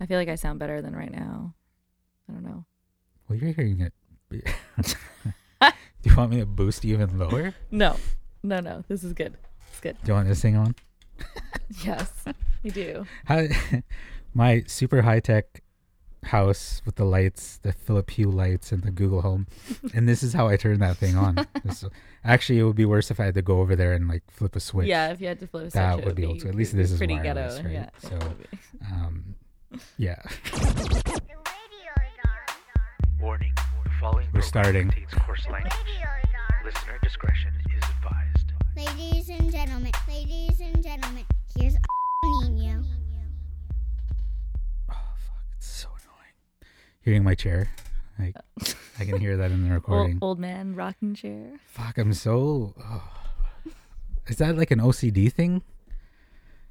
I feel like I sound better than right now. I don't know. Well, you're hearing it. Do you want me to boost even lower? No, no, no. This is good. It's good. Do you want to sing on? Yes, I do. How, my super high tech house with the lights, the Philip Hue lights, and the Google Home, and this is how I turn that thing on. This- actually, it would be worse if I had to go over there and like flip a switch. Yeah, if you had to flip a switch, That would be able to- at least this is pretty wireless, ghetto. right? Yeah. So- Um, yeah. The radio is on. Warning. The following We're starting. contains coarse language. radio is on. Listener discretion is advised. Ladies and gentlemen, ladies and gentlemen, here's Nino. Oh fuck, it's so annoying. Hearing my chair, like I can hear that in the Old, recording. old man rocking chair. Fuck, I'm so. oh. Is that like an OCD thing?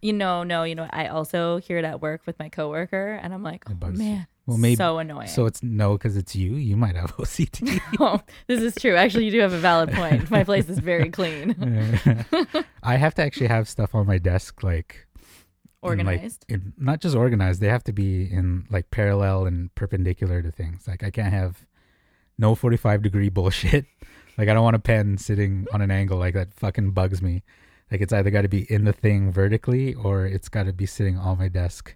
You know, no, you know, I also hear it at work with my coworker, and I'm like, oh, It bugs you. man, Well, maybe- so annoying. So it's no, because it's you. You might have OCD. oh, this is true. Actually, you do have a valid point. My place is very clean, I have to actually have stuff on my desk, like in, like, organized. in, not just organized. They have to be in like parallel and perpendicular to things. Like I can't have no forty-five degree bullshit. Like I don't want a pen sitting on an angle like that. Fucking bugs me. Like it's either got to be in the thing vertically or it's got to be sitting on my desk,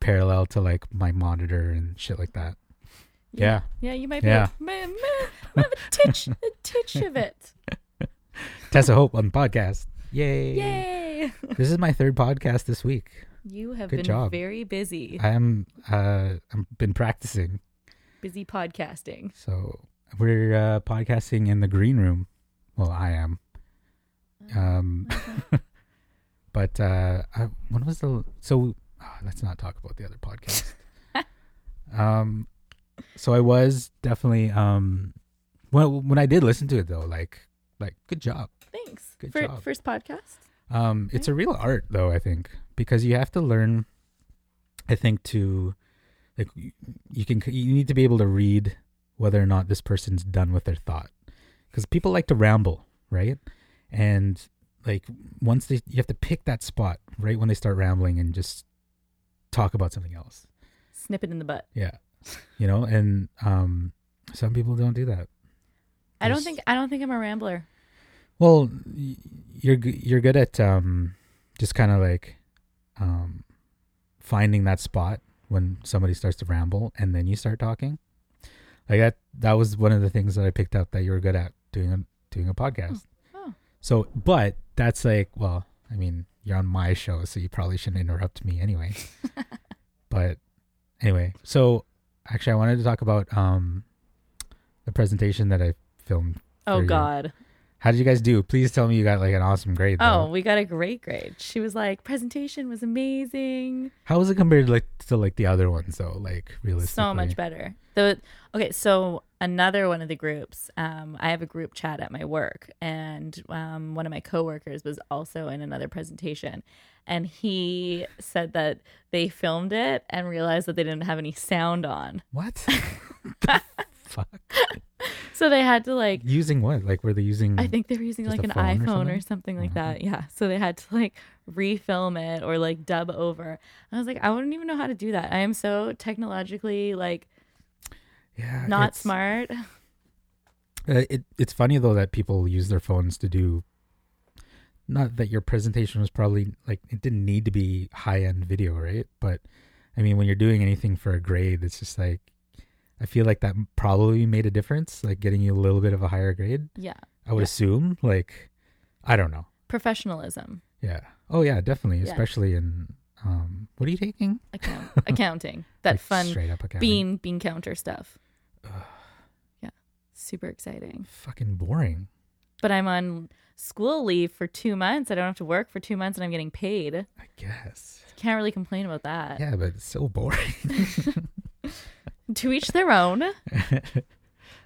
parallel to like my monitor and shit like that. Yeah. yeah, you might be. Yeah. Might have a titch, a titch of it. Tessa Hope on the podcast. Yay! Yay! This is my third podcast this week. You have Good been job. very busy, I am uh I've been practicing. busy podcasting. So we're uh podcasting in the green room. Well, I am. Um but uh I, when was the so ah, let's not talk about the other podcast. um so I was definitely um well when I did listen to it though like like good job. Thanks. Good For, job. First podcast. Um, it's a real art, though. I think because you have to learn. I think to like you- you can you need to be able to read whether or not this person's done with their thought because people like to ramble, right? And like once they you have to pick that spot right when they start rambling and just talk about something else. Snip it in the butt. Yeah, you know, and um, some people don't do that. I don't think I don't think I'm a rambler. Well, you're you're good at um, just kind of like um, finding that spot when somebody starts to ramble, and then you start talking. Like that. That was one of the things that I picked up that you were good at doing a doing a podcast. So, but that's like, well, I mean, you're on my show, so you probably shouldn't interrupt me anyway. but anyway, so actually, I wanted to talk about um, the presentation that I filmed. Oh. God. How did you guys do? Please tell me you got like an awesome grade. Oh, though. we got a great grade. She was like, presentation was amazing. how was it compared to like to like the other ones though? Like realistically, So much better. The okay, so another one of the groups. Um, I have a group chat at my work, and um, one of my coworkers was also in another presentation, and he said that they filmed it and realized that they didn't have any sound on, What? fuck? so they had to like. Using what? Like were they using? I think they were using like an phone or iPhone or something? something, like Uh-huh. that. Yeah. So they had to like refilm it or like dub over. I was like, I wouldn't even know how to do that. I am so technologically like yeah, not smart. Uh, it it's funny though that people use their phones to do. Not that your presentation was probably like it didn't need to be high end video, right? But I mean, when you're doing anything for a grade, it's just like I feel like that probably made a difference, like getting you a little bit of a higher grade. Yeah. I would Yeah. assume, like, I don't know. Professionalism. Yeah. Oh yeah, definitely, Yeah. especially in um, what are you taking? Account- accounting. That Like, fun straight up accounting. bean bean counter stuff. Yeah. Super exciting. Fucking boring. But I'm on school leave for two months. I don't have to work for two months and I'm getting paid. I guess. Can't really complain about that. Yeah, but it's so boring. To each their own.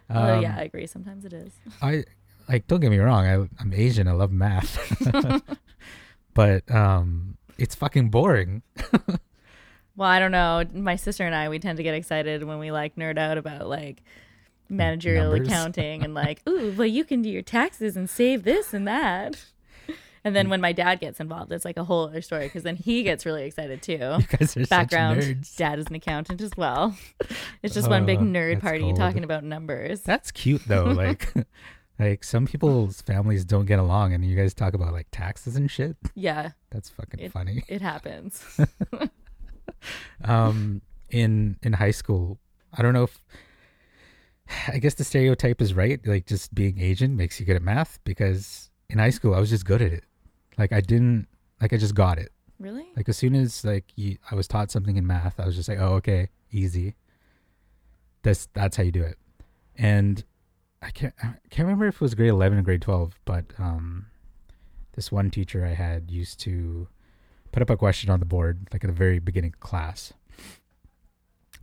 Um, yeah, I agree. Sometimes it is. I like. Don't get me wrong. I, I'm Asian. I love math, but um, it's fucking boring. Well, I don't know. My sister and I, we tend to get excited when we like nerd out about like managerial Numbers. accounting and like, ooh, well, you can do your taxes and save this and that. And then when my dad gets involved, it's like a whole other story because then he gets really excited too. You guys are Background: such nerds. dad is an accountant as well. It's just one big Oh, nerd party gold. talking about numbers. That's cute though. Like, like some people's families don't get along, and you guys talk about like taxes and shit. yeah, That's fucking It- funny. it happens. um in in high school i don't know if i guess the stereotype is right like just being asian makes you good at math because in high school i was just good at it like i didn't like i just got it. Really? like as soon as like you, i was taught something in math i was just like oh okay easy. That's that's how you do it. And i can't i can't remember if it was grade 11 or grade 12 but um this one teacher i had used to put up a question on the board like at the very beginning of class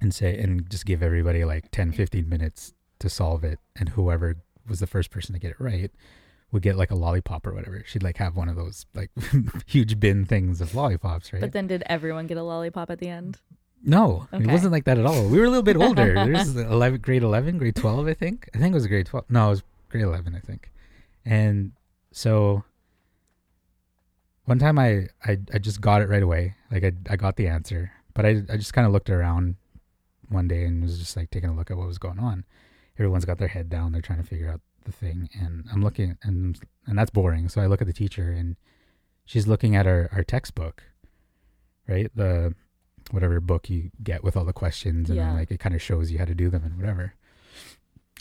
and say and just give everybody like 10 15 minutes to solve it and whoever was the first person to get it right would get like a lollipop or whatever she'd like have one of those like huge bin things of lollipops right But then did everyone get a lollipop at the end? no, it wasn't like that at all. We were a little bit older. There's 11, grade 11, grade 12, I think. I think it was grade 12. No, it was grade 11, I think. And so one time I, I, I just got it right away. Like I, I got the answer, but I, I just kind of looked around one day and was just like taking a look at what was going on. Everyone's got their head down. They're trying to figure out the thing. And I'm looking and, and that's boring. So I look at the teacher and she's looking at our, our textbook, right? The, whatever book you get with all the questions and Yeah. like it kind of shows you how to do them and whatever.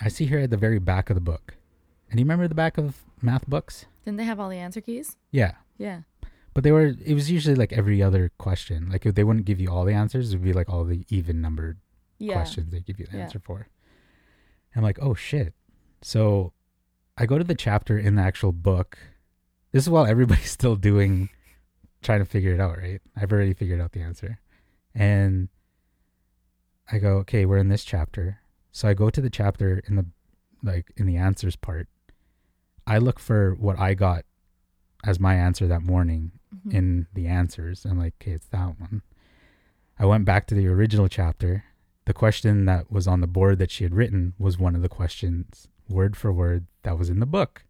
I see her at the very back of the book. And you remember the back of math books? Didn't they have all the answer keys? Yeah. Yeah. But they were it was usually like every other question. Like if they wouldn't give you all the answers, it would be like all the even numbered Yeah. questions they give you the Yeah. answer for. I'm like, oh shit. So I go to the chapter in the actual book. This is while everybody's still doing trying to figure it out, right? I've already figured out the answer. And I go, okay, we're in this chapter. So I go to the chapter in the like in the answers part. I look for what I got as my answer that morning Mhm. in the answers. I'm like, okay, it's that one. I went back to the original chapter. The question that was on the board that she had written was one of the questions, word for word, that was in the book.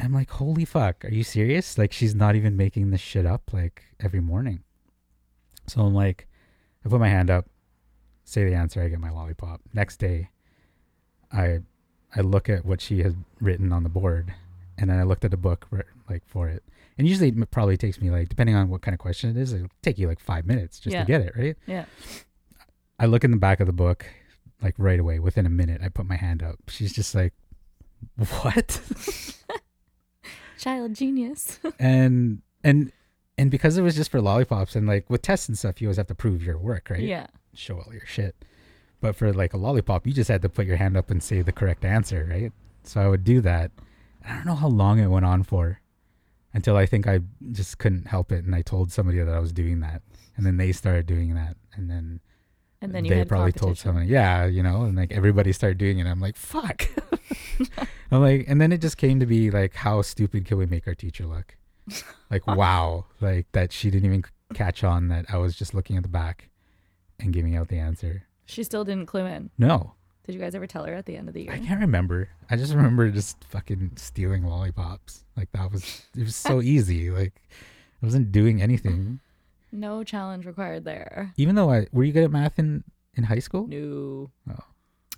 I'm like, holy fuck, are you serious? Like, she's not even making this shit up like every morning. So I'm like, I put my hand up, say the answer, I get my lollipop. Next day, I I look at what she has written on the board, and then I looked at the book ri- like for it. And usually it probably takes me like, depending on what kind of question it is, it'll take you like five minutes just Yeah. to get it right. Yeah. I look in the back of the book, like right away, within a minute. I put my hand up. She's just like, "What?" Child genius. and and and because it was just for lollipops and like with tests and stuff, you always have to prove your work, right? Yeah. Show all your shit. But for like a lollipop, you just had to put your hand up and say the correct answer, right? So I would do that. I don't know how long it went on for until I think I just couldn't help it and I told somebody that I was doing that. And then they started doing that. And then And then you they had probably told someone, yeah, you know, and like everybody started doing it. I'm like, fuck. I'm like, and then it just came to be like, how stupid can we make our teacher look? Like, wow, like that she didn't even catch on that I was just looking at the back and giving out the answer. She still didn't clue in. No, Did you guys ever tell her at the end of the year? I can't remember. I just remember just fucking stealing lollipops. Like that was it was so easy. Like I wasn't doing anything. No challenge required there. Even though I were you good at math in in high school? No. Oh.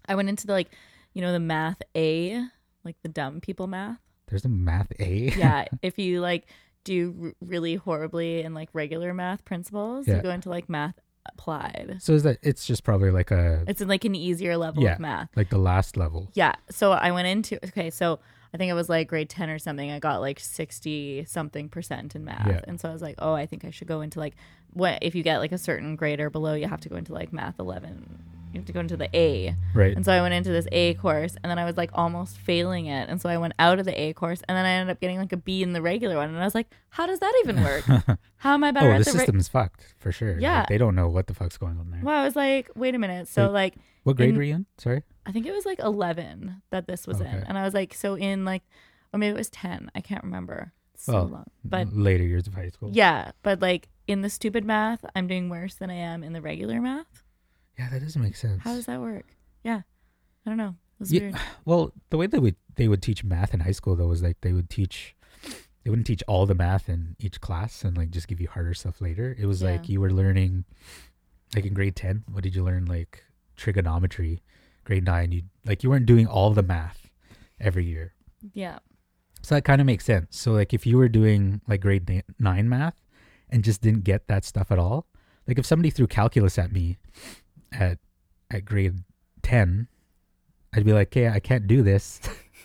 I went into the like, you know, the math A, like the dumb people math. There's a math A. Yeah. if you like do r- really horribly in like regular math principles, Yeah. you go into like math applied. So is that it's just probably like a It's in like an easier level Yeah. of math. like the last level. Yeah. So I went into okay, so I think it was like grade 10 or something. I got like 60 something percent in math. Yeah. And so I was like, "Oh, I think I should go into like what if you get like a certain grade or below, you have to go into like math 11. You have to go into the A. Right. And so I went into this A course and then I was like almost failing it. And so I went out of the A course and then I ended up getting like a B in the regular one. And I was like, how does that even work? How am I better oh, at the the, re-? system's fucked for sure. Like, Yeah. they don't know what the fuck's going on there. Well, I was like, wait a minute. So Wait. like What grade in- were you in? Sorry. I think it was like 11 that this was in. Okay. And I was like, so in like, or maybe it was 10. I can't remember. It's so Well, long. But later years of high school. yeah, but like in the stupid math, I'm doing worse than I am in the regular math. Yeah, that doesn't make sense. How does that work? Yeah. I don't know. It was Yeah, weird. Well, the way they would they would teach math in high school though was like they would teach they wouldn't teach all the math in each class and like just give you harder stuff later. It was like you were learning, like in grade ten. What did you learn? Like trigonometry. Grade nine, you like you weren't doing all the math every year. Yeah. So that kind of makes sense. So like if you were doing like grade ni- nine math and just didn't get that stuff at all, like if somebody threw calculus at me at at grade ten, I'd be like, "Okay, I can't do this.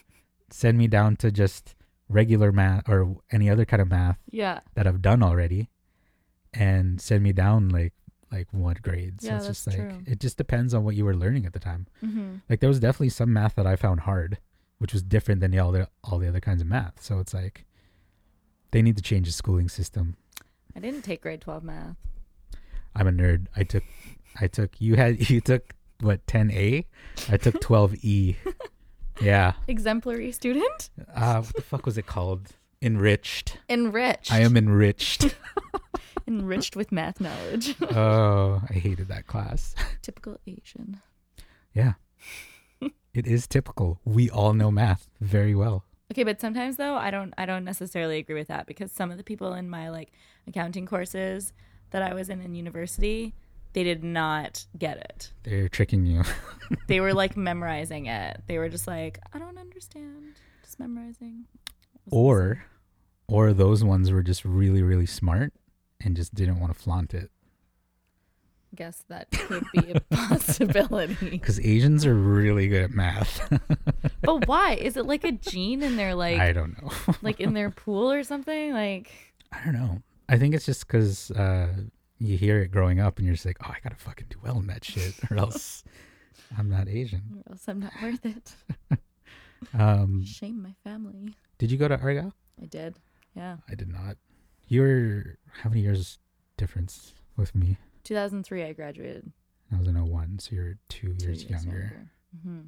Send me down to just regular math or any other kind of math Yeah. that I've done already, and send me down like like one grade." So Yeah, it's just like true. it just depends on what you were learning at the time. Mm-hmm. Like there was definitely some math that I found hard, which was different than all the all the other kinds of math. So it's like they need to change the schooling system. I didn't take grade 12 math. I'm a nerd. I took I took you had you took what 10A? I took 12E. yeah. Exemplary student? Uh what the fuck was it called? Enriched. Enriched. I am enriched. enriched with math knowledge. oh, I hated that class. Typical Asian. Yeah. it is typical. We all know math very well. Okay, but sometimes though, I don't I don't necessarily agree with that because some of the people in my like accounting courses that I was in in university, they did not get it. They're tricking you. They were like memorizing it. They were just like, I don't understand. Just memorizing. or or those ones were just really really smart and just didn't want to flaunt it guess that could be a possibility. because asians are really good at math But why? Is it like a gene in their like i don't know like in their pool or something? Like i don't know i think it's just because uh you hear it growing up and you're just like oh i gotta fucking do well in that shit or else i'm not asian or else I'm not worth it. um Shame my family. did you go to argyle I did. Yeah. i did not you're how many years difference with me 2003 I graduated. i was in 01 so you're two Two years, younger, hmm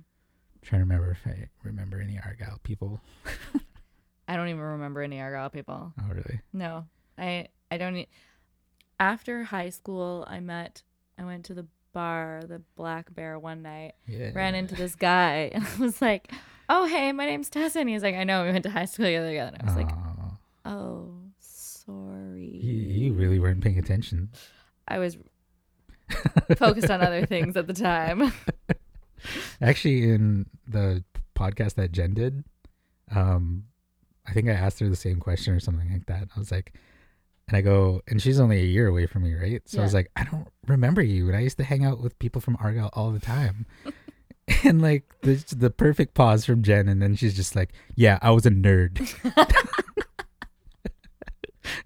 trying to remember if i remember any argyle people I don't even remember any Argyle people. oh really No, I I don't. e- After high school, I met. I went to the bar, the Black Bear, one night. yeah Ran into this guy, and I was like, "Oh, hey, my name's Tessa." And he's like, "I know, we went to high school together." And I was like, "Oh, sorry." You, you really weren't paying attention. I was focused on other things at the time. Actually, in the podcast that Jen did, um, I think I asked her the same question or something like that. I was like, and I go, and she's only a year away from me, right? So I was like, I don't remember you. And I used to hang out with people from Argyle all the time. and like, the, the perfect pause from Jen. And then she's just like, yeah, I was a nerd.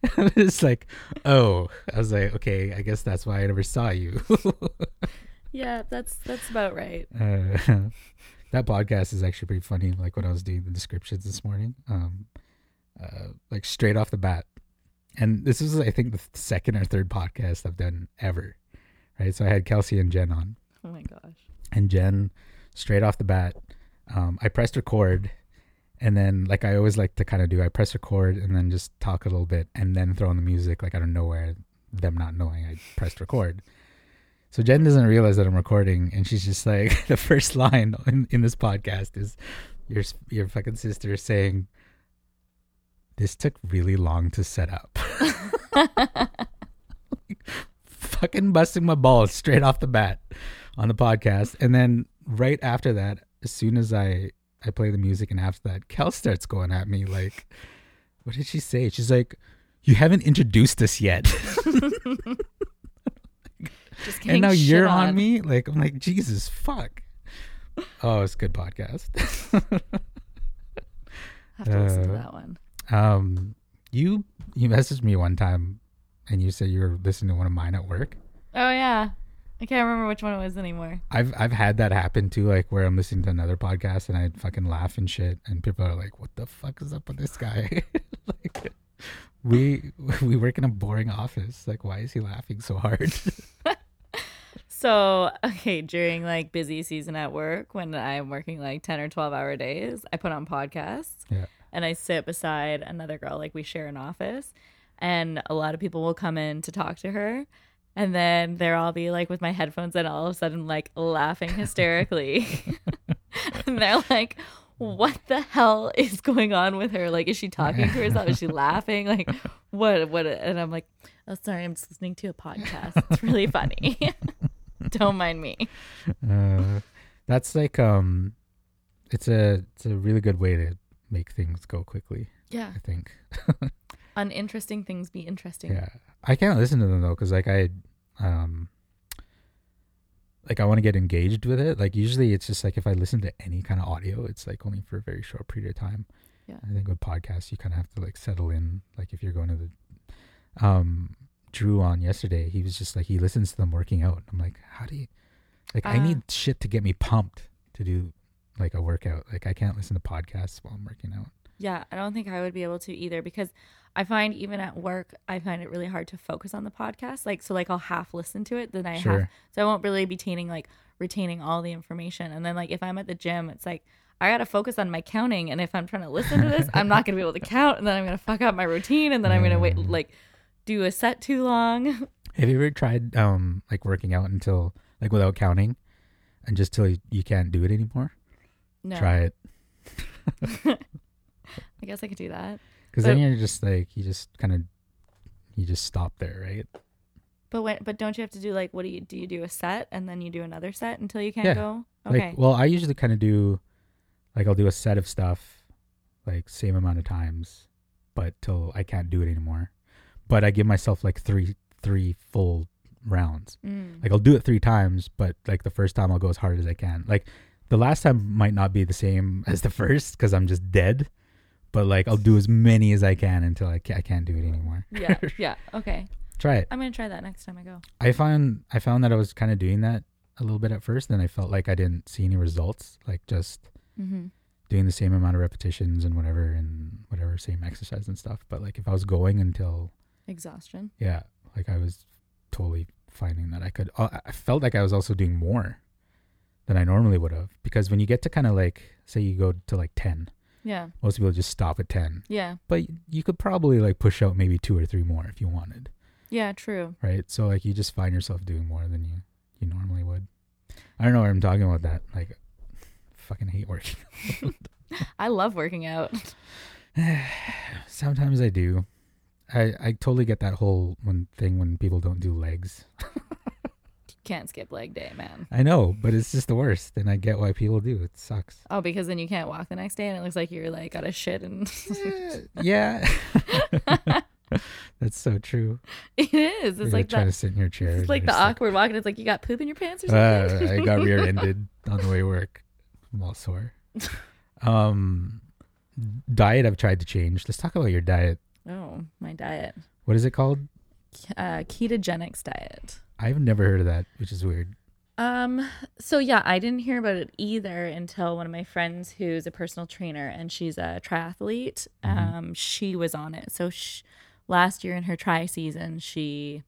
I was like, oh, I was like, okay, I guess that's why I never saw you. yeah, that's that's about right. Uh, that podcast is actually pretty funny. Like when I was doing the descriptions this morning, um, uh, like straight off the bat, and this is I think the second or third podcast I've done ever. Right, so I had Kelsey and Jen on, Oh my gosh. and Jen, straight off the bat, um, I pressed record, and then like I always like to kind of do, I press record and then just talk a little bit, and then throw in the music like out of nowhere, them not knowing I pressed record. So Jen doesn't realize that I'm recording, and she's just like, the first line in, in this podcast is your your fucking sister saying, "This took really long to set up." fucking busting my balls straight off the bat on the podcast, and then right after that, as soon as I I play the music, and after that, Kel starts going at me like, "What did she say?" She's like, "You haven't introduced us yet." Just and now you're on. on me like i'm like jesus fuck oh it's a good podcast Have to listen to Uh, that one. um you you messaged me one time and you said you were listening to one of mine at work Oh yeah. I can't remember which one it was anymore. i've i've had that happen too like where i'm listening to another podcast and i fucking laugh and shit and people are like what the fuck is up with this guy like we we work in a boring office like why is he laughing so hard So, okay, during like busy season at work, when I'm working like 10 or 12 hour days, I put on podcasts yeah and I sit beside another girl, like we share an office, and a lot of people will come in to talk to her. And then there I'll be like with my headphones and all of a sudden like laughing hysterically. and they're like, what the hell is going on with her? Like, is she talking to herself? Is she laughing? Like, what? What? And I'm like, oh, sorry, I'm just listening to a podcast. It's really funny. Don't mind me. Uh, that's like um, it's a it's a really good way to make things go quickly. Yeah. I think. Uninteresting things be interesting. Yeah, I can't listen to them though because like I, um, like I want to get engaged with it. Like usually it's just like if I listen to any kind of audio, it's like only for a very short period of time. Yeah. I think with podcasts you kind of have to like settle in. Like if you're going to the, um, Drew on yesterday, he was just like he listens to them working out. I'm like, how do you, like I Uh. need shit to get me pumped to do like a workout. Like I can't listen to podcasts while I'm working out. Yeah, I don't think I would be able to either because I find even at work, I find it really hard to focus on the podcast. Like, so like I'll half listen to it, then I have, Sure. so I won't really be retaining like retaining all the information. And then like if I'm at the gym, it's like I gotta focus on my counting. And if I'm trying to listen to this, I'm not gonna be able to count, and then I'm gonna fuck up my routine, and then I'm gonna wait Mm. like do a set too long. Have you ever tried um like working out until like without counting, and just till you, you can't do it anymore? No, Try it I guess I could do that. because then you're just like you just kind of you just stop there, right? But when but don't you have to do like what do you do? You do a set and then you do another set until you can't Yeah. go. Okay. Like, well, I usually kind of do like I'll do a set of stuff like same amount of times, but till I can't do it anymore. But I give myself like three three full rounds. Mm. Like I'll do it three times, but like the first time I'll go as hard as I can. Like the last time might not be the same as the first because I'm just dead. But like I'll do as many as I can until I, ca- I can't do it anymore. yeah. Yeah. Okay. Try it. I'm gonna try that next time I go. I found I found that I was kind of doing that a little bit at first, then I felt like I didn't see any results. Like just Mm-hmm. doing the same amount of repetitions and whatever and whatever same exercise and stuff. But like if I was going until Exhaustion. yeah, like I was totally finding that I could. Uh, I felt like I was also doing more than I normally would have because when you get to kind of like say you go to like ten, Yeah. most people just stop at ten, Yeah. but you could probably like push out maybe two or three more if you wanted, Yeah. True. right? So like you just find yourself doing more than you you normally would. I don't know where I'm talking about that. Like, fucking hate working. I love working out. Sometimes I do. I I totally get that whole one thing when people don't do legs. Can't skip leg day, man. I know, but it's just the worst, and I get why people do. It sucks. Oh, because then you can't walk the next day, and it looks like you're like got a shit, and yeah, that's so true. it is. You're It's like like trying that. to sit in your chair. It's like the awkward walk, and it's like you got poop in your pants or Uh, something. I got rear-ended on the way to work. I'm all sore. Um, diet I've tried to change. Let's talk about your diet. oh, my diet. What is it called? Uh, ketogenics diet. I've never heard of that, which is weird. Um, so yeah, I didn't hear about it either until one of my friends who's a personal trainer and she's a triathlete. Mhm. Um, she was on it. So sh- last year in her tri season, she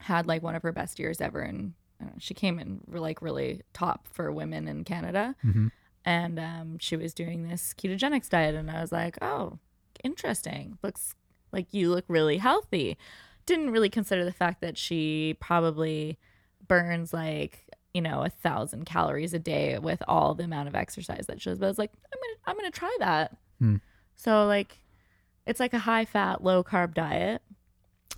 had like one of her best years ever, and know, she came in like really top for women in Canada. hmm And um, she was doing this ketogenics diet, and I was like, oh, interesting. Looks like you look really healthy. Didn't really consider the fact that she probably burns like you know a thousand calories a day with all the amount of exercise that she does. But I was like, I'm gonna I'm gonna try that. Hmm. So like, it's like a high fat, low carb diet.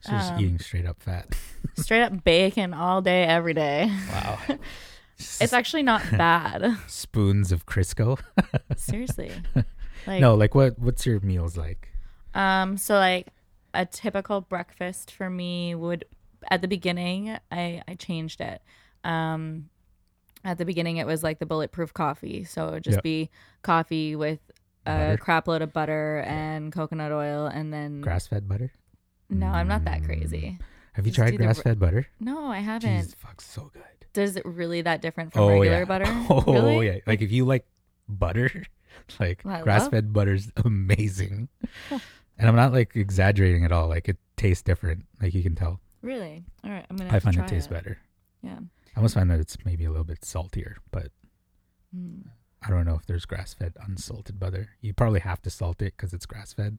So just Um, eating straight up fat. Straight up bacon all day, every day. Wow. It's actually not bad. spoons of Crisco. Seriously. Like no, like what? What's your meals like? Um, so like a typical breakfast for me would at the beginning I I changed it. Um at the beginning it was like the bulletproof coffee. So it would just Yep. be coffee with a Butter. crap load of butter and coconut oil and then Grass-fed butter. No, I'm not that Mm. crazy. Have you Just tried do the grass-fed butter? No, I haven't. Jeez, fuck, so good. Does it really that different from Oh regular yeah. butter? Oh really? yeah. Like if you like butter, like I love- grass-fed butter's amazing. And I'm not like exaggerating at all. Like it tastes different. Like you can tell. Really? All right, I'm gonna. I find it tastes better. Yeah. I almost find that it's maybe a little bit saltier, but Mm. I don't know if there's grass-fed unsalted butter. You probably have to salt it because it's grass-fed.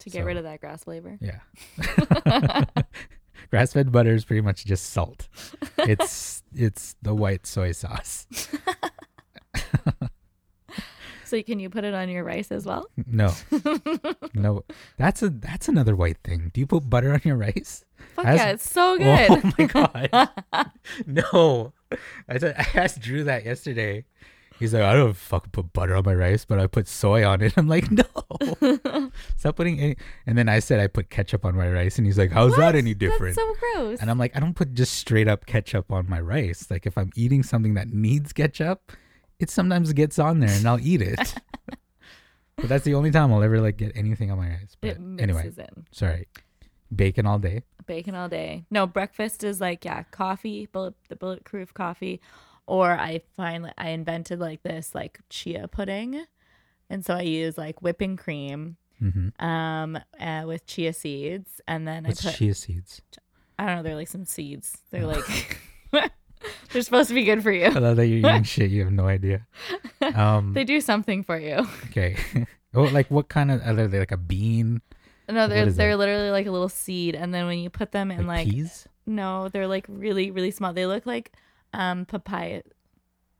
To get So- rid of that grass flavor. Yeah. grass-fed butter is pretty much just salt. It's it's the white soy sauce. So can you put it on your rice as well? No, no. That's a that's another white thing. Do you put butter on your rice? Fuck As- yeah, it's so oh, good. Oh my god, no! I said I asked Drew that yesterday. He's like, I don't fucking put butter on my rice, but I put soy on it. I'm like, no, stop putting any. And then I said I put ketchup on my rice, and he's like, How's that any different? That's so gross. And I'm like, I don't put just straight up ketchup on my rice. Like if I'm eating something that needs ketchup, it sometimes gets on there and I'll eat it. but that's the only time I'll ever like get anything on my eyes. But it anyway, in. sorry. Bacon all day. Bacon all day. No, breakfast is like yeah, coffee, bullet the bulletproof coffee, or I find I invented like this like chia pudding, and so I use like whipping cream, Mm-hmm. um, uh, with chia seeds, and then What's I put chia seeds? I don't know, they're like some seeds. They're like they're supposed to be good for you. I love that you're eating shit. You have no idea. Um, They do something for you. okay. oh, like what kind of? Are they like a bean? No, they're they're that? literally like a little seed, and then when you put them in Like, like peas? No, they're like really, really small. They look like um papaya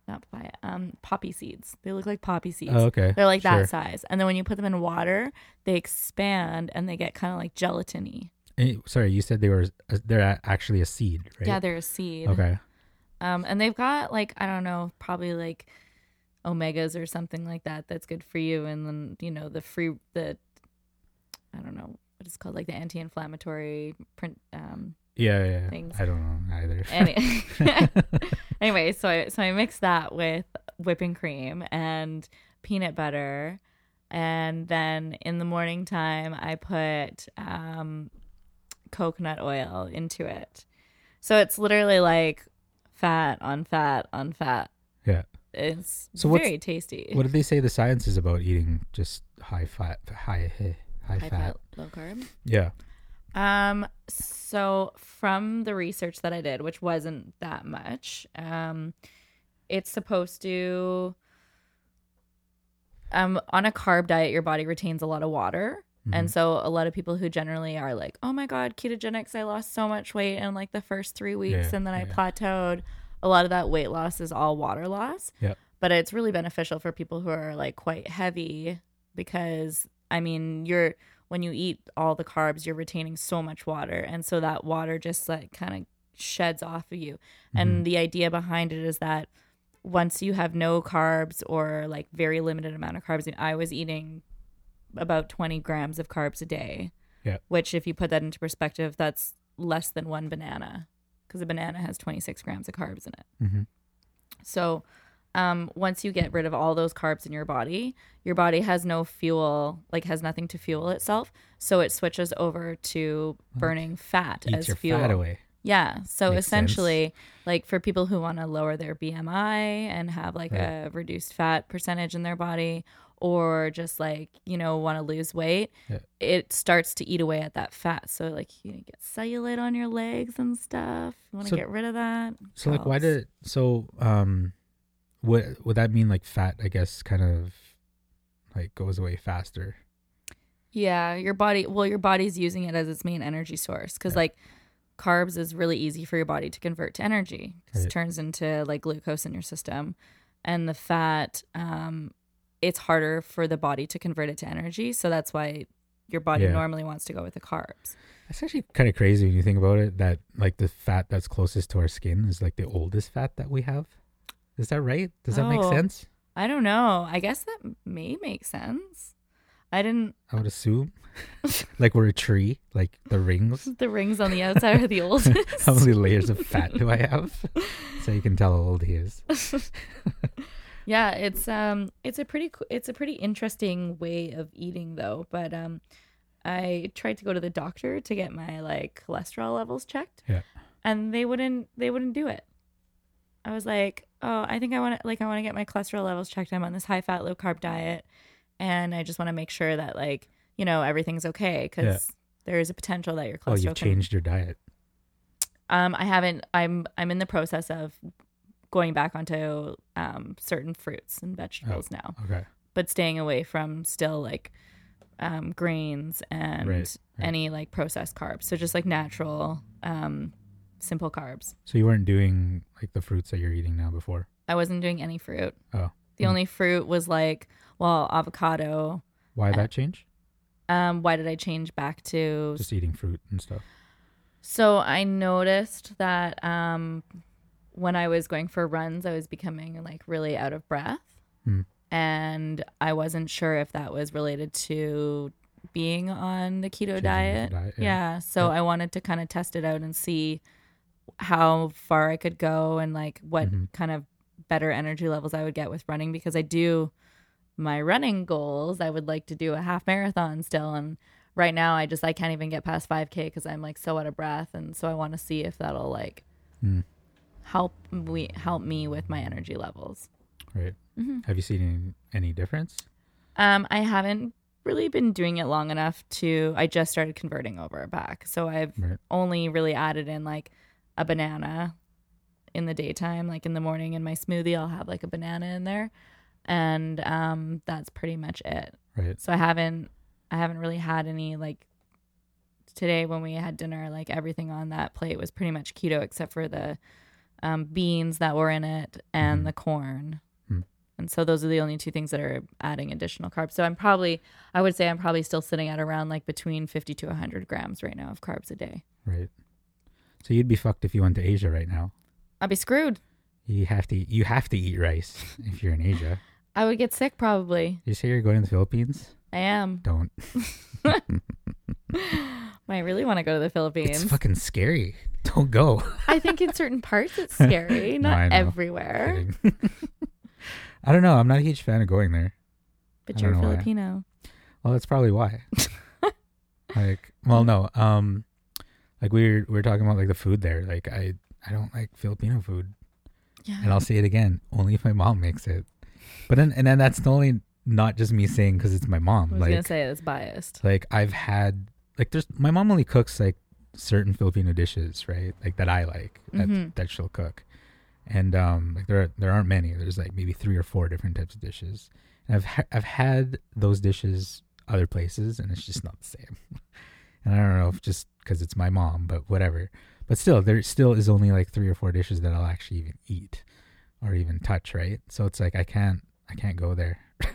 not papaya, um poppy seeds. They look like poppy seeds. Oh, okay. They're like Sure. that size. And then when you put them in water, they expand and they get kind of like gelatiny. Eh, sorry, you said they were. uh, They're actually a seed, right? Yeah, they're a seed. Okay. Um and they've got like I don't know, probably like omegas or something like that that's good for you and then, you know, the free the I don't know what it's called like the anti-inflammatory print um Yeah, yeah. Things. I don't know either. Any- anyway, so I so I mix that with whipping cream and peanut butter, and then in the morning time I put um, coconut oil into it. So it's literally like fat on fat on fat. yeah. It's So very tasty. What did they say the science is about eating just high fat, high high, high, High fat? fat, low carb. Yeah. Um, so from the research that I did, which wasn't that much, um, it's supposed to um on a carb diet your body retains a lot of water. Mm-hmm. And so a lot of people who generally are like, "Oh my god, ketogenics, I lost so much weight in like the first 3 weeks Yeah, and then I plateaued." A lot of that weight loss is all water loss Yep. but it's really beneficial for people who are like quite heavy because I mean you're when you eat all the carbs you're retaining so much water and so that water just like kind of sheds off of you and the idea behind it is that once you have no carbs or like very limited amount of carbs and I was eating about 20 grams of carbs a day Yeah. which if you put that into perspective that's less than one banana because a banana has 26 grams of carbs in it Mhm. so, um, once you get rid of all those carbs in your body, your body has no fuel, like has nothing to fuel itself. So it switches over to burning fat Eats as your fuel. fat away. Yeah. So Makes essentially, like for people who want to lower their BMI and have like a reduced fat percentage in their body, or just like, you know, want to lose weight, Yeah. it starts to eat away at that fat. So, like, you get cellulite on your legs and stuff. You want to So- get rid of that. So like, why did so um, what would that mean? Like fat, I guess, kind of like goes away faster. Yeah, your body. Well, your body's using it as its main energy source because, Yeah. like, carbs is really easy for your body to convert to energy. Right. It turns into like glucose in your system, and the fat, um, it's harder for the body to convert it to energy. So that's why your body Yeah. normally wants to go with the carbs. That's actually kind of crazy when you think about it. That like the fat that's closest to our skin is like the oldest fat that we have. Is that right? Does that make Oh. sense? I don't know. I guess that may make sense. I didn't. I would assume. like we're a tree, like the rings. The rings on the outside are the oldest. How many layers of fat do I have? so you can tell how old he is. Yeah, it's um it's a pretty it's a pretty interesting way of eating though, but um I tried to go to the doctor to get my like cholesterol levels checked. Yeah. And they wouldn't they wouldn't do it. I was like, "Oh, I think I want to like I want to get my cholesterol levels checked. I'm on this high fat low carb diet and I just want to make sure that like, you know, everything's okay cuz Yeah. there is a potential that your cholesterol Oh, you've can- changed your diet. um, I haven't. I'm I'm in the process of going back onto um, certain fruits and vegetables now, Okay. but staying away from still like um, grains and Right, right. any like processed carbs. So just like natural, um, simple carbs. So you weren't doing like the fruits that you're eating now before. I wasn't doing any fruit. Oh. The Hmm. only fruit was like, well, avocado. Why Uh, that change? Um, why did I change back to? Just eating fruit and stuff. So I noticed that um, when I was going for runs, I was becoming like really out of breath, Hmm. and I wasn't sure if that was related to being on the keto diet. diet, yeah. yeah. So Yeah. I wanted to kind of test it out and see how far I could go and like what Mhm. kind of better energy levels I would get with running because I do my running goals. I would like to do a half marathon still and right now I just I can't even get past 5k cuz I'm like so out of breath and so I want to see if that'll like Hmm. Help we help me with my energy levels. Right. Mm-hmm. Have you seen any, any difference? Um, I haven't really been doing it long enough to. I just started converting over back, so I've Right. only really added in like a banana in the daytime, like in the morning in my smoothie. I'll have like a banana in there, and um, that's pretty much it. Right. So I haven't, I haven't really had any like today when we had dinner. Like everything on that plate was pretty much keto except for the um, beans that were in it and Mhm. the corn. Hmm. And so those are the only two things that are adding additional carbs. So I'm probably, I would say I'm probably still sitting at around like between 50 to 100 grams right now of carbs a day. Right. So you'd be fucked if you went to Asia right now. I'd be screwed. You have to you have to eat rice if you're in Asia. I would get sick probably. You say you're going to the Philippines? I am. Don't. I really want to go to the Philippines. It's fucking scary. Don't go. I think in certain parts it's scary, No, not I everywhere. I don't know. I'm not a huge fan of going there. But you're don't why. Filipino. Well, that's probably why. like, well, no. Um, like we were we were talking about like the food there. Like I I don't like Filipino food, Yeah. and I'll say it again. Only if my mom makes it. But then and then that's the only not just me saying because it's my mom. I was like gonna say it's biased. like I've had like there's my mom only cooks like certain Filipino dishes, right? Like that I like that, Mhm. that she'll cook, and um like there are, there aren't many. There's like maybe three or four different types of dishes. And I've ha- I've had those dishes other places, and it's just not the same. and I don't know if just because it's my mom, but whatever. But still, there still is only like three or four dishes that I'll actually even eat or even touch, right? So it's like I can't I can't go there.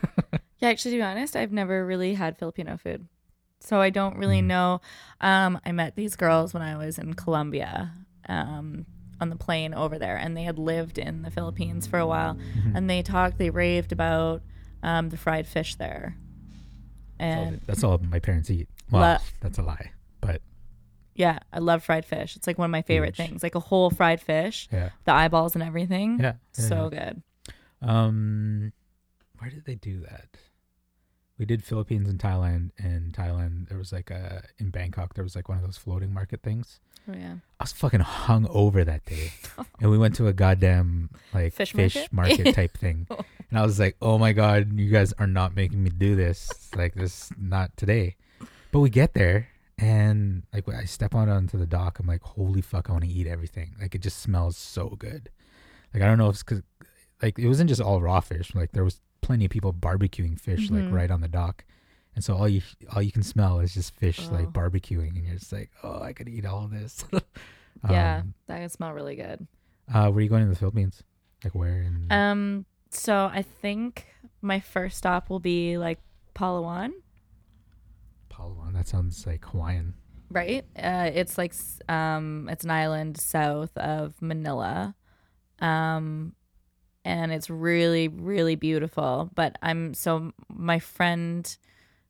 Yeah, actually, to be honest, I've never really had Filipino food, so I don't really Mm. know. Um, I met these girls when I was in Colombia, um, on the plane over there, and they had lived in the Philippines for a while, Mm-hmm. and they talked, they raved about um, the fried fish there, That's all- and that's all my parents eat. Well, that's a lie, but yeah, I love fried fish. It's like one of my favorite things, like a whole fried fish, yeah, the eyeballs and everything. yeah, yeah, so yeah. good. Um, where did they do that? We did Philippines and Thailand. And Thailand, there was like a in Bangkok. There was like one of those floating market things. Oh yeah, I was fucking hung over that day, and we went to a goddamn like Fish fish, market? market? type thing. Oh. And I was like, "Oh my god, you guys are not making me do this. Like this, not today." But we get there, and like I step out onto the dock, I'm like, "Holy fuck, I want to eat everything!" Like it just smells so good. Like I don't know if it's because like it wasn't just all raw fish. Like there was plenty of people barbecuing fish like Mhm. right on the dock. And so all you all you can smell is just fish like Oh. barbecuing, and you're just like, oh, I could eat all of this. yeah, Um, that can smell really good. uh, where are you going to the Philippines? Like where? In, Um, so I think my first stop will be like Palawan, Palawan. That sounds like Hawaiian. right? Uh, it's like um, it's an island south of Manila, um, and it's really really beautiful. But I'm so my friend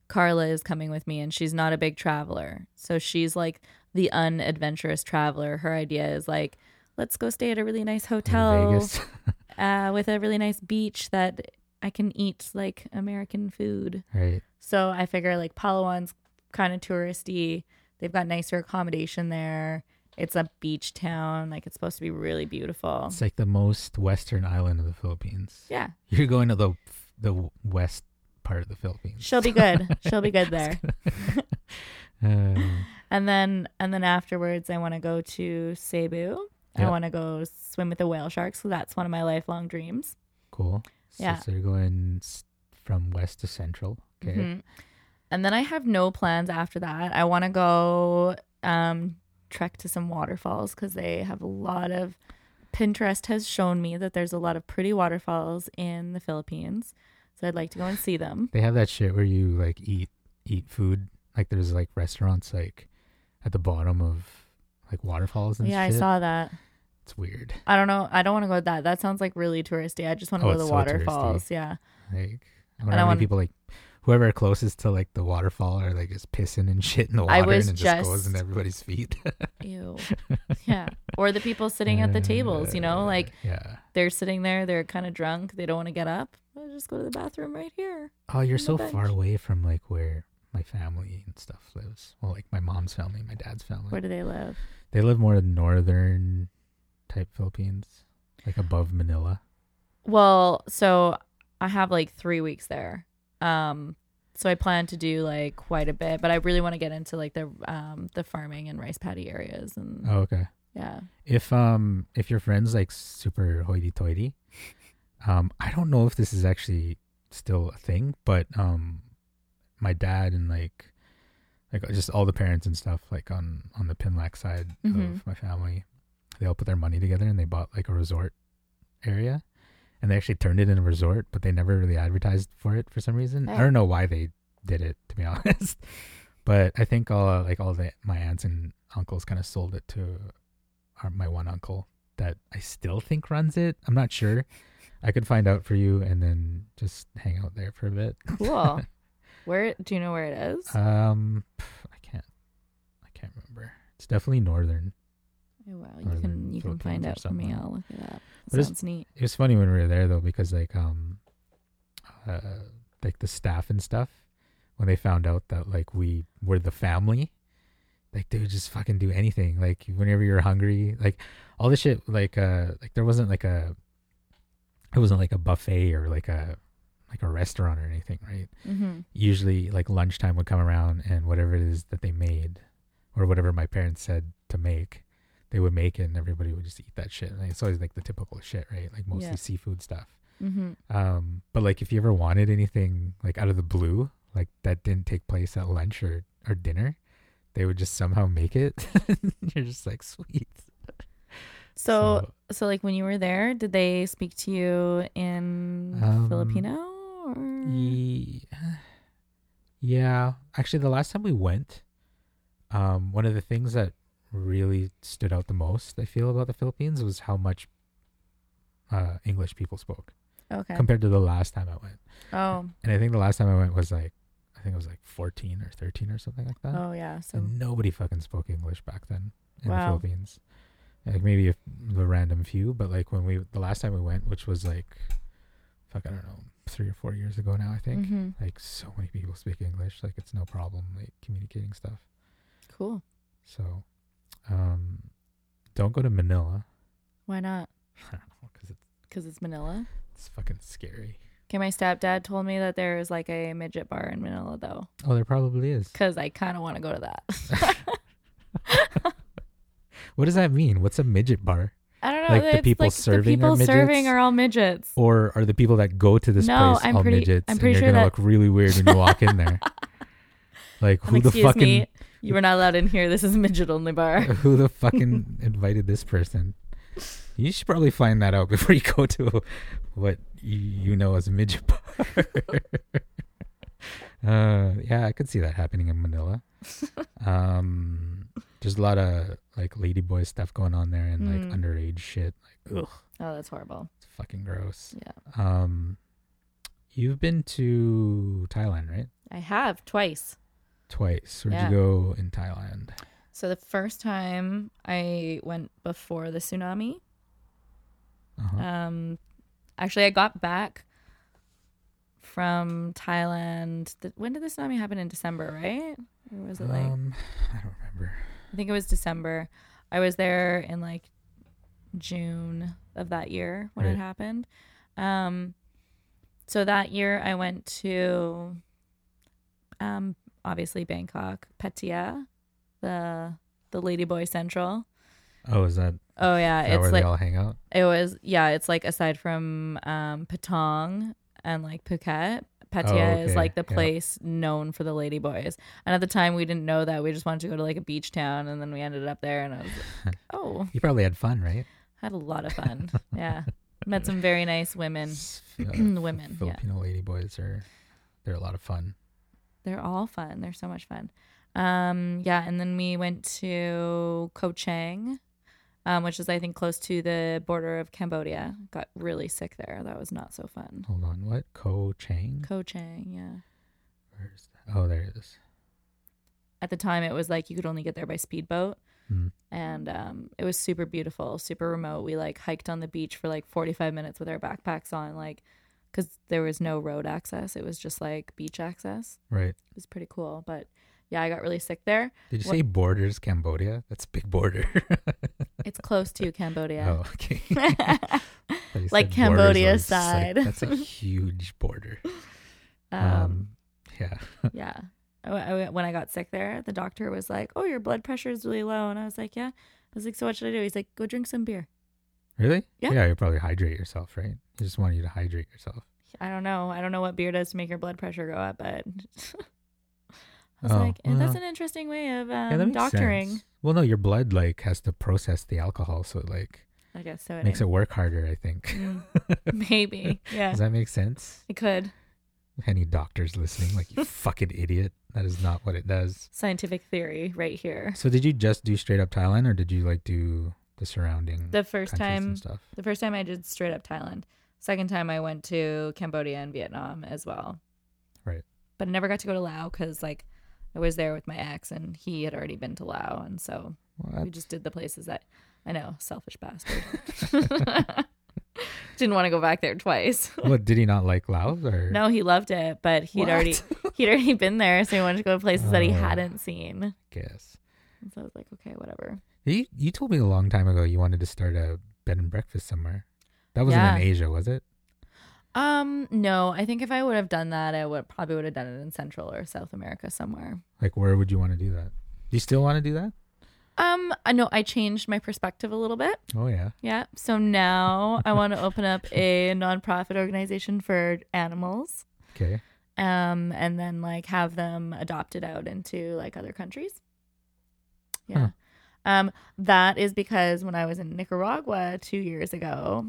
Carla is coming with me, and she's not a big traveler, so she's like the unadventurous traveler. Her idea is like. Let's go stay at a really nice hotel. Uh, with a really nice beach that I can eat like American food. right. So I figure like Palawan's kind of touristy. They've got nicer accommodation there. It's a beach town. Like it's supposed to be really beautiful. It's like the most western island of the Philippines. Yeah, You're going to the the west part of the Philippines. she'll be good. she'll be good there. Um, And then and then afterwards, I want to go to Cebu. I want to go swim with the whale sharks. So that's one of my lifelong dreams. cool. So, Yeah. so you're going from west to central. Okay. Mhm. And then I have no plans after that. I want to go um, trek to some waterfalls because they have a lot of Pinterest has shown me that there's a lot of pretty waterfalls in the Philippines. So I'd like to go and see them. They have that shit where you like eat eat food. Like there's like restaurants like at the bottom of like waterfalls and Yeah, I saw that. It's weird. I don't know. I don't want to go to that. That sounds like really touristy. I just want to Oh, go to the so touristy. waterfalls. Yeah. Like I I many want- people like whoever closest to like the waterfall are like just pissing and shit in the water and it just goes in everybody's feet. Ew. yeah. Or the people sitting at the tables, you know, like uh, yeah. they're sitting there, they're kind of drunk, they don't want to get up. Well, just go to the bathroom right here. Oh, you're so far away from like where my family and stuff lives. Well, like my mom's family, my dad's family. Where do they live? They live more northern type Philippines, like above Manila. Well, so I have like three weeks there. Um, so I plan to do like quite a bit, but I really want to get into like the um the farming and rice paddy areas and Oh, okay. yeah. If um if your friend's like super hoity toity, um I don't know if this is actually still a thing, but um my dad and like like just all the parents and stuff like on on the Pinlac side Mhm. of my family, they all put their money together and they bought like a resort area. And they actually turned it in a resort, but they never really advertised for it for some reason. I Oh. don't know why they did it, to be honest. But I think all like all the my aunts and uncles kind of sold it to our, my one uncle that I still think runs it. I'm not sure. I could find out for you and then just hang out there for a bit. Cool. where do you know where it is? Um, I can't. I can't remember. It's definitely northern. Oh, wow, you can you can find out for me. I'll look it up. But it's- Sounds neat. It was funny when we were there though because like um, uh, like the staff and stuff when they found out that like we were the family, like they would just fucking do anything. Like whenever you're hungry, like all this shit. Like uh, like there wasn't like a, it wasn't like a buffet or like a, like a restaurant or anything, right? Mm-hmm. usually like lunchtime would come around and whatever it is that they made or whatever my parents said to make they would make it and everybody would just eat that shit and it's always like the typical shit right like mostly Yeah. seafood stuff Mm-hmm. um but like if you ever wanted anything like out of the blue like that didn't take place at lunch or or dinner they would just somehow make it you're just like sweet So, so like when you were there, did they speak to you in Um, Filipino or? Ye- Yeah, actually, the last time we went, um, one of the things that really stood out the most, I feel, about the Philippines was how much uh, English people spoke Okay. compared to the last time I went. oh, And I think the last time I went was like, I think it was like 14 or 13 or something like that. oh yeah. So and nobody fucking spoke English back then in the Wow. Philippines. Like maybe a, the random few, but like when we the last time we went, which was like, fuck, I don't know, three or four years ago now, I think. Mhm. Like so many people speak English, like it's no problem, like communicating stuff. cool. So, um, don't go to Manila. Why not? I don't know because it's Because it's Manila. it's fucking scary. Okay, my stepdad told me that there is like a midget bar in Manila though, Oh, there probably is. because I kind of want to go to that. What does that mean? What's a midget bar? I don't know. Like the people like serving the are people serving are all midgets. Or are the people that go to this No, place I'm all pretty- midgets? I'm pretty and sure you're gonna that- look really weird when you walk in there. Like Um, who the excuse fucking me, you were not allowed in here. This is a midget only bar. who the fucking invited this person? You should probably find that out before you go to what you, you know as a midget bar. uh, yeah, I could see that happening in Manila. Um, there's a lot of like ladyboy stuff going on there and like Mm. underage shit. Like, ugh, Oh, that's horrible. it's fucking gross. Yeah, Um, you've been to Thailand, right? I have twice. Twice. Where'd Yeah. you go in Thailand? So the first time I went before the tsunami. Uh-huh. Um, actually, I got back from Thailand. The, when did the tsunami happen? In December, right? Or was it like? um, I don't remember. I think it was December. I was there in like June of that year when it happened. Um, so that year I went to, um, obviously Bangkok, Pattaya, the the Ladyboy Central. Oh, is that, Oh yeah, is that it's where like they all hang out? it was yeah, it's like aside from um Patong and like Phuket, Pattaya is okay, like the yeah. place known for the ladyboys. And at the time we didn't know that. We just wanted to go to like a beach town and then we ended up there and I was like, "Oh, You probably had fun, right? Had a lot of fun. yeah. Met some very nice women. Uh, women. Yeah. Filipino lady boys are they're a lot of fun. They're all fun. They're so much fun. Um, yeah, and then we went to Ko Chang, um, which is I think close to the border of Cambodia. Got really sick there. That was not so fun. Hold on, what? Ko Chang? Ko Chang, yeah. Where's that? Oh, there it is. At the time, it was like you could only get there by speedboat, Hmm. and um, it was super beautiful, super remote. We like hiked on the beach for like forty five minutes with our backpacks on, like because there was no road access. It was just like beach access. Right. It was pretty cool, but yeah, I got really sick there. Did you What- say borders Cambodia? That's a big border. It's close to Cambodia. Oh, okay. Like Cambodia was like- side. that's a huge border. um, Um, yeah. yeah. I- I- when I got sick there, the doctor was like, "Oh, your blood pressure is really low," and I was like, "Yeah." I was like, "So what should I do?" He's like, "Go drink some beer." Really? Yeah. Yeah, you probably hydrate yourself, right? He just want you to hydrate yourself. I don't know. I don't know what beer does to make your blood pressure go up, but I was Oh, like, "Eh, "That's an interesting way of um, makes doctoring." sense. Well, no, your blood like has to process the alcohol, so it like I guess so. It makes it work harder. I think. Mm, maybe. Yeah, Does that make sense? it could. Any doctors listening, like you fucking idiot. That is not what it does. Scientific theory right here. So, did you just do straight up Thailand, or did you like do the surrounding The first time? The first time I did straight up Thailand. Second time I went to Cambodia and Vietnam as well. Right. But I never got to go to Laos because like I was there with my ex and he had already been to Laos, and so Well, we just did the places that I know, selfish bastard. Didn't want to go back there twice. what did he not like Laos or No, he loved it, but he'd What? already he'd already been there, so he wanted to go to places that he Oh. hadn't seen. Guess And so I was like, okay, whatever. you you told me a long time ago you wanted to start a bed and breakfast somewhere. That wasn't Yeah. in Asia, was it? Um, no, I think if I would have done that, I would probably would have done it in Central or South America somewhere. Like, where would you want to do that? Do you still want to do that? Um, I know I changed my perspective a little bit. Oh yeah. Yeah. So now I want to open up a nonprofit organization for animals. Okay. Um, and then like have them adopted out into like other countries. Yeah. Huh. Um, that is because when I was in Nicaragua two years ago,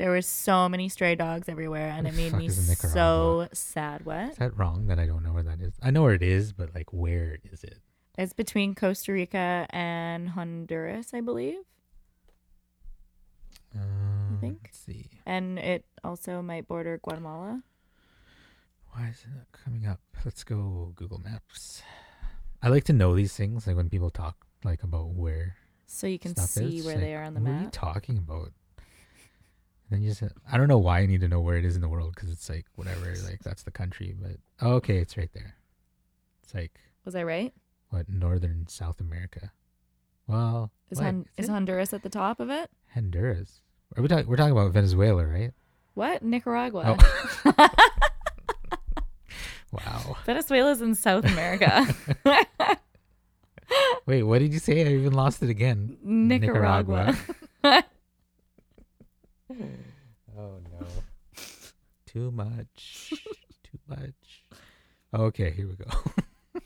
there were so many stray dogs everywhere, and it made me so sad. What? Is that wrong that I don't know where that is? I know where it is, but like, where is it? It's between Costa Rica and Honduras, I believe. Um, think? Let's see. And it also might border Guatemala. Why is it not coming up? Let's go Google Maps. I like to know these things, like when people talk like about where So you can see is. where like, they are on the what are you map. talking about? Then you just, I don't know why I need to know where it is in the world because it's like whatever, like that's the country. But oh, okay, it's right there. It's like Was I right? what northern South America. Well, Is, what? Hon- is it Honduras at the top of it? Honduras? Are we talking? We're talking about Venezuela, right? What? Nicaragua. Oh. Wow. Venezuela's in South America. Wait, what did you say? I even lost it again. Nicaragua. Hmm. Oh no. Too much. Too much. Oh, okay, here we go.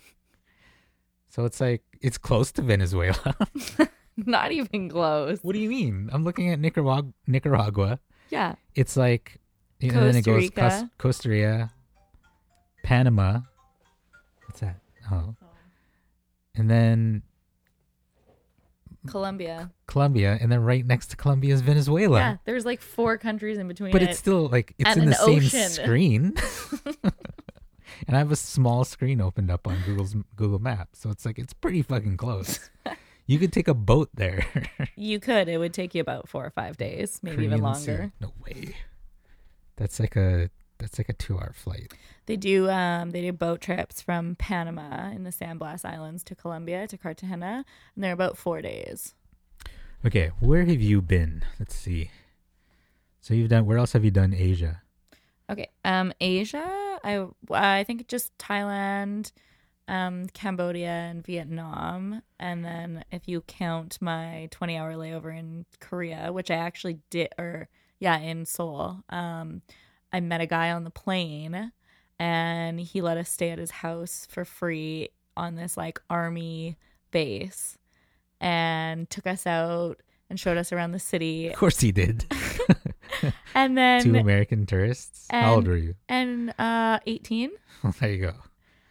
so it's like it's close to Venezuela. Not even close. what do you mean? I'm looking at Nicaragua. Nicaragua. Yeah. It's like you and then it Costa goes Rica. Cos- Costa Rica, Panama. What's that? Oh. oh. And then Colombia. Colombia, and then right next to Colombia is Venezuela. Yeah. There's like four countries in between but it. it's still like it's and in the same ocean. screen. and I have a small screen opened up on Google's Google Maps, so it's like it's pretty fucking close. you could take a boat there. you could. It would take you about four or five days, maybe even longer. are- No way. That's like a that's like a two hour flight. They do um they do boat trips from Panama in the San Blas Islands to Colombia to Cartagena, and they're about four days. Okay, where have you been? Let's see. So you've done. Where else have you done Asia? Okay. Um Asia, I I think just Thailand, um Cambodia and Vietnam, and then if you count my 20-hour layover in Korea, which I actually did or yeah, in Seoul. Um I met a guy on the plane and he let us stay at his house for free on this like army base and took us out and showed us around the city. Of course he did. And then Two American tourists. How old were you? and uh 18 there you go.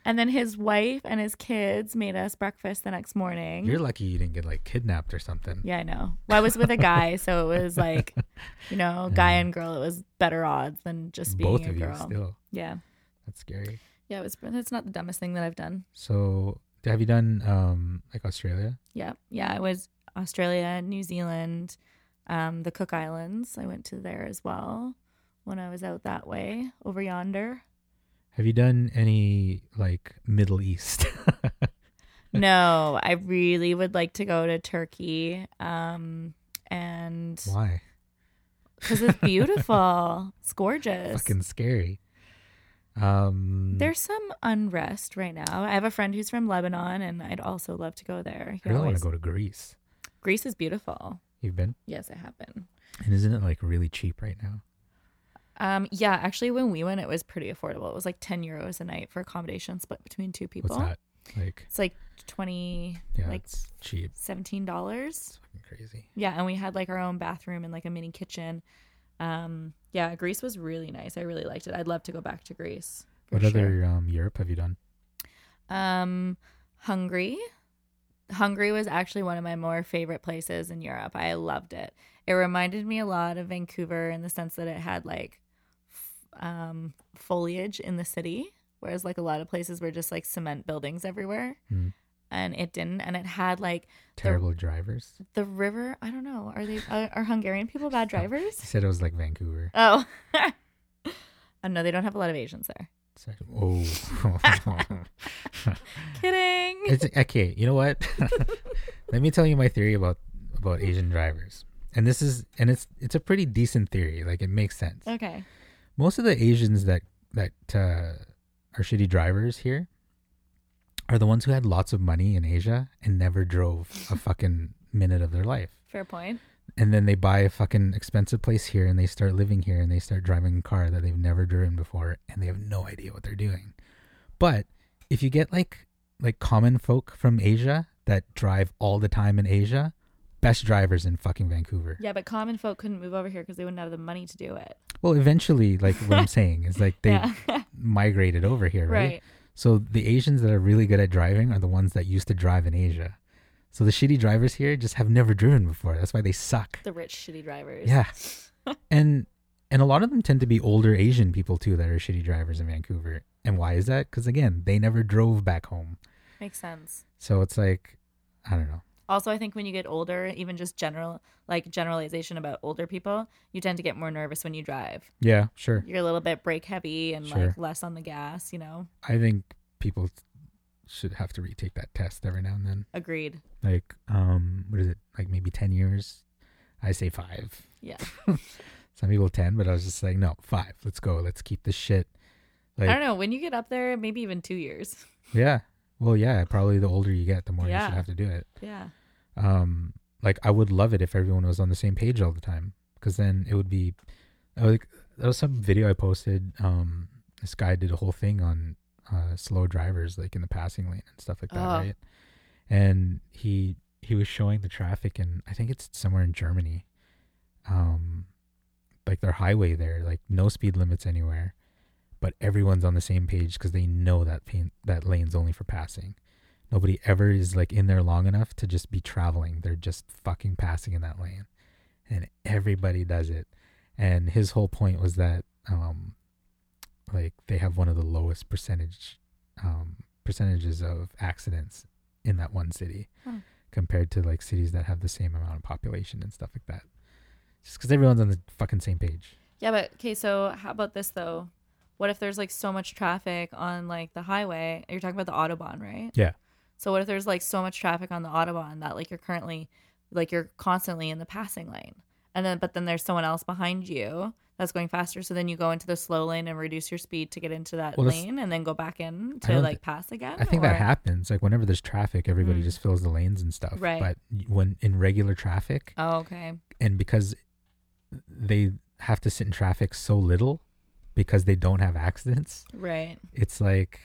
And then his wife and his kids made us breakfast the next morning. You're lucky you didn't get like kidnapped or something. yeah, I know. Well, I was with a guy, so it was like, you know, guy Yeah. and girl. It was better odds than just being Both a of you girl. still. Yeah, That's scary. yeah. It was. That's not the dumbest thing that I've done. So have you done um like Australia? Yeah, yeah. I was Australia, New Zealand, um, the Cook Islands. I went to there as well when I was out that way over yonder. Have you done any like Middle East? no, I really would like to go to Turkey. Um, and Why? because it's beautiful, it's gorgeous. Fucking scary. Um There's some unrest right now. I have a friend who's from Lebanon, and I'd also love to go there. He I really want to go to Greece. Greece is beautiful. You've been? Yes, I have been. And isn't it like really cheap right now? Um, yeah, actually, when we went, it was pretty affordable. It was like ten euros a night for accommodation split between two people. What's that? Like It's like twenty, yeah, like it's cheap. seventeen dollars. Crazy. Yeah, and we had like our own bathroom and like a mini kitchen. Um, yeah, Greece was really nice. I really liked it. I'd love to go back to Greece. What sure. other um Europe have you done? Um, Hungary. Hungary was actually one of my more favorite places in Europe. I loved it. It reminded me a lot of Vancouver in the sense that it had like um, foliage in the city, whereas like a lot of places were just like cement buildings everywhere. Hmm. And it didn't. And it had like Terrible drivers. the river. I don't know. Are they are, are Hungarian people bad drivers? You said it was like Vancouver. Oh. oh no, they don't have a lot of Asians there. Oh. Kidding. it's okay. You know what? Let me tell you my theory about about Asian drivers. And this is and it's it's a pretty decent theory. Like it makes sense. okay. Most of the Asians that that uh, are shitty drivers here are the ones who had lots of money in Asia and never drove a fucking minute of their life. Fair point. And then they buy a fucking expensive place here and they start living here and they start driving a car that they've never driven before and they have no idea what they're doing. But if you get like like common folk from Asia that drive all the time in Asia, best drivers in fucking Vancouver. Yeah, but common folk couldn't move over here because they wouldn't have the money to do it. Well, eventually, like what I'm saying is like they yeah. migrated over here, right? right. So the Asians that are really good at driving are the ones that used to drive in Asia. So the shitty drivers here just have never driven before. That's why they suck. The rich, shitty drivers. Yeah. and and a lot of them tend to be older Asian people too that are shitty drivers in Vancouver. And why is that? Cuz again, they never drove back home. Makes sense. So it's like I don't know. Also, I think when you get older, even just general, like generalization about older people, you tend to get more nervous when you drive. Yeah, sure. You're a little bit brake heavy and Sure. like less on the gas, you know? I think people should have to retake that test every now and then. Agreed. Like um what is it? Like maybe 10 years. I say 5. Yeah. Some people 10, but I was just like, no, 5. Let's go. Let's keep this shit like I don't know. When you get up there, maybe even two years. Yeah. Well, yeah, probably the older you get, the more you should have to do it. Yeah. Um, like I would love it if everyone was on the same page all the time, because then it would be. I like that was some video I posted. Um, this guy did a whole thing on uh, slow drivers, like in the passing lane and stuff like that, Oh. right? And he he was showing the traffic, and I think it's somewhere in Germany. Um, like their highway there, like no speed limits anywhere, but everyone's on the same page because they know that pain, that lane's only for passing. Nobody ever is like in there long enough to just be traveling. They're just fucking passing in that lane. And everybody does it. And his whole point was that um like they have one of the lowest percentage um percentages of accidents in that one city Hmm. compared to like cities that have the same amount of population and stuff like that. Just cuz everyone's on the fucking same page. Yeah, but okay, so how about this though? What if there's like so much traffic on like the highway? You're talking about the Autobahn, right? Yeah. So what if there's like so much traffic on the Autobahn that like you're currently like you're constantly in the passing lane. And then but then there's someone else behind you that's going faster. So then you go into the slow lane and reduce your speed to get into that Well, lane and then go back in to like thi- pass again. I think or- that happens. Like whenever there's traffic, everybody Mm. just fills the lanes and stuff. Right. But when in regular traffic, Oh, okay. and because they have to sit in traffic so little because they don't have accidents, Right. it's like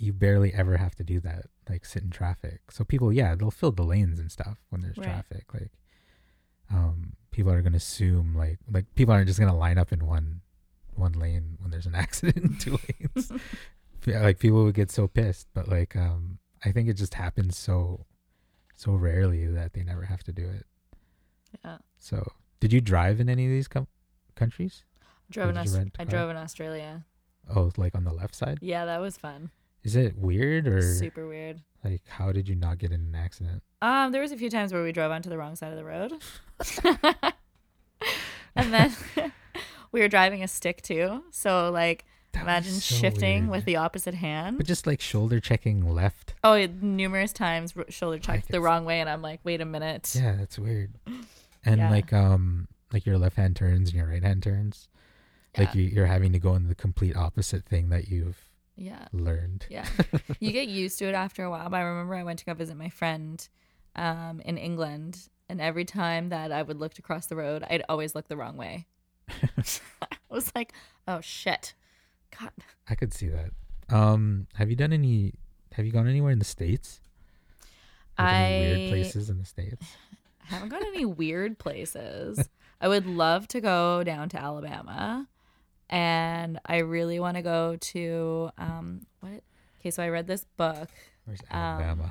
you barely ever have to do that, like sit in traffic. So people, yeah, they'll fill the lanes and stuff when there's Right. traffic. Like, um, people are gonna assume like like people aren't just gonna line up in one one lane when there's an accident in two lanes. Like people would get so pissed, but like um, I think it just happens so so rarely that they never have to do it. Yeah. So, did you drive in any of these com- countries? Drove in Aus- I car? drove in Australia. Oh, like on the left side? Yeah, that was fun. Is it weird or Super weird. like how did you not get in an accident? Um, there was a few times where we drove onto the wrong side of the road. and then we were driving a stick too. So like That imagine so shifting weird. with the opposite hand. But just like shoulder checking left. Oh, numerous times r- shoulder checked the wrong way, and I'm like, wait a minute. Yeah, that's weird. And Yeah. like um like your left hand turns and your right hand turns. Like you, you're having to go in the complete opposite thing that you've Yeah. learned. Yeah. you get used to it after a while. But I remember I went to go visit my friend um, in England, and every time that I would look across the road, I'd always look the wrong way. I was like, oh shit. God. I could see that. Um, have you done any? Have you gone anywhere in the states? Like I- weird places in the states. I haven't gone any weird places. I would love to go down to Alabama, and I really want to go to um, what? Okay, so I read this book. Where's Um,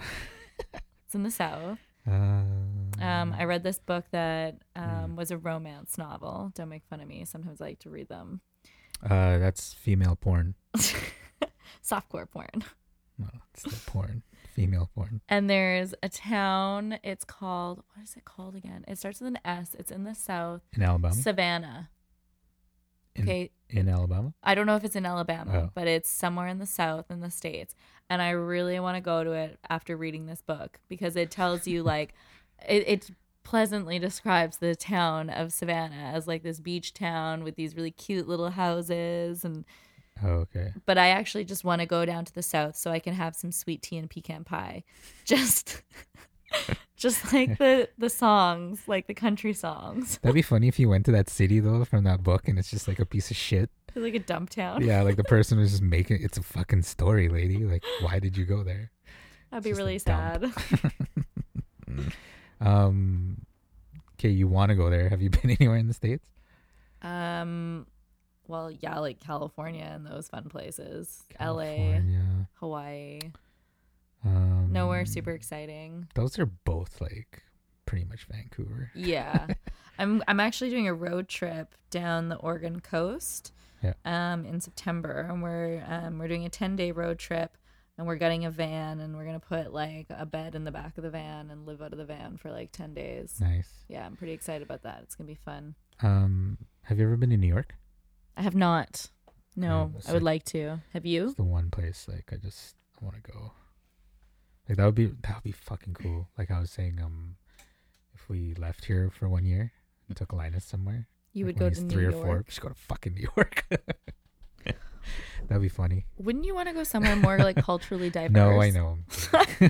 It's in the South. um, Um, I read this book that Hmm. um, was a romance novel. Don't make fun of me. Sometimes I like to read them. uh, that's female porn. Softcore porn. No, it's still porn. Female porn. And there's a town. It's called what is it called again? It starts with an S. It's in the South. In Alabama. Savannah. In, Okay, in Alabama. I don't know if it's in Alabama, Oh. but it's somewhere in the South in the states. And I really want to go to it after reading this book because it tells you like it, it pleasantly describes the town of Savannah as like this beach town with these really cute little houses and Oh, okay. but I actually just want to go down to the south so I can have some sweet tea and pecan pie. Just just like the the songs, like the country songs. That'd be funny if you went to that city though from that book and it's just like a piece of shit. like a dump town. Yeah, like the person was just making it's a fucking story, lady. Like, why did you go there? That'd be really sad. Um, okay, you want to go there? Have you been anywhere in the states? Um well, yeah, like California and those fun places. LA, California. Hawaii. Um, Nowhere super exciting. Those are both like pretty much Vancouver. Yeah. I'm I'm actually doing a road trip down the Oregon coast. Yeah. Um in September and we're um we're doing a 10-day road trip and we're getting a van and we're going to put like a bed in the back of the van and live out of the van for like 10 days. Nice. Yeah, I'm pretty excited about that. It's going to be fun. Um, have you ever been to New York? I have not. No, I would like- like to. Have you? It's the one place like I just want to go. Like that would be that would be fucking cool. Like I was saying, um, if we left here for one year and took Linus somewhere, You like would go to three New or York. four, just go to fucking New York. That'd be funny. Wouldn't you want to go somewhere more like culturally diverse? No, I know.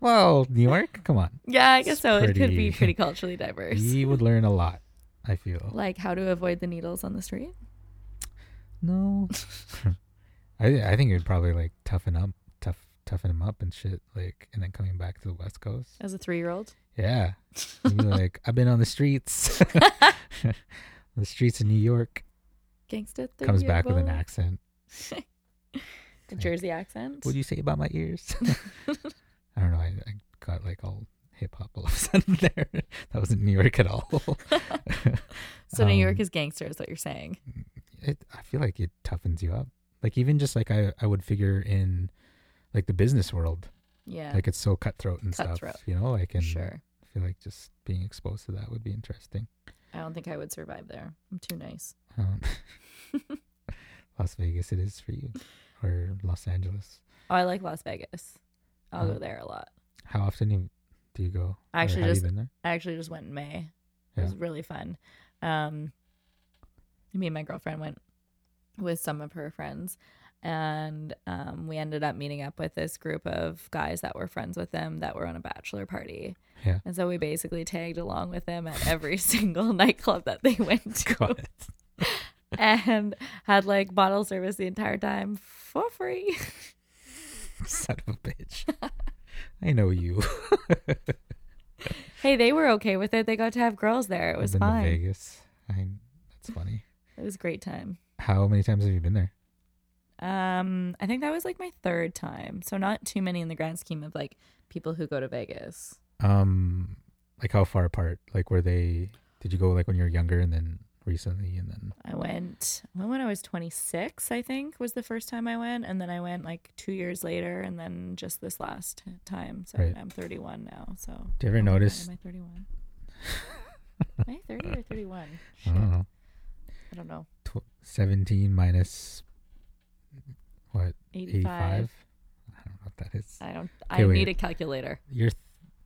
well, New York, come on. Yeah, I guess It's so. It could be pretty- pretty culturally diverse. We would learn a lot. I feel. Like how to avoid the needles on the street. No. I I think it would probably like toughen up, tough toughen him up and shit. Like, and then coming back to the West Coast. As a three-year-old. Yeah. Be like, I've been on the streets. the streets of New York. Gangsta. Comes back with an accent. A Jersey accent. What do you say about my ears? I don't know. I, I got like all hip hop all of a sudden there. That wasn't New York at all. so New York Um, is gangster, is what you're saying. it, I feel like it toughens you up. Like even just like I, I would figure in like the business world, Yeah. like it's so cutthroat and Cutthroat. stuff, you know, like and sure. I feel like just being exposed to that would be interesting. I don't think I would survive there. I'm too nice. Um, Las Vegas, it is for you, or Los Angeles. Oh, I like Las Vegas. I'll go there a lot. How often you, do you go? I actually just- you been there? I actually just went in May. It was really fun. Um, me and my girlfriend went with some of her friends, and um, we ended up meeting up with this group of guys that were friends with them that were on a bachelor party. Yeah. And so we basically tagged along with them at every single nightclub that they went to and had like bottle service the entire time for free. Son of a bitch. I know you. hey, they were okay with it. They got to have girls there. It I've was been to fine. Vegas. I, that's funny. It was a great time. How many times have you been there? Um, I think that was like my third time, so not too many in the grand scheme of like people who go to Vegas. Um, like how far apart? Like were they? Did you go like when you were younger and then recently and then? I went well, when I was 26, I think was the first time I went, and then I went like two years later, and then just this last time. So Right. I'm 31 now. So Do you ever Oh notice? Am I 31? am I 30 or 31? I don't know. I don't know. Tw- Seventeen minus what? 85. Eighty-five. I don't know what that is. I don't. Okay, I wait. need a calculator. You're, th-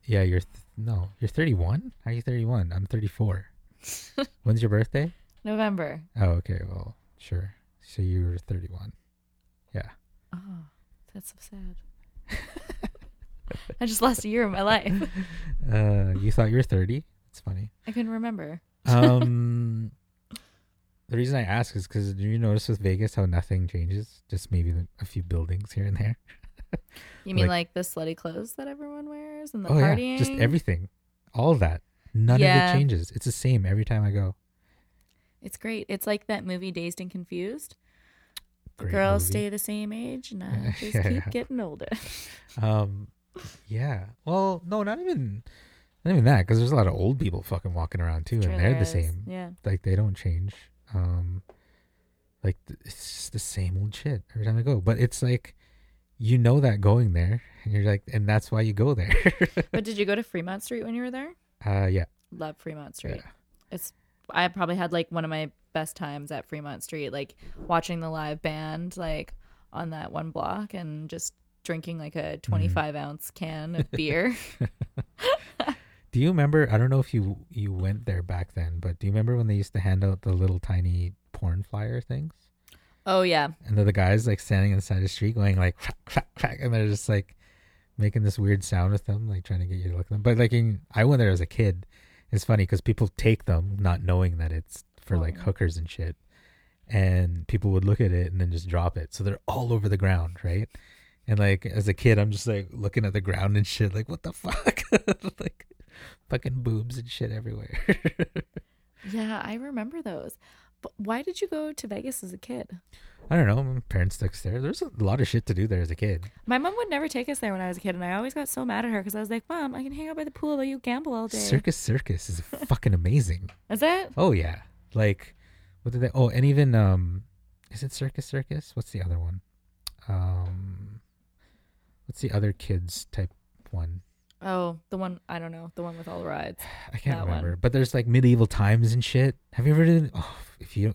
yeah, you're. Th- no, you're thirty-one. How are you thirty-one? I'm thirty-four. When's your birthday? November. Oh, okay. Well, sure. So you were thirty-one. Yeah. Oh, that's so sad. I just lost a year of my life. Uh, you thought you were thirty. It's funny. I couldn't remember. Um, the reason I ask is because do you notice with Vegas how nothing changes? Just maybe a few buildings here and there. You mean Like- like, the slutty clothes that everyone wears and the oh partying? yeah, just everything, all of that. None of it changes. It's the same every time I go. It's great. It's like that movie Dazed and Confused. The Great girls movie. stay the same age and I just Yeah, keep yeah. getting older. Um, yeah. Well, no, not even, not even that. Because there's a lot of old people fucking walking around too, and they're the is. same. Yeah. Like they don't change. Um, like it's just the same old shit every time I go. But it's like, you know that going there, and you're like, and that's why you go there. But did you go to Fremont Street when you were there? uh, yeah. Love Fremont Street. Yeah. It's I probably had like one of my best times at Fremont Street, like watching the live band like on that one block and just drinking like Mm-hmm. a 25 ounce can of beer. Do you remember? I don't know if you you went there back then, but do you remember when they used to hand out the little tiny porn flyer things? oh yeah. And then the guys like standing on the side of the street going like crack, crack, crack, and they're just like making this weird sound with them, like trying to get you to look at them. But like in, I went there as a kid. It's funny because people take them not knowing that it's for like Oh. hookers and shit, and people would look at it and then just drop it. So they're all over the ground, right? And like as a kid, I'm just like looking at the ground and shit, like what the fuck, like fucking boobs and shit everywhere. Yeah, I remember those. But why did you go to Vegas as a kid? I don't know. My parents took us there. There's a lot of shit to do there as a kid. My mom would never take us there when I was a kid, and I always got so mad at her because I was like, "Mom, I can hang out by the pool while you gamble all day." Circus Circus is fucking amazing. Is it? Oh yeah, like what did they? Oh, and even um, is it Circus Circus? What's the other one? Um, what's the other kids type one? Oh, the one I don't know, the one with all the rides. I can't That remember. one. But there's like medieval times and shit. Have you ever done? Oh, if you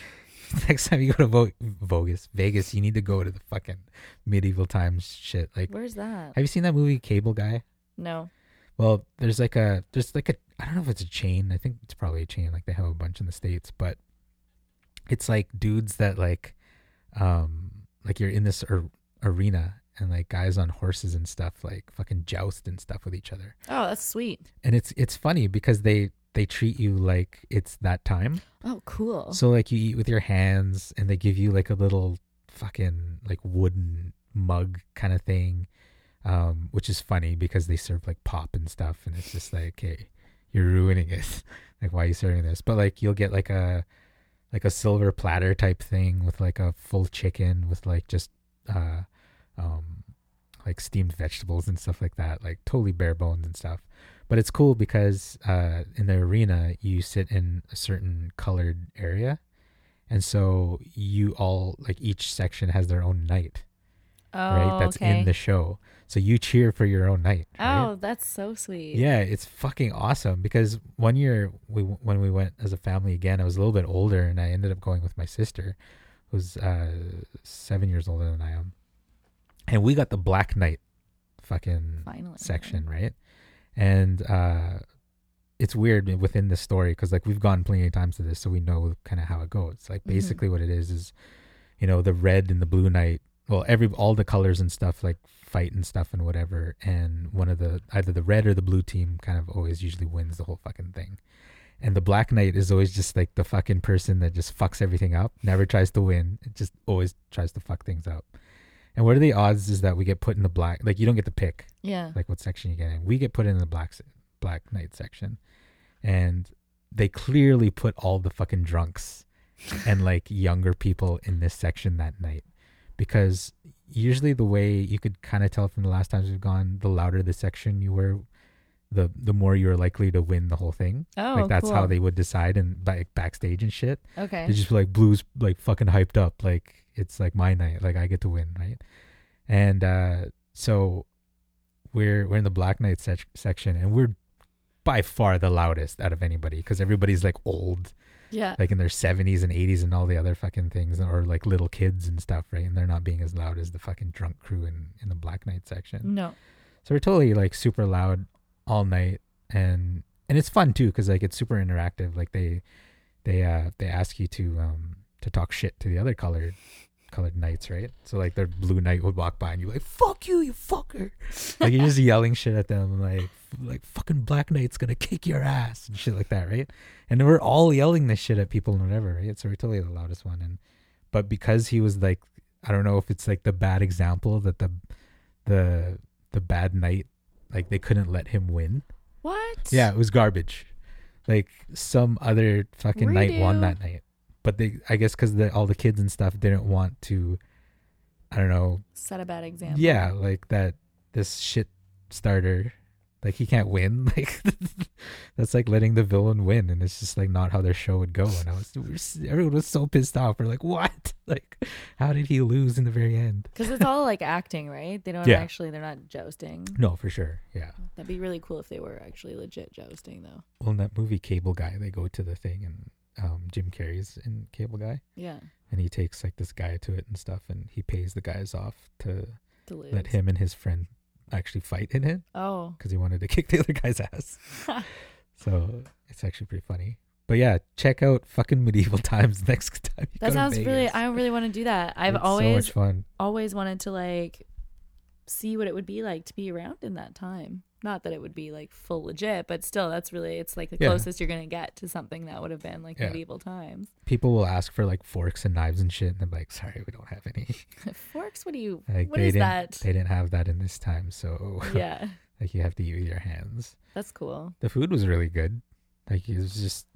next time you go to Vo- Vogus Vegas, you need to go to the fucking medieval times shit. Like, Where's that? have you seen that movie Cable Guy? No. Well, there's like a there's like a I don't know if it's a chain. I think it's probably a chain. Like they have a bunch in the states, but it's like dudes that like um like you're in this ar- arena and like guys on horses and stuff like fucking joust and stuff with each other. Oh, that's sweet. And it's it's funny because they they treat you like it's that time. Oh, cool. So like you eat with your hands and they give you like a little fucking like wooden mug kind of thing. Um, which is funny because they serve like pop and stuff and it's just like, hey, you're ruining it. like why are you serving this? But like you'll get like a like a silver platter type thing with like a full chicken with like just uh um like steamed vegetables and stuff like that. Like totally bare bones and stuff. But it's cool because uh, in the arena you sit in a certain colored area, and so you all like each section has their own knight, oh, right? That's okay. in the show. So you cheer for your own knight. right? Oh, that's so sweet. Yeah, it's fucking awesome because one year we when we went as a family again, I was a little bit older and I ended up going with my sister, who's uh, seven years older than I am, and we got the Black Knight fucking Finally. section, right? And uh, it's weird within the story because like we've gone plenty of times to this, so we know kind of how it goes. Like Mhm. basically, what it is is, you know, the red and the blue knight. Well, every all the colors and stuff like fight and stuff and whatever, and one of the either the red or the blue team kind of always usually wins the whole fucking thing. And the black knight is always just like the fucking person that just fucks everything up, never tries to win, it just always tries to fuck things up. And what are the odds is that we get put in the black? Like you don't get to pick Yeah. like what section you get in. We get put in the black black knight section, and they clearly put all the fucking drunks and like younger people in this section that night because usually the way you could kind of tell from the last times we've gone, the louder the section you were, the the more you're likely to win the whole thing. Oh, like that's how they would decide and like backstage and shit. Okay. They just like blues like fucking hyped up like it's like my night like I get to win right, and uh so we're we're in the Black Knight sec- section and we're by far the loudest out of anybody because everybody's like old. Yeah. like in their 70s and 80s and all the other fucking things or like little kids and stuff right? And they're not being as loud as the fucking drunk crew in in the Black Knight section. No. so we're totally like super loud all night and and it's fun too because like it's super interactive. Like they they uh they ask you to um to talk shit to the other colored colored knights right? So like their blue knight would walk by and you're like fuck you you fucker. Like you're just yelling shit at them like like fucking black knight's gonna kick your ass and shit like that right? And we're all yelling this shit at people and whatever right? So we're totally the loudest one and but because he was like i don't know if it's like the bad example that the the the bad knight like they couldn't let him win. What? yeah it was garbage. Like some other fucking knight won that night but they i guess because the, all the kids and stuff didn't want to i don't know Set a bad example. yeah like that this shit starter like he can't win like that's like letting the villain win and it's just like not how their show would go and i was we everyone was so pissed off we're like what like how did he lose in the very end Because it's all like acting, right? They don't Yeah. actually, they're not jousting. no for sure yeah That'd be really cool if they were actually legit jousting, though. well in that movie cable guy they go to the thing and um jim carrey's in cable guy Yeah. and he takes like this guy to it and stuff and he pays the guys off to To let him and his friend actually fight in it Oh. because he wanted to kick the other guy's ass. so it's actually pretty funny. But yeah, check out fucking medieval times next time. You go That sounds really. I really want to do that. I've It's always, so much fun. always wanted to like see what it would be like to be around in that time. Not that it would be like full legit, but still, that's really, it's like the Yeah. closest you're going to get to something that would have been like Yeah. medieval times. People will ask for like forks and knives and shit, and I'm like, sorry, we don't have any. Forks? What do you, Like what is that? They didn't have that in this time, so yeah. like you have to use your hands. That's cool. The food was really good. Like it was just,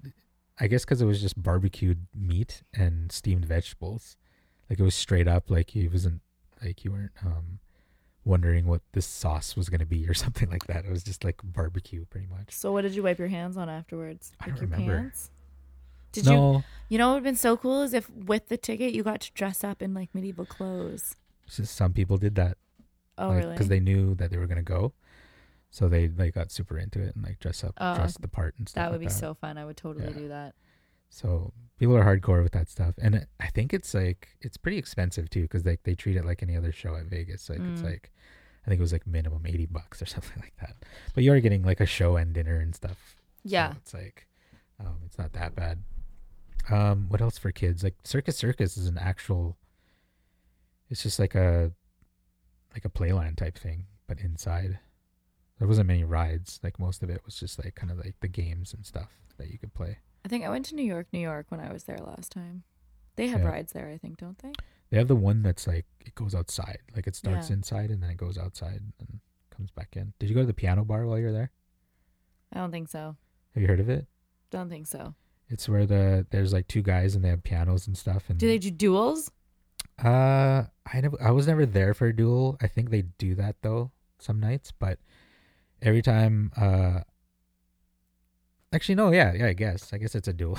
I guess because it was just barbecued meat and steamed vegetables. Like it was straight up. Like it wasn't like you weren't um wondering what this sauce was gonna be or something like that. It was just like barbecue, pretty much. So what did you wipe your hands on afterwards? I don't your remember. pants? Did you no, you know what would have been so cool is if with the ticket you got to dress up in like medieval clothes. some people did that. Oh like, really? Because they knew that they were gonna go, so they like got super into it and like dress up, Oh, dress the part and stuff. that would like be so fun. I would totally Yeah. do that. So people are hardcore with that stuff, and it, I think it's like it's pretty expensive too, because like they treat it like any other show at Vegas. Like it's Mm. like, I think it was like minimum eighty bucks or something like that. But you are getting like a show and dinner and stuff. so Yeah. it's like, um, it's not that bad. Um, what else for kids? Like Circus Circus is an actual. It's just like a, like a playland type thing, but inside. There wasn't many rides. Like most of it was just like kind of like the games and stuff that you could play. I think I went to New York, New York when I was there last time. They have Yeah. rides there, I think, don't they? They have the one that's like it goes outside, like it starts Yeah. inside and then it goes outside and comes back in. Did you go to the piano bar while you're there? I don't think so. Have you heard of it? Don't think so. It's where the there's like two guys and they have pianos and stuff. And Do they do duels? Uh, I never, I was never there for a duel. I think they do that though some nights, but every time, uh, actually no, yeah, yeah, I guess, I guess it's a duel.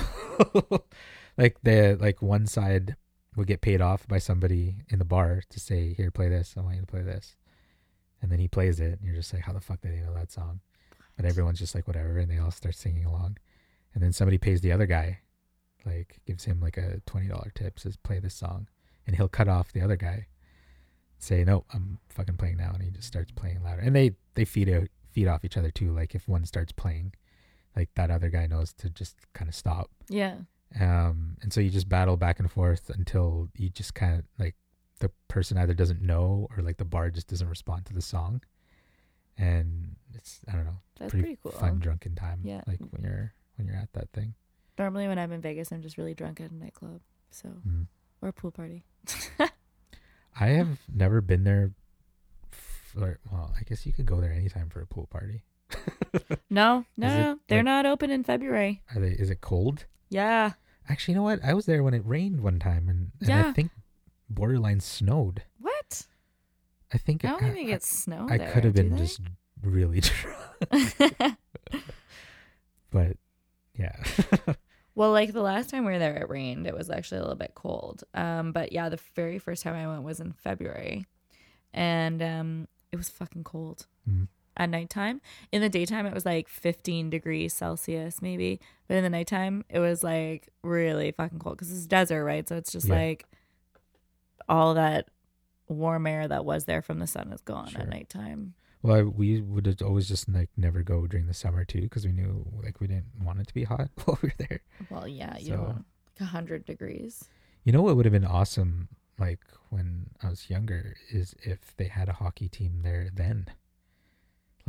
like the like one side would get paid off by somebody in the bar to say, "Here, play this. I want you to play this," and then he plays it, and you're just like, "How the fuck did he know that song?" But everyone's just like, "Whatever," and they all start singing along, and then somebody pays the other guy, like gives him like a twenty dollar tip, says, "Play this song." and he'll cut off the other guy say no i'm fucking playing now and he just starts playing louder and they they feed out feed off each other too like if one starts playing like that other guy knows to just kind of stop Yeah. um and so you just battle back and forth until you just kind of like the person either doesn't know or like the bar just doesn't respond to the song and it's i don't know That's pretty, pretty, cool. fun drunken time Yeah. like when you're when you're at that thing Normally when I'm in Vegas I'm just really drunk at a nightclub. So Mm. or a pool party. I have never been there. For, well, I guess you could go there anytime for a pool party. No, no, it. They're not open in February. Are they? Is it cold? Yeah. Actually, you know what? I was there when it rained one time, and, and Yeah. I think borderline snowed. What? I think I don't I, think it snowed. snow I, there. could have been they? just really drunk, but yeah. well, like the last time we were there, it rained. It was actually a little bit cold. Um, but yeah, the very first time I went was in February, and um, it was fucking cold Mm. At nighttime. In the daytime, it was like 15 degrees Celsius, maybe. But in the nighttime, it was like really fucking cold because it's desert, right? So it's just Yeah. like all that warm air that was there from the sun is gone Sure. at nighttime. Well, I, we would always just like never go during the summer too, because we knew like we didn't want it to be hot while we were there. Well, yeah, you So- know, like 100 degrees. You know what would have been awesome, like when I was younger, is if they had a hockey team there then.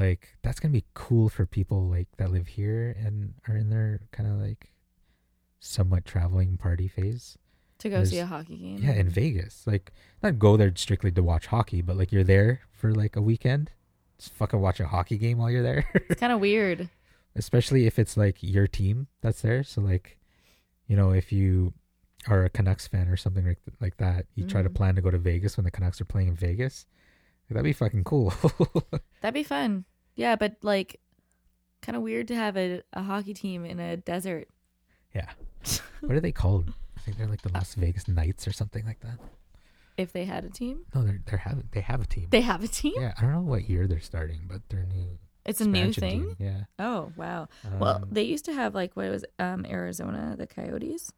Like that's gonna be cool for people like that live here and are in their kind of like somewhat traveling party phase. To go see a hockey game. Yeah, in Vegas, like not go there strictly to watch hockey, but like you're there for like a weekend. Just fucking watch a hockey game while you're there. It's kind of weird. especially if it's like your team that's there. So like, you know, if you are a Canucks fan or something like like that, you try to Mhm. plan to go to Vegas when the Canucks are playing in Vegas. That'd be fucking cool. That'd be fun. Yeah, but like kind of weird to have a, a hockey team in a desert. yeah. What are they called? I think they're like the Las Vegas Knights or something like that. If they had a team, No, they're they're have they have a team. they have a team. yeah, I don't know what year they're starting, but they're new. It's a new thing. team. Yeah. Oh wow. well, Um, they used to have like what was um Arizona, the Coyotes,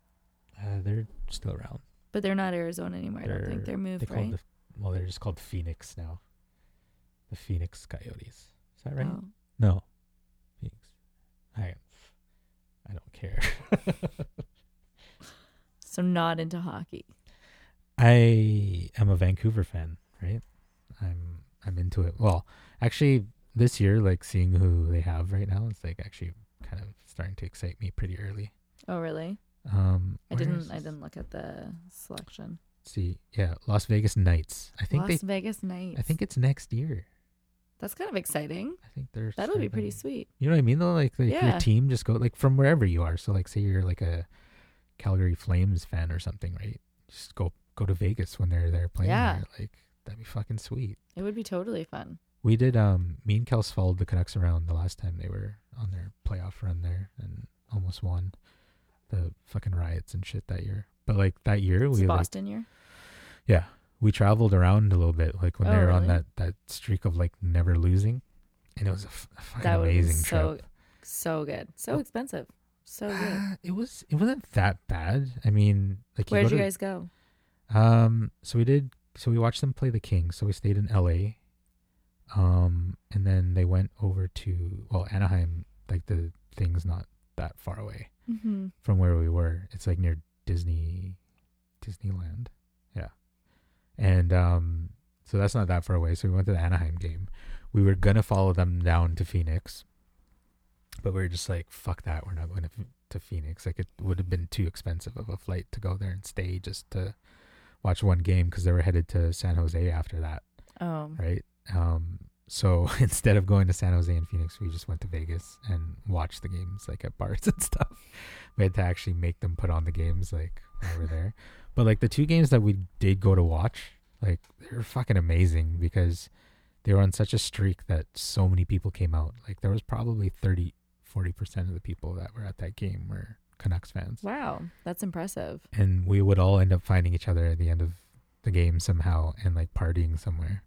uh, they're still around. but they're not Arizona anymore. I don't think they're they got called right. the well, they're just called Phoenix now. The Phoenix Coyotes. Is that right? Oh. No. I I don't care. So not into hockey. I am a Vancouver fan, right? I'm I'm into it. Well, actually this year like seeing who they have right now is like actually kind of starting to excite me pretty early. Oh really? Um I didn't. I didn't look at the selection. see. Yeah, Las Vegas Knights. I think Las they Vegas Knights. I think it's next year. That's kind of exciting. I think they're That'll be pretty sweet. You know what I mean though? Like, like Yeah. your team just go like from wherever you are. So like say you're like a Calgary Flames fan or something, right? Just go go to Vegas when they're there playing Yeah. there. Like that'd be fucking sweet. It would be totally fun. We did um me and Kels followed the Canucks around the last time they were on their playoff run there and almost won the fucking riots and shit that year. But like that year It's we like, Boston year. yeah, we traveled around a little bit like when Oh, they were on that that streak of like never losing. And it was a, f- a fucking That was amazing so trip. so good, so expensive, so good. It was it wasn't that bad. I mean, like Where you did you to- guys go? Um, so we did. So we watched them play the Kings. So we stayed in L.A. Um, and then they went over to well Anaheim. Like the thing's not that far away Mm-hmm. from where we were. It's like near Disney, Disneyland. And um, so that's not that far away. So we went to the Anaheim game. We were gonna follow them down to Phoenix, but we were just like, "Fuck that! We're not going to to Phoenix. Like it would have been too expensive of a flight to go there and stay just to watch one game because they were headed to San Jose after that, Oh, right? Um, so instead of going to San Jose and Phoenix, we just went to Vegas and watched the games like at bars and stuff. We had to actually make them put on the games like were there. But like the two games that we did go to watch, like they were fucking amazing because they were on such a streak that so many people came out. Like there was probably 30, 40% of the people that were at that game were Canucks fans wow, that's impressive. and we would all end up finding each other at the end of the game somehow and like partying somewhere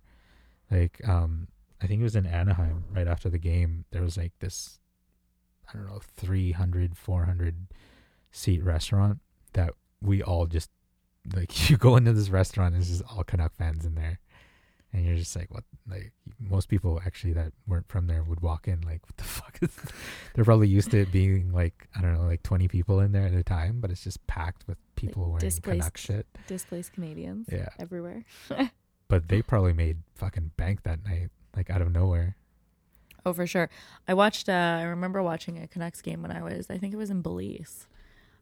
like um i think it was in anaheim right after the game there was like this i don't know 300 400 seat restaurant that we all just like you go into this restaurant and it's just all canuck fans in there and you're just like what like most people actually that weren't from there would walk in like what the fuck is this? they're probably used to it being like i don't know like 20 people in there at a time but it's just packed with people wearing displaced canuck shit Displaced Canadians yeah everywhere. but they probably made fucking bank that night like out of nowhere Oh, for sure. I watched. Uh, I remember watching a Canucks game when I was. I think it was in Belize.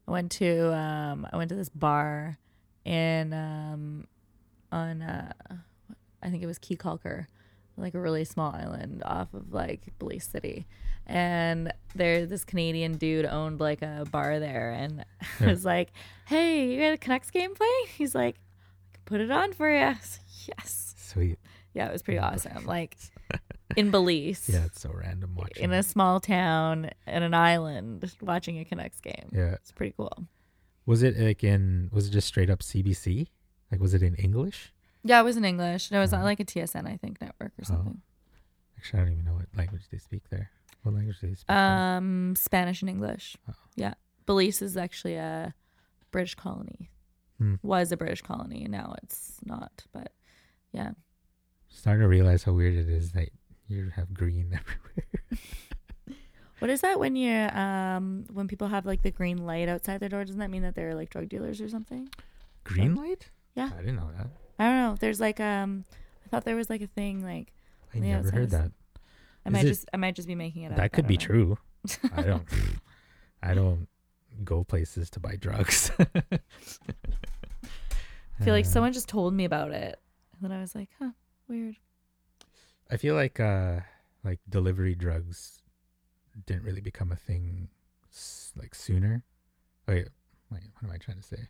I went to. Um, I went to this bar, in um, on. Uh, I think it was Caye Caulker, like a really small island off of like Belize City. And there, this Canadian dude owned like a bar there, and I was like, "Hey, you got a Canucks game playing?" He's like, "I can "Put it on for you." Yes, Sweet. yeah, it was pretty awesome. Like in Belize, Yeah, it's so random watching. in a small town in an island, watching a Canucks game. yeah. It's pretty cool. Was it like in? Was it just straight up CBC? Like, was it in English? Yeah, it was in English. No, it was Oh. on like a TSN, I think, network or something. Actually, I don't even know what language they speak there. What language do they speak? Um, Spanish and English. Oh. Yeah, Belize is actually a British colony. Hmm. Was a British colony. Now it's not. But yeah, Starting to realize how weird it is that you have green everywhere. What is that when you um when people have like the green light outside their door? Doesn't that mean that they're like drug dealers or something? Green light? Yeah. I didn't know that. I don't know. There's like um, I thought there was like a thing like I never heard that. I Is might it- just I might just be making it up. I That could don't be know. true. I don't. I don't go places to buy drugs. I feel like Uh, someone just told me about it, and then I was like, huh, weird. I feel like uh like delivery drugs didn't really become a thing like sooner. Wait, wait, what am I trying to say?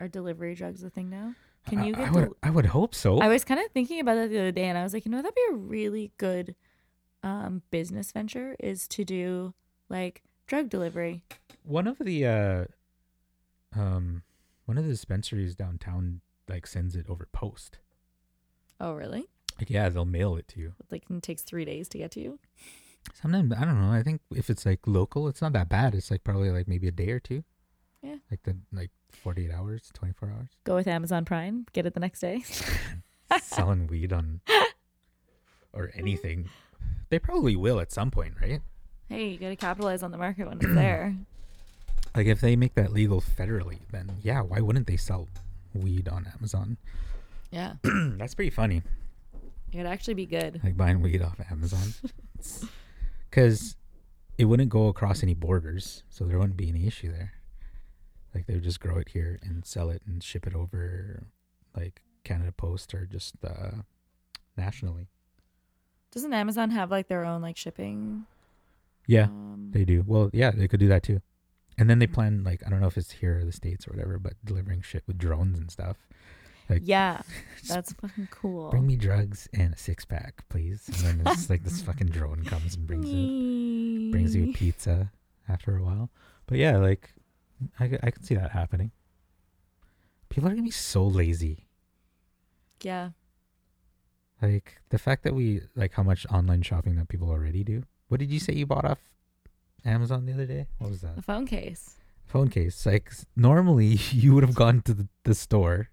Are delivery drugs a thing now? Can you I, get would del- I would hope so. I was kind of thinking about that the other day, and I was like, you know, that'd be a really good um, business venture is to do like drug delivery. one of the uh um one of the dispensaries downtown like sends it over post. Oh, really? Like yeah, they'll mail it to you. Like it takes three days to get to you. Sometimes I don't know. I think if it's like local, it's not that bad. It's like probably like maybe a day or two. Yeah. Like the like forty eight hours, twenty four hours. Go with Amazon Prime, get it the next day. Selling weed on or anything. They probably will at some point, right? hey, you got to capitalize on the market when it's there. Like if they make that legal federally, then yeah, why wouldn't they sell weed on Amazon? Yeah, That's pretty funny. it would actually be good. like buying weed off Amazon. Because it wouldn't go across any borders, so there wouldn't be any issue there. Like they would just grow it here and sell it and ship it over, like Canada Post or just uh, nationally. Doesn't Amazon have like their own like shipping? Yeah, Um, they do. Well, yeah, they could do that too. And then they plan like I don't know if it's here or the states or whatever, but delivering shit with drones and stuff. Like yeah, that's fucking cool. bring me drugs and a six pack, please. And then it's like this fucking drone comes and brings it. brings you pizza after a while. But yeah, like I I can see that happening. People are gonna be so lazy. Yeah, Like the fact that we like how much online shopping that people already do. What did you say you bought off Amazon the other day? What was that? A phone case. Phone case. Like normally you would have gone to the, the store.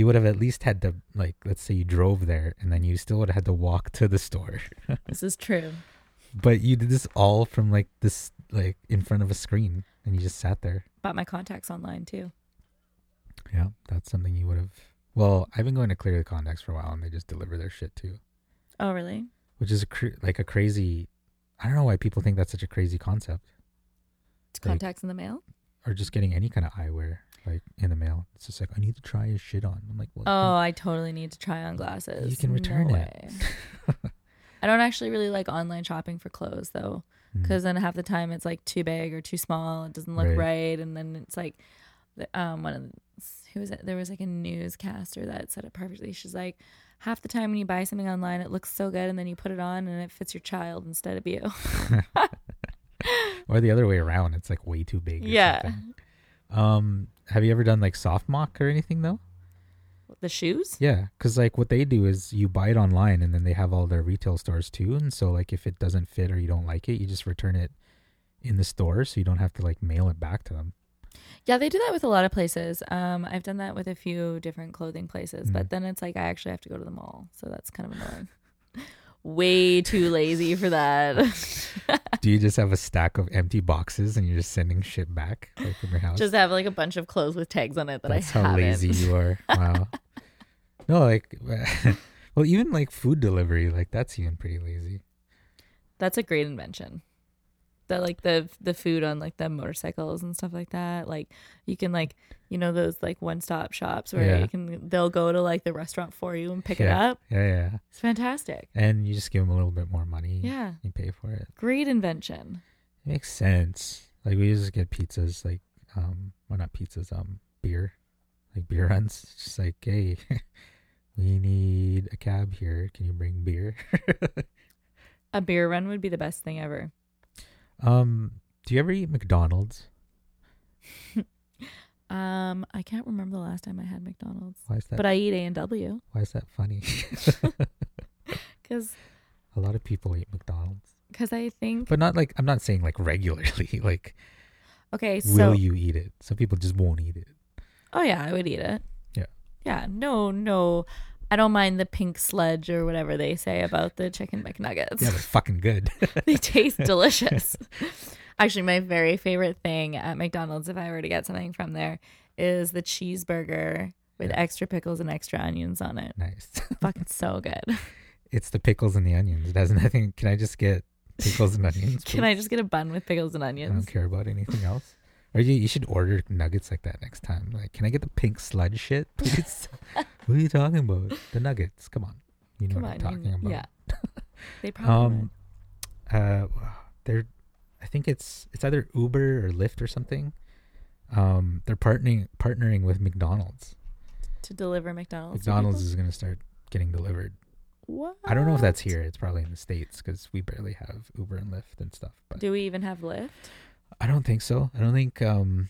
You would have at least had to like let's say you drove there and then you still would have had to walk to the store. This is true. but you did this all from like this like in front of a screen and you just sat there. Bought my contacts online too. Yeah, that's something you would have. Well, I've been going to Clearly Contacts for a while, and they just deliver their shit too, Oh, really? which is a cr- like a crazy. I don't know why people think that's such a crazy concept, Like- contacts in the mail. or just getting any kind of eyewear like in the mail. It's just like I need to try your shit on. I'm like, well, Oh, I totally need to try on glasses. You can No return it. I don't actually really like online shopping for clothes though, mm, because then half the time it's like too big or too small. It doesn't look Right. right, and then it's like, um, one of the, who was it? There was like a newscaster that said it perfectly. She's like, half the time when you buy something online, it looks so good, and then you put it on and it fits your child instead of you. or the other way around. It's like way too big. or Yeah. something. Um, have you ever done like SoftMoc or anything though? the shoes. Yeah, because like what they do is you buy it online and then they have all their retail stores too. And so like if it doesn't fit or you don't like it, you just return it in the store, so you don't have to like mail it back to them. Yeah, they do that with a lot of places. Um, I've done that with a few different clothing places, Mhm. but then it's like I actually have to go to the mall, so that's kind of annoying. Way too lazy for that. do you just have a stack of empty boxes and you're just sending shit back like from your house? Just have like a bunch of clothes with tags on it that That's I how haven't. lazy you are. Wow. no, like, well, even like food delivery, like that's even pretty lazy. That's a great invention. The like the the food on like the motorcycles and stuff like that. Like you can like you know those like one stop shops where Yeah. you can they'll go to like the restaurant for you and pick it up. Yeah, yeah. It's fantastic. And you just give them a little bit more money. Yeah, You pay for it. great invention. It makes sense. Like we used to get pizzas, like um, well not pizzas, um, beer, like beer runs. It's just like, hey, we need a cab here. Can you bring beer? A beer run would be the best thing ever. Um, do you ever eat McDonald's? Um, I can't remember the last time I had McDonald's, Why is that? but I eat A and W why is that funny? because a lot of people eat McDonald's, because I think but not like I'm not saying like regularly. like, okay, so will you eat it? Some people just won't eat it. oh yeah, I would eat it. Yeah. yeah, no, no, I don't mind the pink sludge or whatever they say about the chicken McNuggets. Yeah, they're fucking good. they taste delicious. Actually, my very favorite thing at McDonald's, if I were to get something from there, is the cheeseburger with Yeah. extra pickles and extra onions on it. nice. Fucking so good. It's the pickles and the onions. It has nothing. Can I just get pickles and onions? Can I just get a bun with pickles and onions? I don't care about anything else. Or you, you should order nuggets like that next time. Like, can I get the pink sludge shit, please? What are you talking about? The nuggets. Come on. You know Come what on, I'm talking about. yeah. They probably Um, uh, they're, I think it's it's either Uber or Lyft or something. Um, they're partnering partnering with McDonald's. to deliver McDonald's. McDonald's is gonna start getting delivered. What? I don't know if that's here. It's probably in the states because we barely have Uber and Lyft and stuff. But Do we even have Lyft? I don't think so. I don't think. Um,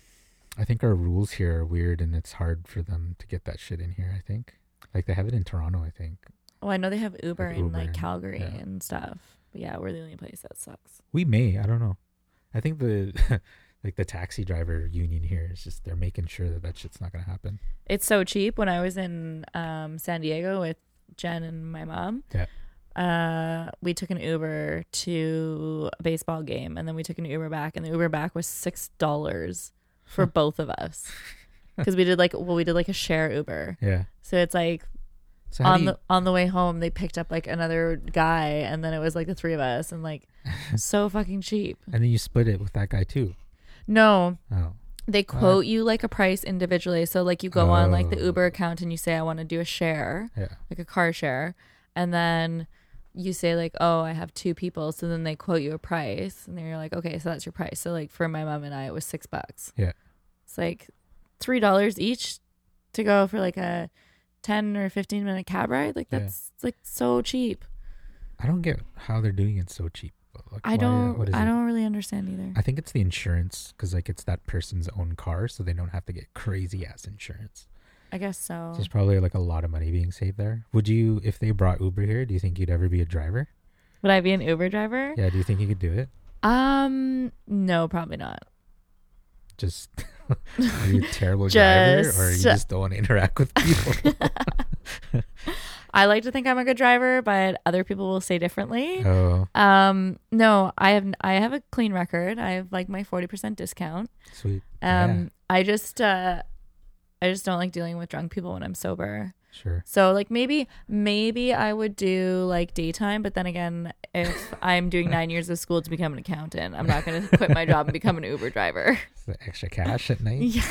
I think our rules here are weird, and it's hard for them to get that shit in here. I think, like they have it in Toronto. I think Oh, I know they have Uber Like in Uber like and- Calgary yeah. and stuff. But yeah, we're the only place that sucks. we may. I don't know. I think the like the taxi driver union here is just they're making sure that that shit's not gonna happen. It's so cheap. When I was in um, San Diego with Jen and my mom, Yeah. uh, we took an Uber to a baseball game, and then we took an Uber back, and the Uber back was six dollars for both of us because we did like well, we did like a share Uber. Yeah. So it's like So on you, the on the way home, they picked up like another guy, and then it was like the three of us, and like so fucking cheap. and then you split it with that guy too. No, Oh, they quote you like a price individually. So like you go on like the Oh. Uber account and you say I want to do a share, yeah. like a car share, and then you say like oh I have two people, so then they quote you a price, and then you're like okay, so that's your price. So like for my mom and I, it was six bucks. Yeah. It's like three dollars each to go for like a ten or fifteen minute cab ride. Like Yeah. that's like so cheap. I don't get how they're doing it so cheap. Like, I why- uh, don't. what is I it? don't really understand either. I think it's the insurance because like it's that person's own car, so they don't have to get crazy ass insurance. I guess so. So there's probably like a lot of money being saved there. Would you, if they brought Uber here, do you think you'd ever be a driver? Would I be an Uber driver? Yeah. Do you think you could do it? Um, no, probably not. Just are you a terrible driver, or you Just- don't want to interact with people? I like to think I'm a good driver, but other people will say differently. oh, Um, no, I have I have a clean record. I have like my forty percent discount. sweet. Um, I just uh, I just don't like dealing with drunk people when I'm sober. Sure. So like maybe maybe I would do like daytime, but then again, if I'm doing nine years of school to become an accountant, I'm not going to quit my job and become an Uber driver. That extra cash at night? yeah,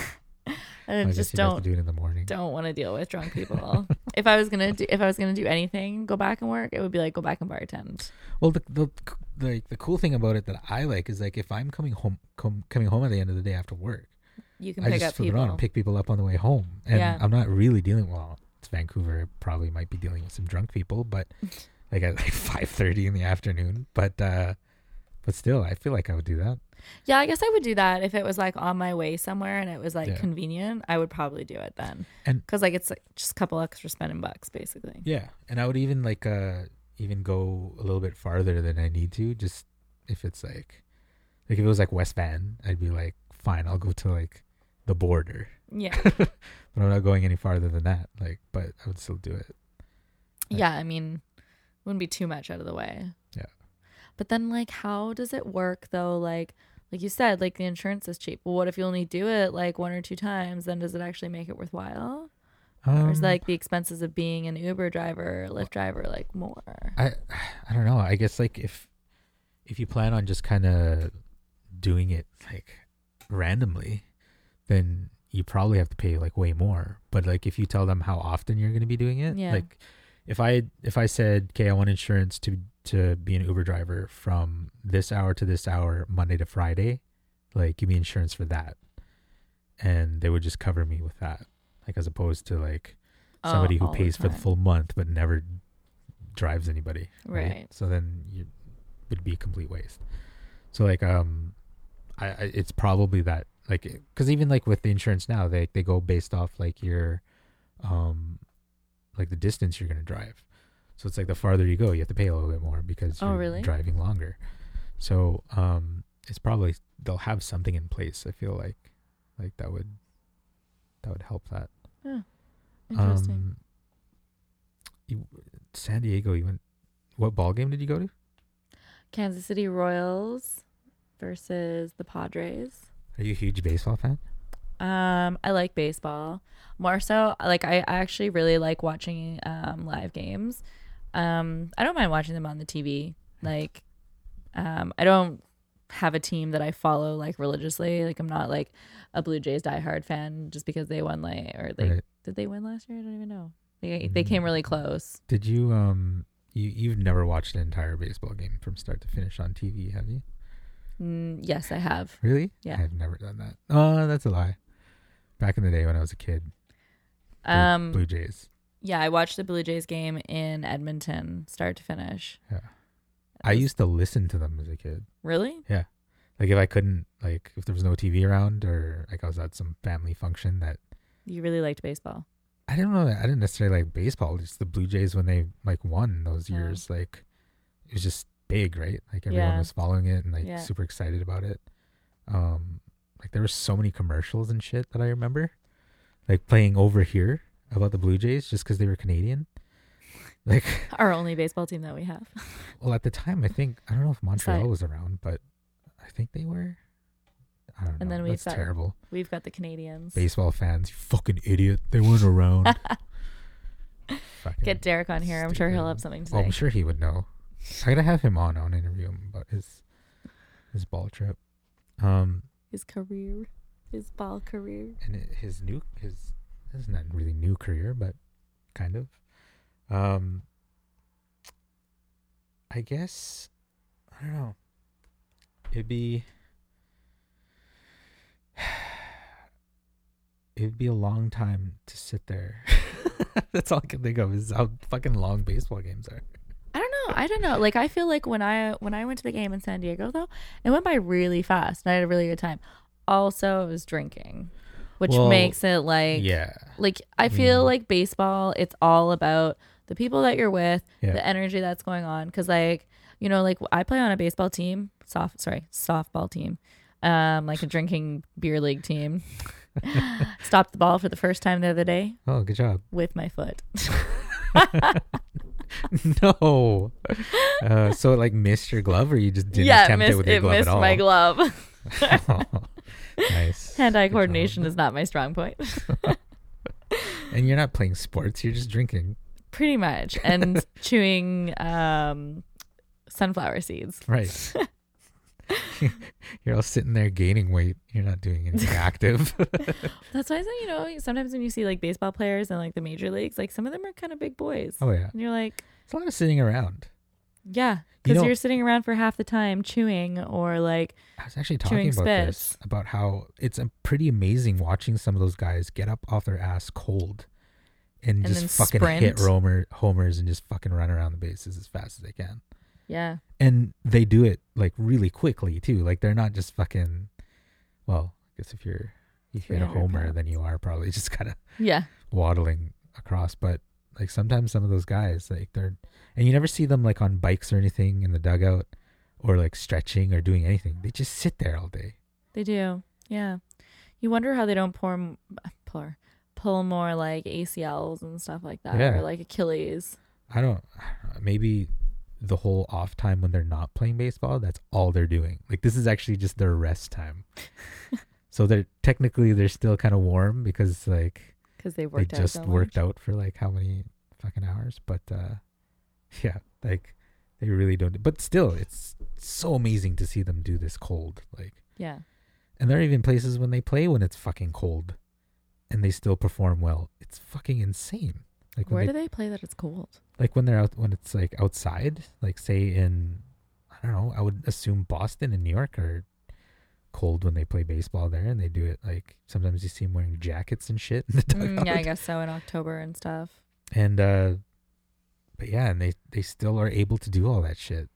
I guess just you'd have to don't do it in the morning. don't want to deal with drunk people. if I was gonna do if I was gonna do anything, go back and work, it would be like go back and bartend. Well, the the the, the cool thing about it that I like is like if I'm coming home com, coming home at the end of the day after work, You can I pick just up flip it people. on and pick people up on the way home, and Yeah. I'm not really dealing well. It's Vancouver, probably might be dealing with some drunk people, but like at like five thirty in the afternoon. But uh but still, I feel like I would do that. Yeah, I guess I would do that if it was like on my way somewhere and it was like Yeah. convenient. I would probably do it then, And- because like it's like just a couple extra spending bucks basically. Yeah, and I would even like uh even go a little bit farther than I need to, just if it's like like if it was like West Van, I'd be like, fine, I'll go to like the border. Yeah, but I'm not going any farther than that. Like, but I would still do it. yeah. I mean, wouldn't be too much out of the way. Yeah. But then, like, how does it work though? Like, like you said, like the insurance is cheap. Well, what if you only do it like one or two times? Then does it actually make it worthwhile? or is Um, like the expenses of being an Uber driver, or Lyft driver, like more? I I don't know. I guess like if if you plan on just kind of doing it like randomly, then you probably have to pay like way more. But like if you tell them how often you're going to be doing it, Yeah. like if I if I said, "Okay, I want insurance to to be an Uber driver from this hour to this hour, Monday to Friday," like give me insurance for that, and they would just cover me with that, like as opposed to like Oh, somebody who all pays for the full month but never drives anybody. Right. So then you would be a complete waste. So like um, I, I it's probably that like because even like with the insurance now they they go based off like your um like the distance you're gonna drive. So it's like the farther you go, you have to pay a little bit more because Oh, you're really? driving longer. So um, it's probably they'll have something in place. I feel like like that would that would help that. yeah Interesting. Um, you, San Diego, you went. What ball game did you go to? Kansas City Royals versus the Padres. Are you a huge baseball fan? Um, I like baseball more so. Like I, I actually really like watching um live games. Um, I don't mind watching them on the TV. Like, um, I don't have a team that I follow like religiously. Like I'm not like a Blue Jays diehard fan just because they won like or they Right. did they win last year? I don't even know. They they came really close. Did you um you you've never watched an entire baseball game from start to finish on TV, have you? Mm, yes, I have. Really? Yeah. I've never done that. Oh, that's a lie. Back in the day when I was a kid, Blue, Um, Blue Jays. yeah, I watched the Blue Jays game in Edmonton, start to finish. Yeah. I used to listen to them as a kid. really. Yeah. Like if I couldn't, like if there was no TV around, or like I was at some family function that You really liked baseball. I don't know. I didn't necessarily like baseball. Just the Blue Jays when they like won those Yeah. years, like it was just big, right? Like everyone Yeah. was following it and like Yeah. super excited about it. Um, like there were so many commercials and shit that I remember, like playing over here about the Blue Jays just because they were Canadian. Like, Our only baseball team that we have. well, at the time, I think I don't know if Montreal was around, but I think they were. I don't know. And then we've That's got- terrible. We've got the Canadians. Baseball fans, you fucking idiot. They weren't around. Get Derek on here. I'm sure he'll have something to Oh, say. I'm sure he would know. I gotta have him on. I want to interview him about his his ball trip. Um, His career, his ball career. and his new his this is not really new career, but kind of. Um, I guess I don't know. It'd be it'd be a long time to sit there. That's all I can think of is how fucking long baseball games are. I don't know. I don't know. Like I feel like when I when I went to the game in San Diego though, it went by really fast and I had a really good time. Also, I was drinking, which Well, makes it like yeah, like I feel Mm. like baseball. It's all about the people that you're with, Yeah. the energy that's going on. Because like you know, like I play on a baseball team, soft sorry, softball team, um, like a drinking beer league team. Stopped the ball for the first time the other day Oh, good job. with my foot. no. Uh, so it like missed your glove, or you just didn't yeah, it attempt missed, it with your it glove missed at all? my glove. nice. Hand-eye Good coordination job. is not my strong point. And you're not playing sports; you're just drinking. Pretty much, and chewing um, sunflower seeds. Right. you're all sitting there gaining weight. You're not doing anything active. That's why I say, you know, sometimes when you see like baseball players in like the major leagues, like some of them are kind of big boys. oh yeah, And you're like, it's a lot of sitting around. yeah, because you are sitting around for half the time chewing or like, I was actually talking about this about how it's a pretty amazing watching some of those guys get up off their ass cold and, And just fucking hit sprint. romer homers and just fucking run around the bases as fast as they can. Yeah, and they do it like really quickly too. Like they're not just fucking. Well, I guess if you're if you're a homer, pounds. then you are probably just kind of yeah, waddling across. But like sometimes some of those guys, like they're and you never see them like on bikes or anything in the dugout or like stretching or doing anything. They just sit there all day. they do. Yeah. You wonder how they don't pour, pour, pull more like ACLs and stuff like that Yeah. or like Achilles. I don't. Maybe the whole off time when they're not playing baseball, that's all they're doing. Like this is actually just their rest time. so they're technically they're still kind of warm because like Because they they worked out just so worked much. out for like how many fucking hours but uh yeah like they really don't but still it's so amazing to see them do this cold like Yeah. And there are even places when they play when it's fucking cold, and they still perform well. It's fucking insane. Like Where they, do they play that it's cold? Like when they're out when it's like outside, like say in I don't know, I would assume Boston and New York are cold when they play baseball there, and they do it like sometimes you see them wearing jackets and shit in the Mm, yeah, I guess so in October and stuff. And uh, but yeah, and they they still are able to do all that shit.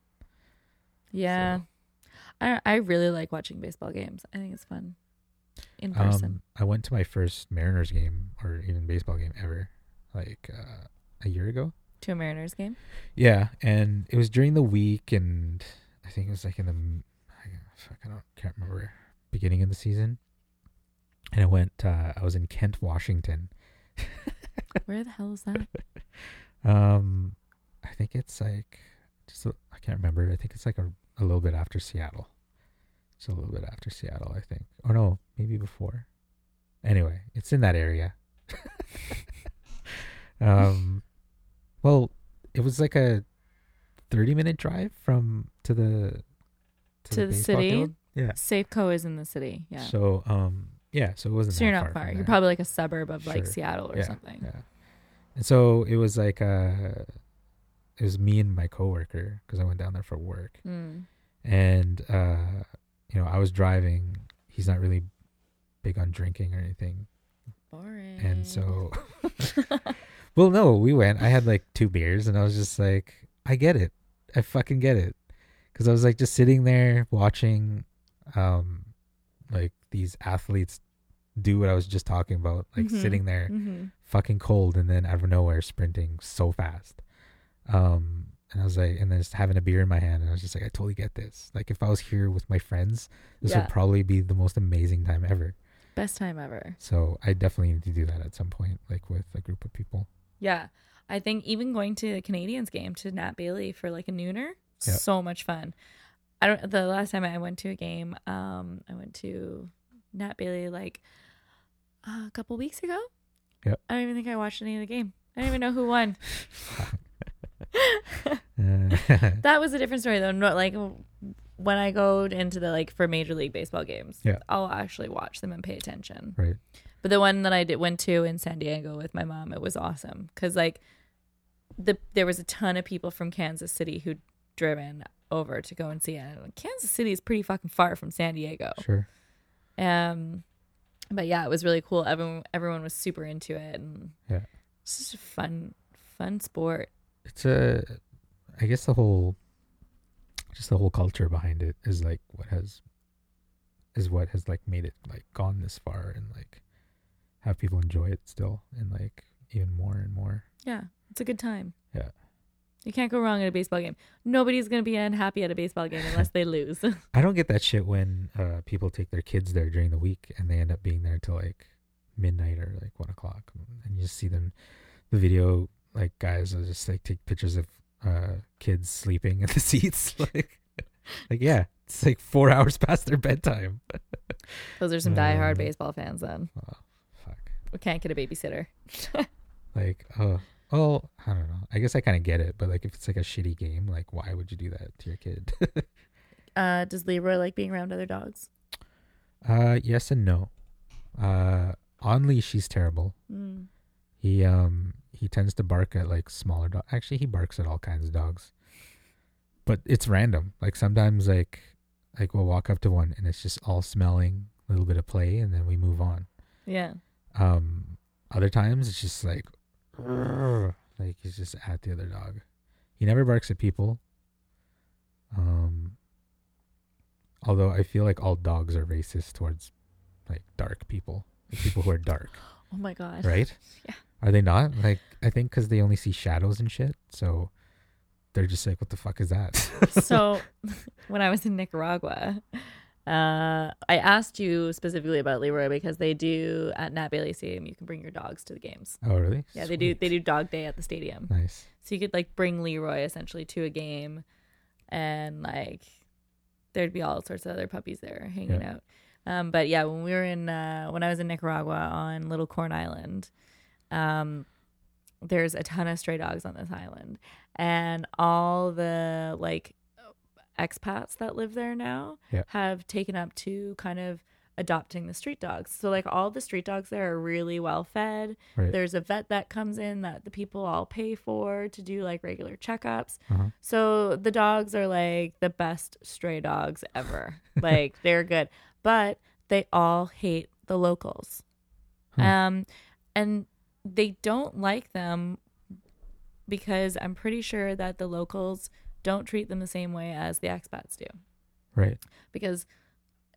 Yeah. So- I I really like watching baseball games. I think it's fun. In person. Um, I went to my first Mariners game or even baseball game ever, like uh, a year ago. To a Mariners game. Yeah, and it was during the week, and I think it was like in the I, fuck, I don't can't remember beginning of the season. And I went. Uh, I was in Kent, Washington. Where the hell is that? Um, I think it's like just a, I can't remember. I think it's like a a little bit after Seattle. It's a little bit after Seattle, I think. Or no, maybe before. Anyway, it's in that area. um, well, it was like a thirty-minute drive from to the To the baseball city? field. Yeah. Safeco is in the city. Yeah. So, um, yeah. So it wasn't. So you're not far. far. You're probably like a suburb of like Seattle or Yeah, something. Yeah. And so it was like uh it was me and my coworker because I went down there for work, Mm. and uh, you know I was driving. He's not really big on drinking or anything, Boring. and so well, no, we went. I had like two beers, and I was just like, I get it, I fucking get it, because I was like just sitting there watching, um, like these athletes do what I was just talking about, like Mhm. sitting there hmm fucking cold and then out of nowhere sprinting so fast. Um, and I was like, and then just having a beer in my hand, and I was just like, I totally get this. Like, if I was here with my friends, this Yeah. would probably be the most amazing time ever. Best time ever. So I definitely need to do that at some point, like with a group of people. Yeah. I think even going to the Canadians game to Nat Bailey for like a nooner, Yeah. so much fun. I don't the last time I went to a game, um, I went to Nat Bailey like a couple weeks ago. Yep. I don't even think I watched any of the game. I don't even know who won. That was a different story though. Not like when I go into the like for Major League Baseball games, Yeah. I'll actually watch them and pay attention. right. But the one that I did went to in San Diego with my mom, it was awesome because like the there was a ton of people from Kansas City who'd driven over to go and see it. And Kansas City is pretty fucking far from San Diego. Sure. Um, but yeah, it was really cool. Everyone everyone was super into it, and Yeah. it's just a fun fun sport. It's a, I guess the whole, just the whole culture behind it is like what has, is what has like made it like gone this far and like have people enjoy it still and like even more and more. Yeah, it's a good time. Yeah. You can't go wrong at a baseball game. Nobody's gonna be unhappy at a baseball game unless they lose. I don't get that shit when uh, people take their kids there during the week and they end up being there till like midnight or like one o'clock, and you just see them, the video like guys will just like take pictures of uh, kids sleeping in the seats, like, like yeah, it's like four hours past their bedtime. Those are some diehard Um, baseball fans. Then. We can't get a babysitter. Like, oh, oh, I don't know. I guess I kind of get it, but like if it's like a shitty game, like why would you do that to your kid? Uh, does Leroy like being around other dogs? uh, yes and no. Uh, on leash, he's terrible. Mm. He um he tends to bark at like smaller dogs. Actually, he barks at all kinds of dogs. But it's random. Like sometimes like like we'll walk up to one and it's just all smelling, a little bit of play, and then we move on. Yeah. Um, other times it's just like like he's just at the other dog. He never barks at people. Um, although I feel like all dogs are racist towards like dark people, like people who are dark Oh my god. right? Yeah. Are they not? Like, I think because they only see shadows and shit, so they're just like, "What the fuck is that?" so when I was in Nicaragua, uh, I asked you specifically about Leroy because they do at Nat Bailey Stadium. You can bring your dogs to the games. oh, really? Yeah, they do. They do dog day at the stadium, Nice. so you could like bring Leroy essentially to a game, and like there'd be all sorts of other puppies there hanging Yeah. out. Um, but yeah, when we were in uh, when I was in Nicaragua on Little Corn Island, um, there's a ton of stray dogs on this island, and all the like expats that live there now have taken up to kind of adopting the street dogs. So like all the street dogs there are really well fed. Right. There's a vet that comes in that the people all pay for to do like regular checkups. Uh-huh. So the dogs are like the best stray dogs ever. like they're good. But they all hate the locals. Huh. Um and they don't like them because I'm pretty sure that the locals don't treat them the same way as the expats do. Right. Because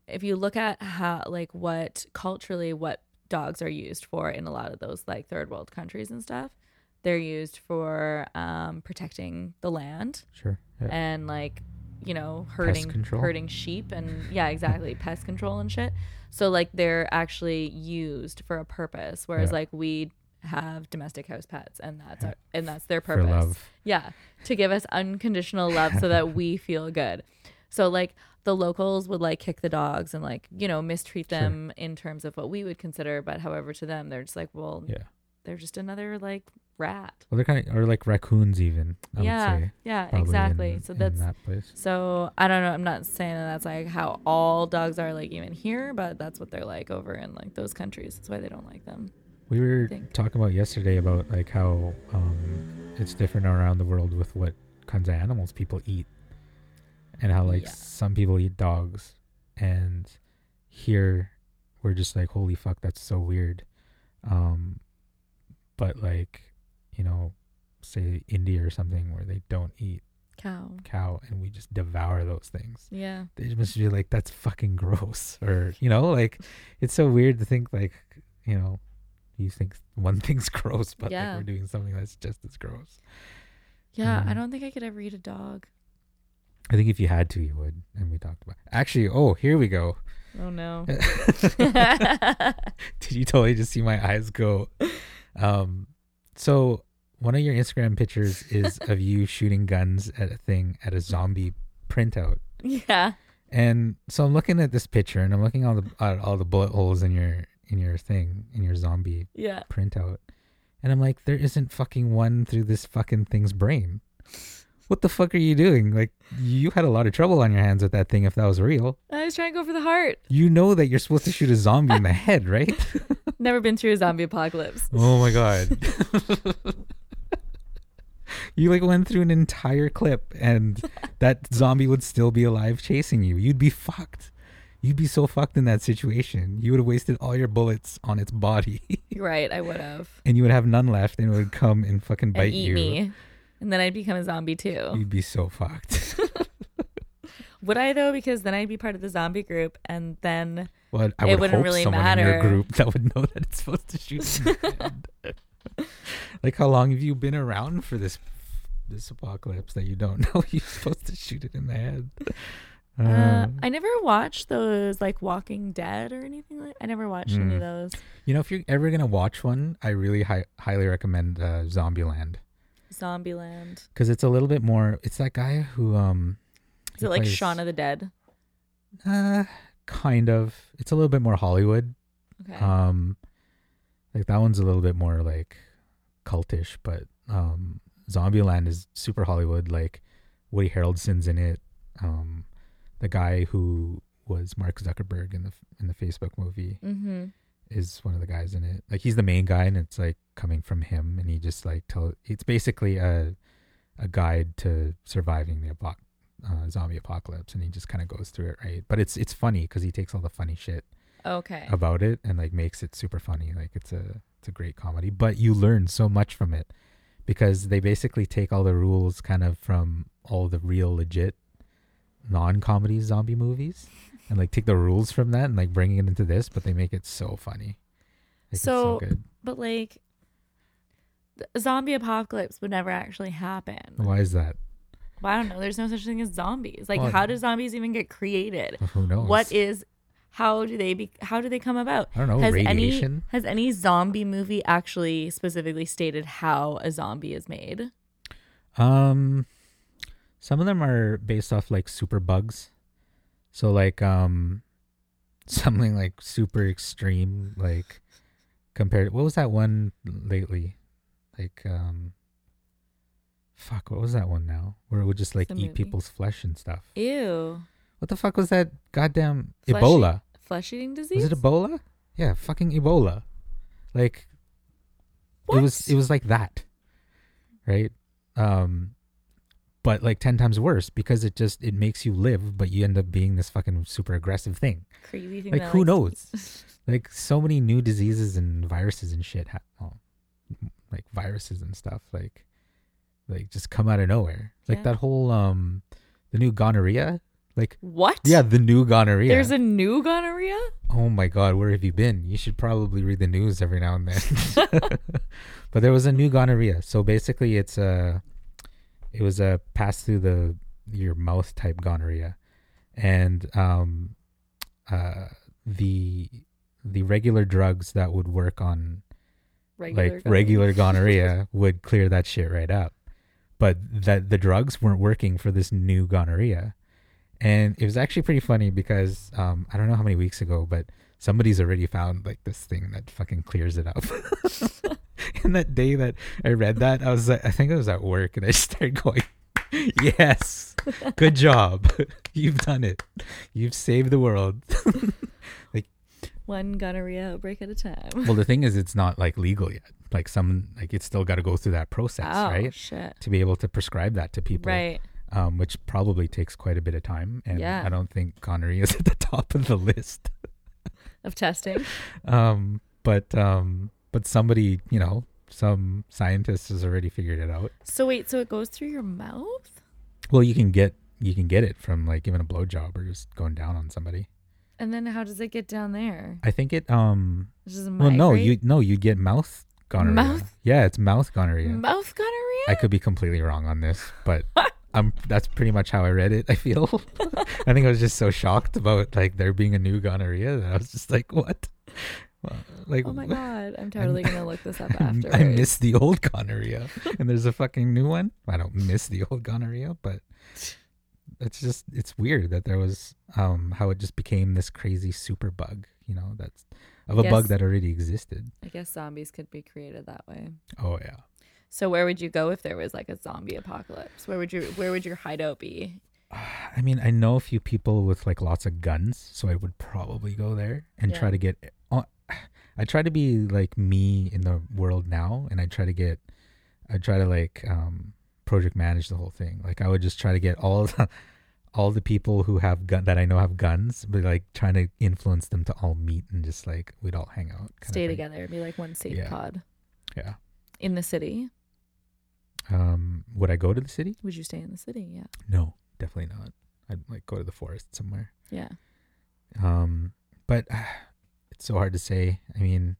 if you look at how like what culturally what dogs are used for in a lot of those like third world countries and stuff, they're used for um, protecting the land Sure. Yeah. and like you know herding herding sheep and yeah exactly pest control and shit so like they're actually used for a purpose whereas Yeah. like we have domestic house pets and that's our, and that's their purpose yeah to give us unconditional love so that we feel good so like the locals would like kick the dogs and like you know mistreat Sure. them in terms of what we would consider but however to them they're just like well Yeah. they're just another like rat Well, they're kind of, or like raccoons even. I yeah would say. yeah exactly in- so that's that place. so I don't know. I'm not saying that that's like how all dogs are like even here, but that's what they're like over in like those countries. That's why they don't like them. We were talking about yesterday about like how um, it's different around the world with what kinds of animals people eat, and how like Yeah. some people eat dogs, and here we're just like, holy fuck, that's so weird. Um, but like, you know, say India or something where they don't eat Cow. cow, and we just devour those things. Yeah. They must be like, that's fucking gross, or you know, like it's so weird to think like, you know, you think one thing's gross, but Yeah. like we're doing something that's just as gross. Yeah. I Mhm. don't think I could ever eat a dog. I think if you had to, you would, and we talked about. Actually, oh, here we go. Oh no. Did you totally just see my eyes go? Um, so one of your Instagram pictures is of you shooting guns at a thing at a zombie printout. yeah. And so I'm looking at this picture and I'm looking at all the at all the bullet holes in your in your thing in your zombie Yeah. printout, and I'm like, there isn't fucking one through this fucking thing's brain. What the fuck are you doing? Like, you had a lot of trouble on your hands with that thing if that was real. I was trying to go for the heart. You know that you're supposed to shoot a zombie in the head, right? Never been through a zombie apocalypse. Oh my god. you like went through an entire clip and that zombie would still be alive chasing you. You'd be fucked. You'd be so fucked in that situation. You would have wasted all your bullets on its body right. I would have. and you would have none left and it would come and fucking bite And eat you. me. And then I'd become a zombie too. You'd be so fucked. Would I though? Because then I'd be part of the zombie group, and then Well, I It would wouldn't hope really someone in your matter. group that would know that it's supposed to shoot. in the head. like, how long have you been around for this this apocalypse that you don't know you're supposed to shoot it in the head? Uh, Um, I never watched those like Walking Dead or anything like. I never watched any of Mm. those. you know, if you're ever gonna watch one, I really hi- highly recommend uh, Zombieland Zombieland. because it's a little bit more. It's that guy who um. Is it like plays- Shaun of the Dead? Uh, kind of. It's a little bit more Hollywood. Okay. Um, like that one's a little bit more like cultish, but um, Zombieland is super Hollywood. Like Woody Harrelson's in it. Um, the guy who was Mark Zuckerberg in the in the Facebook movie mm-hmm. is one of the guys in it. Like he's the main guy, and it's like coming from him, and he just like tell. It's basically a a guide to surviving the uh, zombie apocalypse, and he just kind of goes through it, right? But it's it's funny because he takes all the funny shit Okay. about it and like makes it super funny. Like it's a it's a great comedy, but you learn so much from it because they basically take all the rules kind of from all the real legit non-comedy zombie movies and like take the rules from that and like bringing it into this, but they make it so funny. Like, it's So- good. But like, the zombie apocalypse would never actually happen. Why is that? Well, I don't know. There's no such thing as zombies. Like, Well, how do zombies even get created? Who knows? What is? How do they be? How do they come about? I don't know. has radiation. any has any zombie movie actually specifically stated how a zombie is made? Um, some of them are based off like super bugs. So like um, something like super extreme, like compared. What was that one lately? Like um, fuck, what was that one now? Where it would just like eat movie? people's flesh and stuff. Ew. What the fuck was that goddamn Flesh Ebola? Flesh eating disease? Was it Ebola? Yeah, fucking Ebola. Like What? it was it was like that. Right? Um but like 10 times worse because it just it makes you live but you end up being this fucking super aggressive thing. crazy thing. Like, who likes to knows? Like so many new diseases and viruses and shit ha- well, like viruses and stuff like like just come out of nowhere. Like Yeah. that whole um the new gonorrhea like What? yeah, the new gonorrhea. There's a new gonorrhea? Oh my god, where have you been? You should probably read the news every now and then. but there was a new gonorrhea. So basically it's a it was a pass through the your mouth type gonorrhea. And um uh the the regular drugs that would work on Regular like regular gonorrhea would clear that shit right up. But that the drugs weren't working for this new gonorrhea. And it was actually pretty funny because um, I don't know how many weeks ago, but somebody's already found like this thing that fucking clears it up. and that day that I read that, I was like, I think I was at work and I started going, Yes, good job. You've done it. You've saved the world. Like one gonorrhea outbreak at a time. well, the thing is, it's not like legal yet. Like some, like it's still got to go through that process, oh, right? shit. To be able to prescribe that to people. Right. um, which probably takes quite a bit of time. And Yeah. I don't think gonorrhea is at the top of the list. Of testing. Um, but um, but somebody, you know, some scientist has already figured it out. So wait, so it goes through your mouth? Well, you can get you can get it from like giving a blowjob or just going down on somebody. And then how does it get down there? I think it. Um, It well, no, you no, you get mouth gonorrhea. Mouth? Yeah, it's mouth gonorrhea. mouth gonorrhea? I could be completely wrong on this, but I'm that's pretty much how I read it. I feel. I think I was just so shocked about like there being a new gonorrhea that I was just like, what? Like, oh my god, I'm totally gonna look this up after. I miss the old gonorrhea, and there's a fucking new one. I don't miss the old gonorrhea, but it's just it's weird that there was um how it just became this crazy super bug. You know, that's of a bug that already existed. I guess zombies could be created that way. Oh yeah. So where would you go if there was like a zombie apocalypse? Where would you where would your hideout be? I mean, I know a few people with like lots of guns, so I would probably go there and try to get. I try to be like me in the world now, and I try to get. I try to like um project manage the whole thing. Like I would just try to get all the, all the people who have gun that I know have guns, but like trying to influence them to all meet and just like we'd all hang out. Stay together, be like one safe Yeah. pod. Yeah. In the city? Um, would I go to the city? Would you stay in the city? Yeah. No, definitely not. I'd like go to the forest somewhere. Yeah. Um, but it's so hard to say. I mean,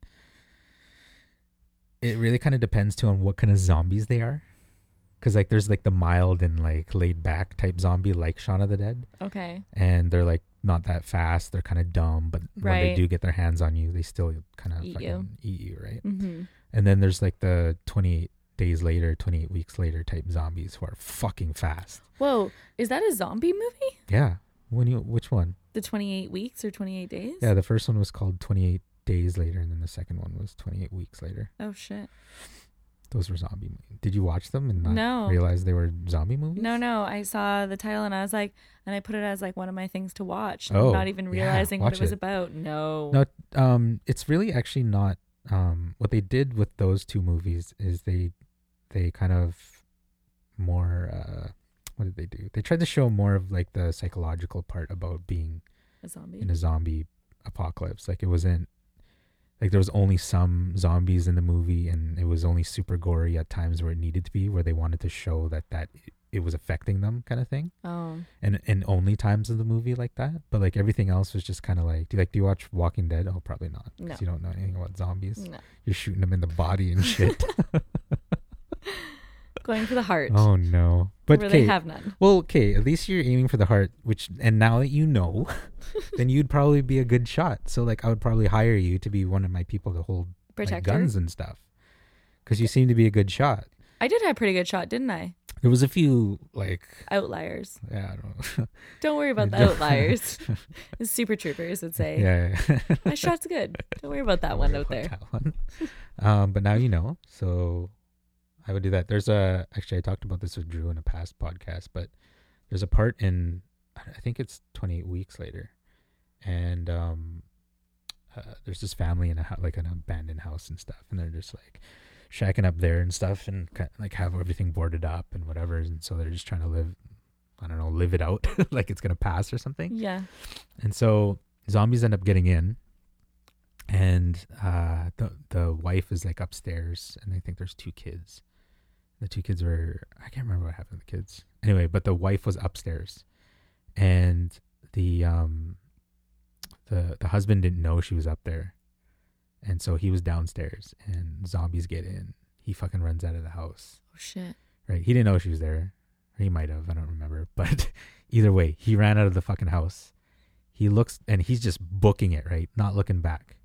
it really kind of depends too on what kind of zombies they are. Cause like there's like the mild and like laid back type zombie like Shaun of the Dead, Okay. and they're like not that fast. They're kind of dumb, but when they do get their hands on you, they still kind of Eat fucking you. eat you, right? Mm-hmm. And then there's like the 28 days later, 28 weeks later type zombies who are fucking fast. Whoa, is that a zombie movie? Yeah. When you which one? The 28 weeks or 28 days? Yeah, the first one was called 28 days later, and then the second one was 28 weeks later. Oh shit. Those were zombie movies. Did you watch them and not No. realize they were zombie movies? No, no. I saw the title and I was like, and I put it as like one of my things to watch. Oh, not even yeah, realizing what it was it. about. No. No, um, it's really actually not. Um, what they did with those two movies is they, they kind of more. Uh, what did they do? They tried to show more of like the psychological part about being A zombie. in a zombie apocalypse. Like it wasn't like there was only some zombies in the movie, and it was only super gory at times where it needed to be, where they wanted to show that that it, it was affecting them, kind of thing. oh. And and only times of the movie like that. But like everything else was just kind of like, do you like do you watch Walking Dead? Oh, probably not. 'cause No. you don't know anything about zombies. No. You're shooting them in the body and shit. Going for the heart. oh no! But where okay, they have none. well, okay. At least you're aiming for the heart, which and now that you know, then you'd probably be a good shot. So like, I would probably hire you to be one of my people to hold like, guns and stuff, because you seem to be a good shot. I did have a pretty good shot, didn't I? There was a few like, Outliers. yeah, I don't know. Don't worry about the outliers. The Super troopers would say. yeah, yeah. My shot's good. Don't worry about that Don't one worry out about there. that one. Um, but now you know. So I would do that. There's a actually I talked about this with Drew in a past podcast, but there's a part in I think it's 28 weeks later, and um, uh, there's this family in a like an abandoned house and stuff, and they're just like shacking up there and stuff, and like have everything boarded up and whatever, and so they're just trying to live. I don't know, live it out like it's gonna pass or something. Yeah. And so zombies end up getting in, and uh, the the wife is like upstairs, and I think there's two kids. The two kids were I can't remember what happened to the kids. Anyway, but the wife was upstairs, and the um the the husband didn't know she was up there, and so he was downstairs, and zombies get in. He fucking runs out of the house. Oh shit. Right. He didn't know she was there. Or he might have. I don't remember. But either way, he ran out of the fucking house. He looks and he's just booking it, right? Not looking back.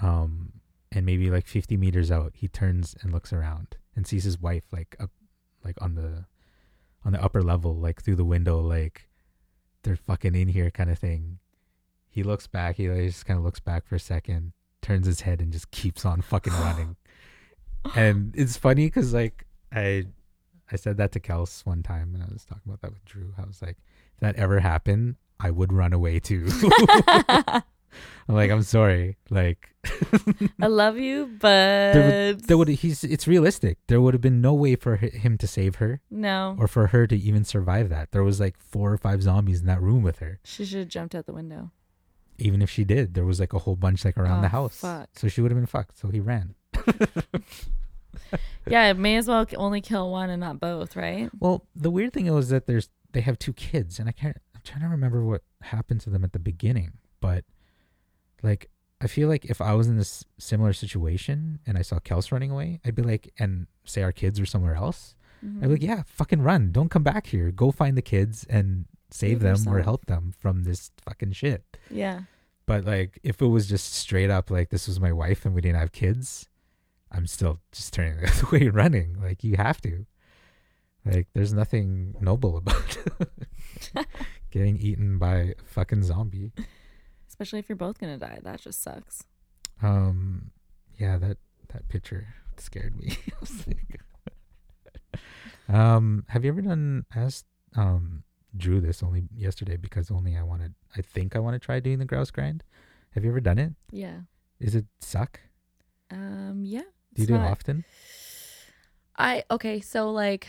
Um, and maybe like 50 meters out, he turns and looks around and sees his wife like up, like on the, on the upper level, like through the window, like they're fucking in here kind of thing. He looks back. He like, just kind of looks back for a second, turns his head and just keeps on fucking running. and it's funny because like I I said that to Kels one time, and I was talking about that with Drew. I was like, if that ever happened, I would run away too. I'm like, I'm sorry. Like, I love you, but there would, there would he's it's realistic. There would have been no way for him to save her no. or for her to even survive that. There was like four or five zombies in that room with her. She should have jumped out the window. Even if she did, there was like a whole bunch like around Oh, the house. fuck. So she would have been fucked. So he ran. Yeah, it may as well only kill one and not both, right? Well, the weird thing was that there's they have two kids, and I can't. I'm trying to remember what happened to them at the beginning, but like I feel like if I was in this similar situation and I saw Kels running away, I'd be like, and say our kids were somewhere else, Mhm. I'd be like, yeah, fucking run, don't come back here, go find the kids and save Save them or help them from this fucking shit. Yeah. But like, if it was just straight up like this was my wife and we didn't have kids, I'm still just turning the other way and running. Like you have to. Like there's nothing noble about getting eaten by a fucking zombie. Especially if you're both gonna die. That just sucks. Um, yeah, that that picture scared me. I was like- um, have you ever done? I asked um Drew this only yesterday because only I wanted. I think I want to try doing the grouse grind. Have you ever done it? Yeah. Is it suck? Um. Yeah. Do you do it often? I okay. So like,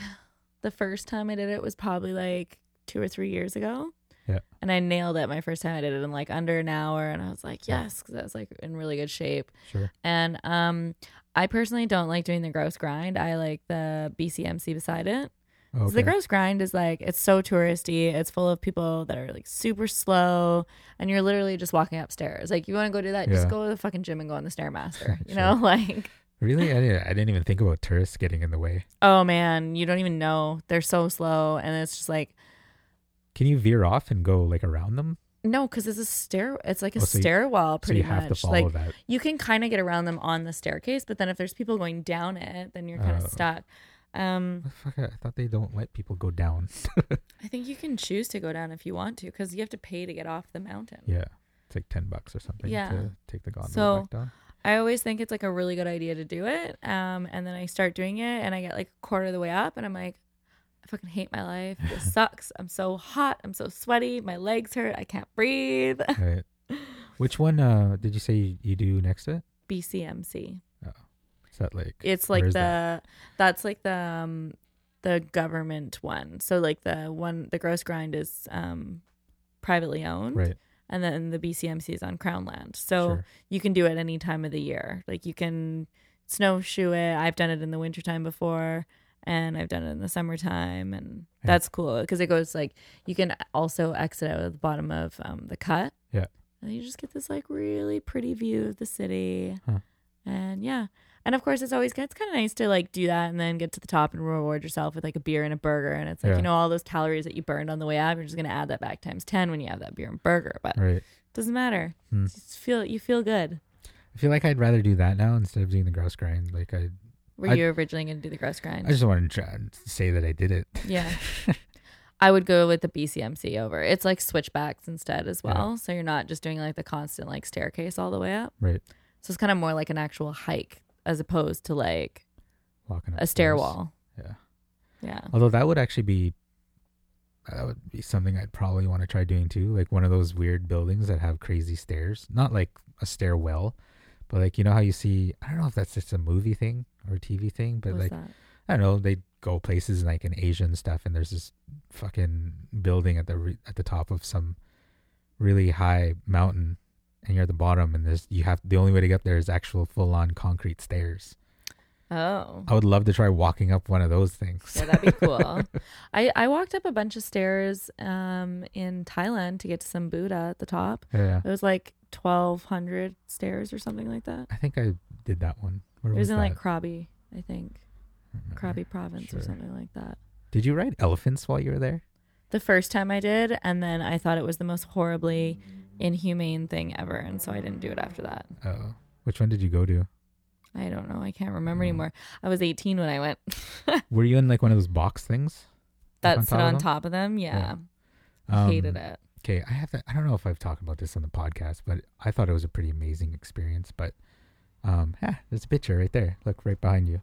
the first time I did it was probably like two or three years ago. Yeah. And I nailed it my first time I did it in like under an hour, and I was like, yes, because I was like in really good shape. Sure. And um, I personally don't like doing the grouse grind. I like the BCMC beside it. 'Cause The grouse grind is like it's so touristy. It's full of people that are like super slow, and you're literally just walking upstairs. Like you want to go do that, Yeah. just go to the fucking gym and go on the stairmaster. You Sure. know, like Really? I didn't, I didn't even think about tourists getting in the way. oh man, you don't even know they're so slow, and it's just like Can you veer off and go like around them? no, because it's a stair. It's like a Oh, so you- stairwell, So pretty you have much. to follow like that. you can kind of get around them on the staircase, but then if there's people going down it, then you're kind of Oh. stuck. Um, fuck? I thought they don't let people go down. I think you can choose to go down if you want to, because you have to pay to get off the mountain. yeah, it's like ten bucks or something Yeah. to take the gondola So- back down. I always think it's like a really good idea to do it. Um, and then I start doing it and I get like a quarter of the way up and I'm like, fucking hate my life. This sucks. I'm so hot. I'm so sweaty. My legs hurt. I can't breathe. Right. Which one uh did you say you, you do next to it? BCMC. Is that like It's like the that? that's like the um the government one. So like the one the grouse grind is um privately owned. right? And then the BCMC is on crown land. So Sure. you can do it any time of the year. Like you can snowshoe it. I've done it in the wintertime before and I've done it in the summertime and Yeah. that's cool because it goes like you can also exit out at the bottom of um, the cut. Yeah. And you just get this like really pretty view of the city. Huh. And yeah. And of course it's always it's kind of nice to like do that and then get to the top and reward yourself with like a beer and a burger and it's like Yeah. you know all those calories that you burned on the way up you're just going to add that back times 10 when you have that beer and burger but Right. doesn't matter. Hmm. Feel you feel good. I feel like I'd rather do that now instead of doing the grouse grind. Like I, Were I- you originally going to do the grouse grind? I just wanted to try and say that I did it. yeah. I would go with the BCMC over. It's like switchbacks instead as Yeah. well. So you're not just doing like the constant like staircase all the way up. Right. So it's kind of more like an actual hike as opposed to like walking up A stairwell. Yeah. Yeah. Although that would actually be that would be something I'd probably want to try doing too. Like one of those weird buildings that have crazy stairs. Not like a stairwell, but like you know how you see I don't know if that's just a movie thing or TV thing, but What's like that? I don't know, they go places like in Asia and stuff and there's this fucking building at the re- at the top of some really high mountain and you're at the bottom and there's you have the only way to get there is actual full on concrete stairs. Oh. I would love to try walking up one of those things. Yeah, that'd be cool. I, I walked up a bunch of stairs um in Thailand to get to some Buddha at the top. yeah. It was like twelve hundred stairs or something like that. I think I did that one. Where It was was in that? like Krabi, I think. I. Krabi province Sure. or something like that. Did you ride elephants while you were there? The first time I did, and then I thought it was the most horribly inhumane thing ever, and so I didn't do it after that. Oh, which one did you go to? I don't know. I can't remember Oh. anymore. I was 18 when I went. Were you in like one of those box things? Like that sit on of them? top of them. Yeah. Um, Hated it. Okay, I have to. I don't know if I've talked about this on the podcast, but I thought it was a pretty amazing experience. But, um, yeah, there's a picture right there. Look right behind you.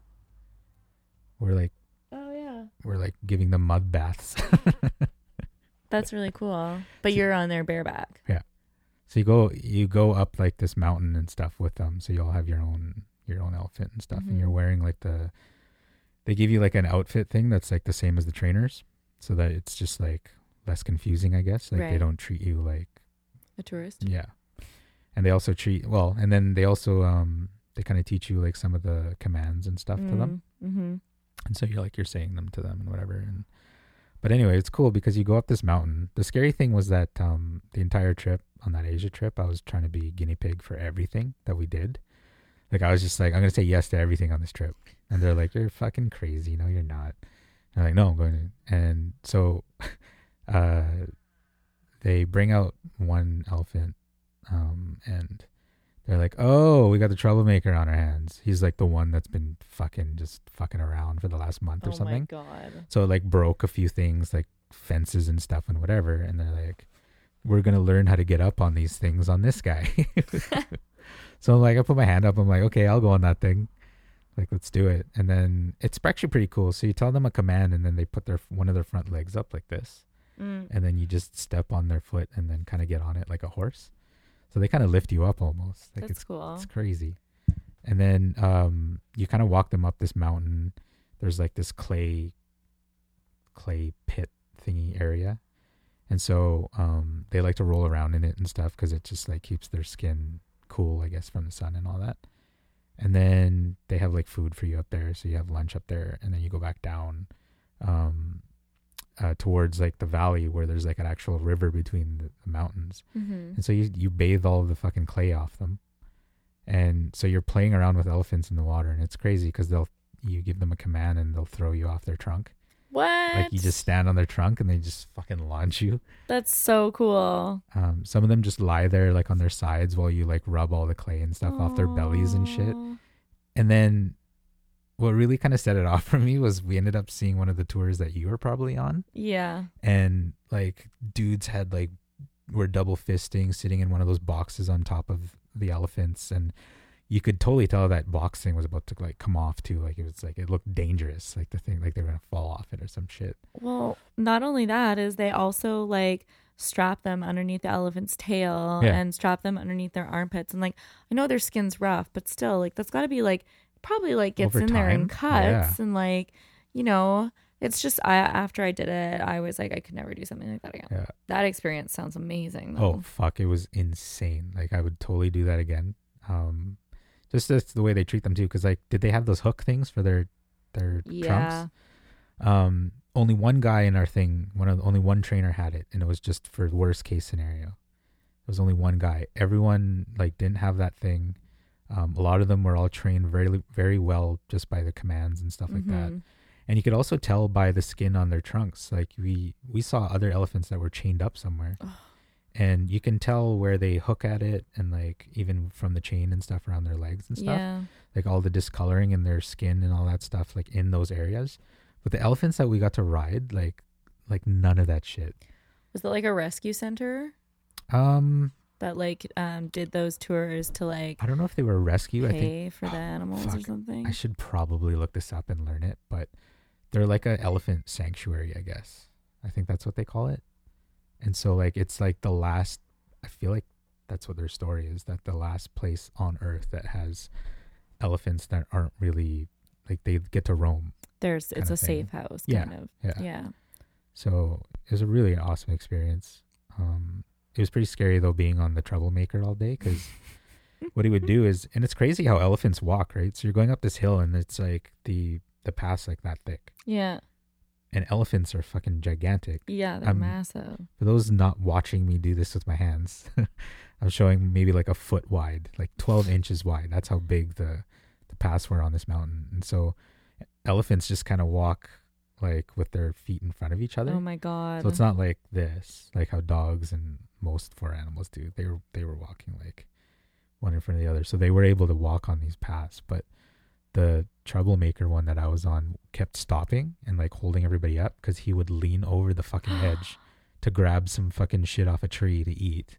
We're like Oh, yeah. we're like giving them mud baths. That's really cool. But you're on there bareback. Yeah. So you go you go up like this mountain and stuff with them. So you all have your own your own outfit and stuff, and you're Mhm. wearing like the. They give you like an outfit thing that's like the same as the trainers, so that it's just like less confusing, I guess. Like they don't treat you like A tourist. Yeah. And they also treat well, and then they also um they kind of teach you like some of the commands and stuff to them. Mm-hmm. And so you're like you're saying them to them and whatever and but anyway, it's cool because you go up this mountain. The scary thing was that um the entire trip on that Asia trip, I was trying to be guinea pig for everything that we did. Like I was just like I'm going to say yes to everything on this trip. And they're like you're fucking crazy. No, you're not. And I'm like no, I'm going to. And so uh they bring out one elephant um and they're like oh we got the troublemaker on our hands he's like the one that's been fucking just fucking around for the last month or something. Oh, my God. so it like broke a few things like fences and stuff and whatever and they're like we're gonna learn how to get up on these things on this guy so I'm like i put my hand up i'm like okay i'll go on that thing like let's do it and then it's actually pretty cool so you tell them a command and then they put their one of their front legs up like this Mm. and then you just step on their foot and then kind of get on it like a horse. So they kind of lift you up almost. Like That's it's cool. it's crazy. And then um you kind of walk them up this mountain. There's like this clay clay pit thingy area. And so um they like to roll around in it and stuff cuz it just like keeps their skin cool, I guess from the sun and all that. And then they have like food for you up there, so you have lunch up there and then you go back down um uh, towards like the valley where there's like an actual river between the, the mountains, Mm-hmm. and so you you bathe all of the fucking clay off them, and so you're playing around with elephants in the water, and it's crazy because they'll you give them a command and they'll throw you off their trunk, What? like you just stand on their trunk and they just fucking launch you. That's so cool. Um, some of them just lie there like on their sides while you like rub all the clay and stuff off their bellies and shit. And then what really kind of set it off for me was we ended up seeing one of the tours that you were probably on. Yeah. and like dudes had like were double fisting sitting in one of those boxes on top of the elephants and you could totally tell that box thing was about to like come off too like it was like it looked dangerous like the thing like they were gonna fall off it or some shit Well, not only that is they also like strap them underneath the elephant's tail Yeah. and strap them underneath their armpits and like I know their skin's rough, but still like that's got to be like probably like gets Over in there and time? Yeah. cuts and like you know it's just I after I did it I was like I could never do something like that again. Yeah. That experience sounds amazing. oh fuck it was insane like i would totally do that again um just that's the way they treat them too because like did they have those hook things for their their yeah. trunks um only one guy in our thing one of only one trainer had it and it was just for worst case scenario it was only one guy everyone like didn't have that thing um, a lot of them were all trained very very well just by the commands and stuff like that. Mhm. and you could also tell by the skin on their trunks. Like we we saw other elephants that were chained up somewhere. And you can tell where they hook at it and like even from the chain and stuff around their legs and stuff. Yeah. like all the discoloring in their skin and all that stuff like in those areas. But the elephants that we got to ride like like none of that shit. Was it like a rescue center? um that like um did those tours to like I don't know if they were rescue. I think for the animals or something. I should probably look this up and learn it, but they're like a elephant sanctuary, I guess. I think that's what they call it. And so like it's like the last I feel like that's what their story is that the last place on earth that has elephants that aren't really like they get to roam. There's it's a thing. safe house Yeah, kind of. Yeah. Yeah. So it was a really awesome experience. Um, it was pretty scary though being on the troublemaker all day because what he would do is, and it's crazy how elephants walk, right? So you're going up this hill and it's like the the path's like that thick, Yeah. and elephants are fucking gigantic. Yeah, they're I'm- massive. For those not watching me do this with my hands, I'm showing maybe like a foot wide, like 12 inches wide. That's how big the the paths were on this mountain, and so elephants just kind of walk like with their feet in front of each other. Oh my god. So it's not like this, like how dogs and most four animals do. They were they were walking like one in front of the other, so they were able to walk on these paths. But the troublemaker one that I was on kept stopping and like holding everybody up because he would lean over the fucking edge to grab some fucking shit off a tree to eat,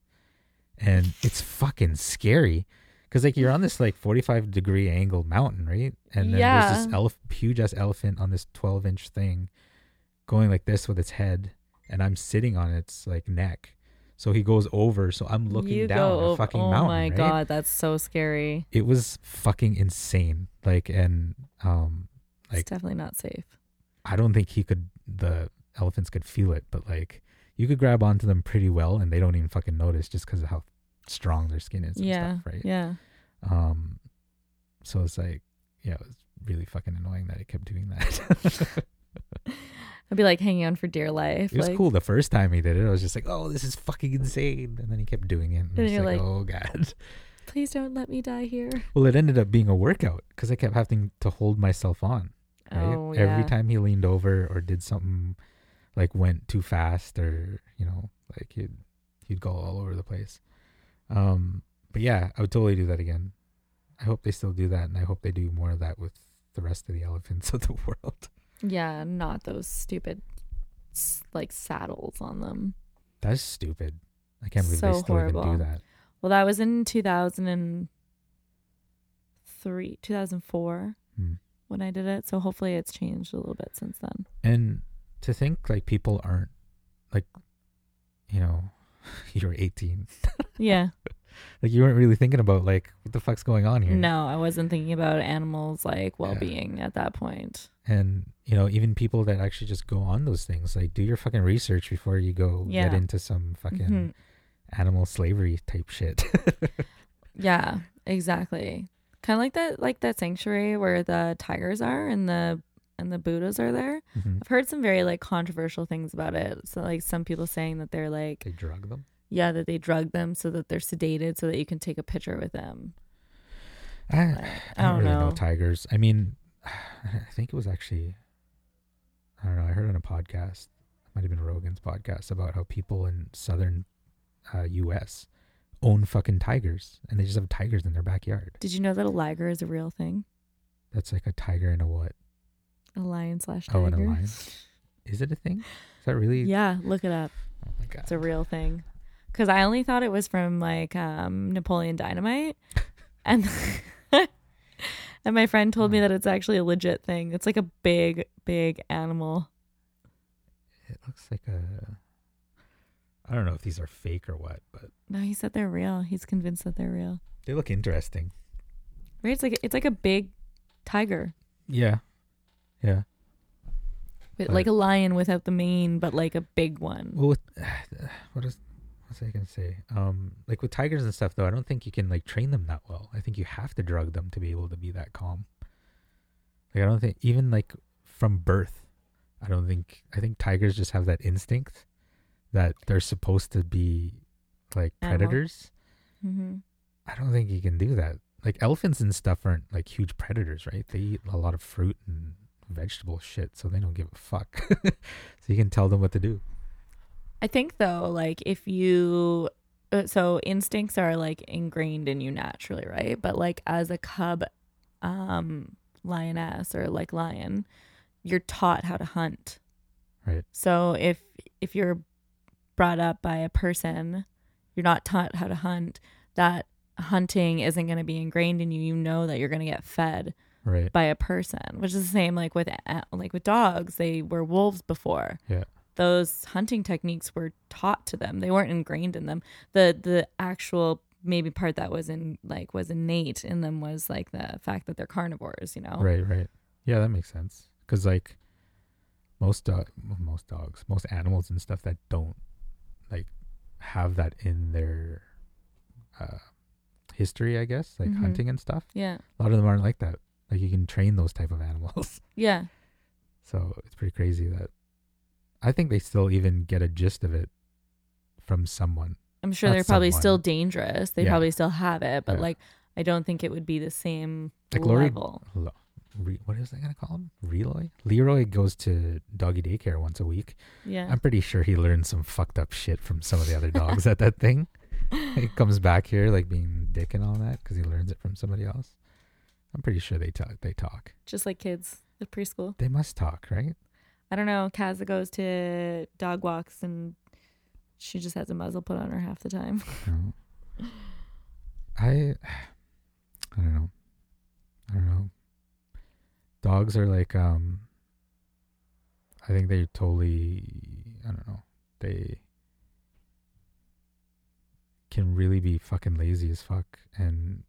and it's fucking scary. Cause like you're on this like 45 degree angle mountain, right? And then there's this Yeah. elef- huge ass elephant on this 12 inch thing, going like this with its head, and I'm sitting on its like neck. So he goes over, so I'm looking you down a fucking oh mountain. Oh my right? god, that's so scary. It was fucking insane. Like, and um, Like- it's definitely not safe. I don't think he could. The elephants could feel it, but like you could grab onto them pretty well, and they don't even fucking notice just because of how strong their skin is. And Yeah. stuff, right. Yeah. Um, so it's like, yeah, it was really fucking annoying that it kept doing that. I'd be like hanging on for dear life. it was like, cool the first time he did it. I was just like, oh, this is fucking insane. And then he kept doing it. And, And I was you're like, like- oh god. Please don't let me die here. Well, it ended up being a workout because I kept having to hold myself on. Right? Oh yeah. Every time he leaned over or did something like went too fast or you know like he'd he'd go all over the place. Um, but yeah, I would totally do that again. I hope they still do that, and I hope they do more of that with the rest of the elephants of the world. Yeah, not those stupid like saddles on them. That's stupid. I can't believe So they still even do that. Well, that was in 2003, 2004 Hmm. when I did it. So hopefully it's changed a little bit since then. And to think like people aren't like, you know, you're 18. Yeah. Like you weren't really thinking about like what the fuck's going on here. No, I wasn't thinking about animals like well-being at that point. And you know even people that actually just go on those things like do your fucking research before you go get into some fucking Mhm. animal slavery type shit Yeah, exactly. Kind of like that like that sanctuary where the tigers are and the and the Buddhas are there. Mhm. I've heard some very like controversial things about it. So like some people saying that they're like they drug them yeah, that they drug them so that they're sedated so that you can take a picture with them. I, Like, I I don't don't really know know. tigers i mean i think it was actually i don't know i heard on a podcast it might have been rogan's podcast about how people in southern uh, us own fucking tigers and they just have tigers in their backyard Did you know that a liger is a real thing? that's like a tiger and a what A lion slash tiger. oh and a lion is it a thing is that really Yeah, look it up. oh my god It's a real thing. Because I only thought it was from like um, Napoleon Dynamite, and and my friend told me hmm. that it's actually a legit thing. It's like a big, big animal. It looks like a. I don't know if these are fake or what, but No, he said they're real. He's convinced that they're real. they look interesting. Right? It's like it's like a big tiger, Yeah, yeah. but But- like a lion without the mane, but like a big one. Well, with, what is what's I gonna say? Um, like with tigers and stuff, though, I don't think you can like train them that well. I think you have to drug them to be able to be that calm. Like I don't think even like from birth, I don't think I think tigers just have that instinct that they're supposed to be like predators. hmm I don't think you can do that. Like elephants and stuff aren't like huge predators, right? They eat a lot of fruit and vegetable shit, so they don't give a fuck. so you can tell them what to do. I think though, like if you, uh, so instincts are like ingrained in you naturally, right? But like as a cub, um, lioness or like lion, you're taught how to hunt. Right. So if if you're brought up by a person you're not taught how to hunt, that hunting isn't going to be ingrained in you. You know that you're going to get fed Right. by a person, which is the same like with like with dogs. They were wolves before. Yeah. Those hunting techniques were taught to them. They weren't ingrained in them. The the actual maybe part that was in like was innate in them was like the fact that they're carnivores, you know. Right, right. Yeah, that makes sense. Because like most dog, most dogs, most animals and stuff that don't like have that in their uh, history, I guess, like Mhm. hunting and stuff. Yeah. A lot of them aren't like that. Like you can train those type of animals. Yeah. so it's pretty crazy that I think they still even get a gist of it from someone. I'm sure Not they're probably someone. still dangerous. They Yeah. probably still have it, but Yeah. like I don't think it would be the same Like Lori- level. Lo- Re- what is I gonna call him? Leroy. Leroy goes to doggy daycare once a week. Yeah. I'm pretty sure he learned some fucked up shit from some of the other dogs at that thing. He comes back here like being dick and all that because he learns it from somebody else. I'm pretty sure they talk. They talk. Just like kids at preschool. They must talk, right? I don't know. Kaza goes to dog walks and she just has a muzzle put on her half the time. I. I don't know. I don't know. Dogs are like um. I think they totally. I don't know. They can really be fucking lazy as fuck, and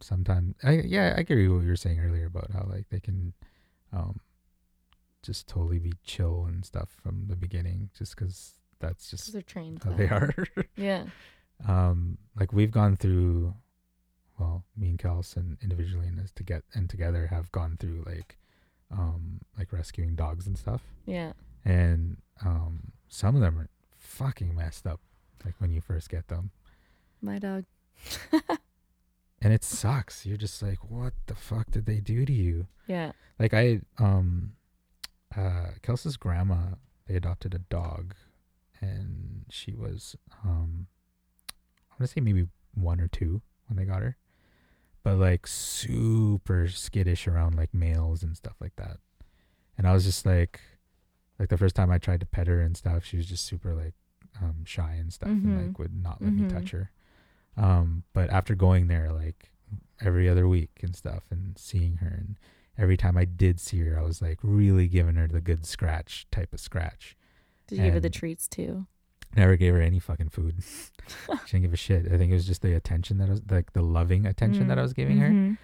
sometimes I yeah I agree with what you were saying earlier about how like they can, um, just totally be chill and stuff from the beginning, just because that's just They're trained. how they are. Yeah. um like we've gone through well me and kels and individually and as to get and together have gone through like um like rescuing dogs and stuff Yeah. and um some of them are fucking messed up like when you first get them My dog. and it sucks you're just like what the fuck did they do to you Yeah. like i um uh kels's grandma they adopted a dog and she was um i want to say maybe one or two when they got her but like super skittish around like males and stuff like that and i was just like like the first time i tried to pet her and stuff she was just super like um shy and stuff and Mhm. like would not let me Mhm. touch her um but after going there like every other week and stuff and seeing her and every time i did see her i was like really giving her the good scratch type of scratch. Did you give her the treats too? never gave her any fucking food. She didn't give a shit. I think it was just the attention that I was like the loving attention that i was giving her. Mhm.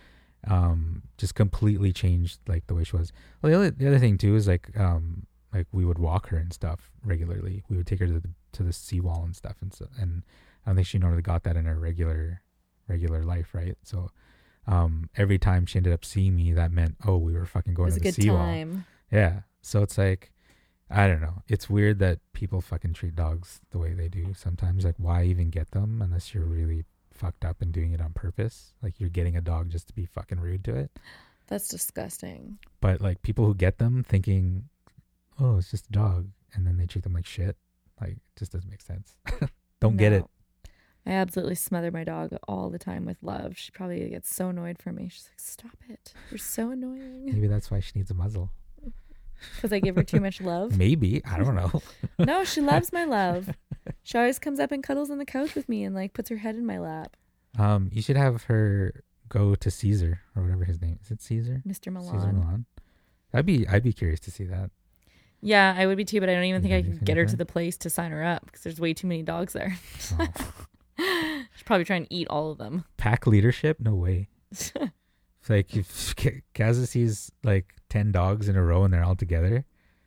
um just completely changed like the way she was. Well the other, the other thing too is like um like we would walk her and stuff regularly. We would take her to the to the seawall and stuff and so and i don't think she normally got that in her regular regular life right? So um every time she ended up seeing me that meant oh we were fucking It going was to a the good seawall time. yeah so it's like i don't know it's weird that people fucking treat dogs the way they do sometimes like why even get them unless you're really fucked up and doing it on purpose like you're getting a dog just to be fucking rude to it That's disgusting. but like people who get them thinking, oh, it's just a dog, and then they treat them like shit, like it just doesn't make sense. Don't get it. I absolutely smother my dog all the time with love. She probably gets so annoyed from me. She's like, "Stop it! You're so annoying." Maybe that's why she needs a muzzle. Because I give her too much love. Maybe I don't know. No, she loves my love. She always comes up and cuddles on the couch with me and like puts her head in my lap. Um, you should have her go to Cesar or whatever his name is. It Cesar? Mr. Millan. Cesar Millan. I'd be I'd be curious to see that. Yeah, I would be too, but I don't even think I could get her to the place to sign her up because there's way too many dogs there. Oh. She's probably trying to eat all of them. Pack leadership? No way. It's like if Kaza sees like ten dogs in a row and they're all together,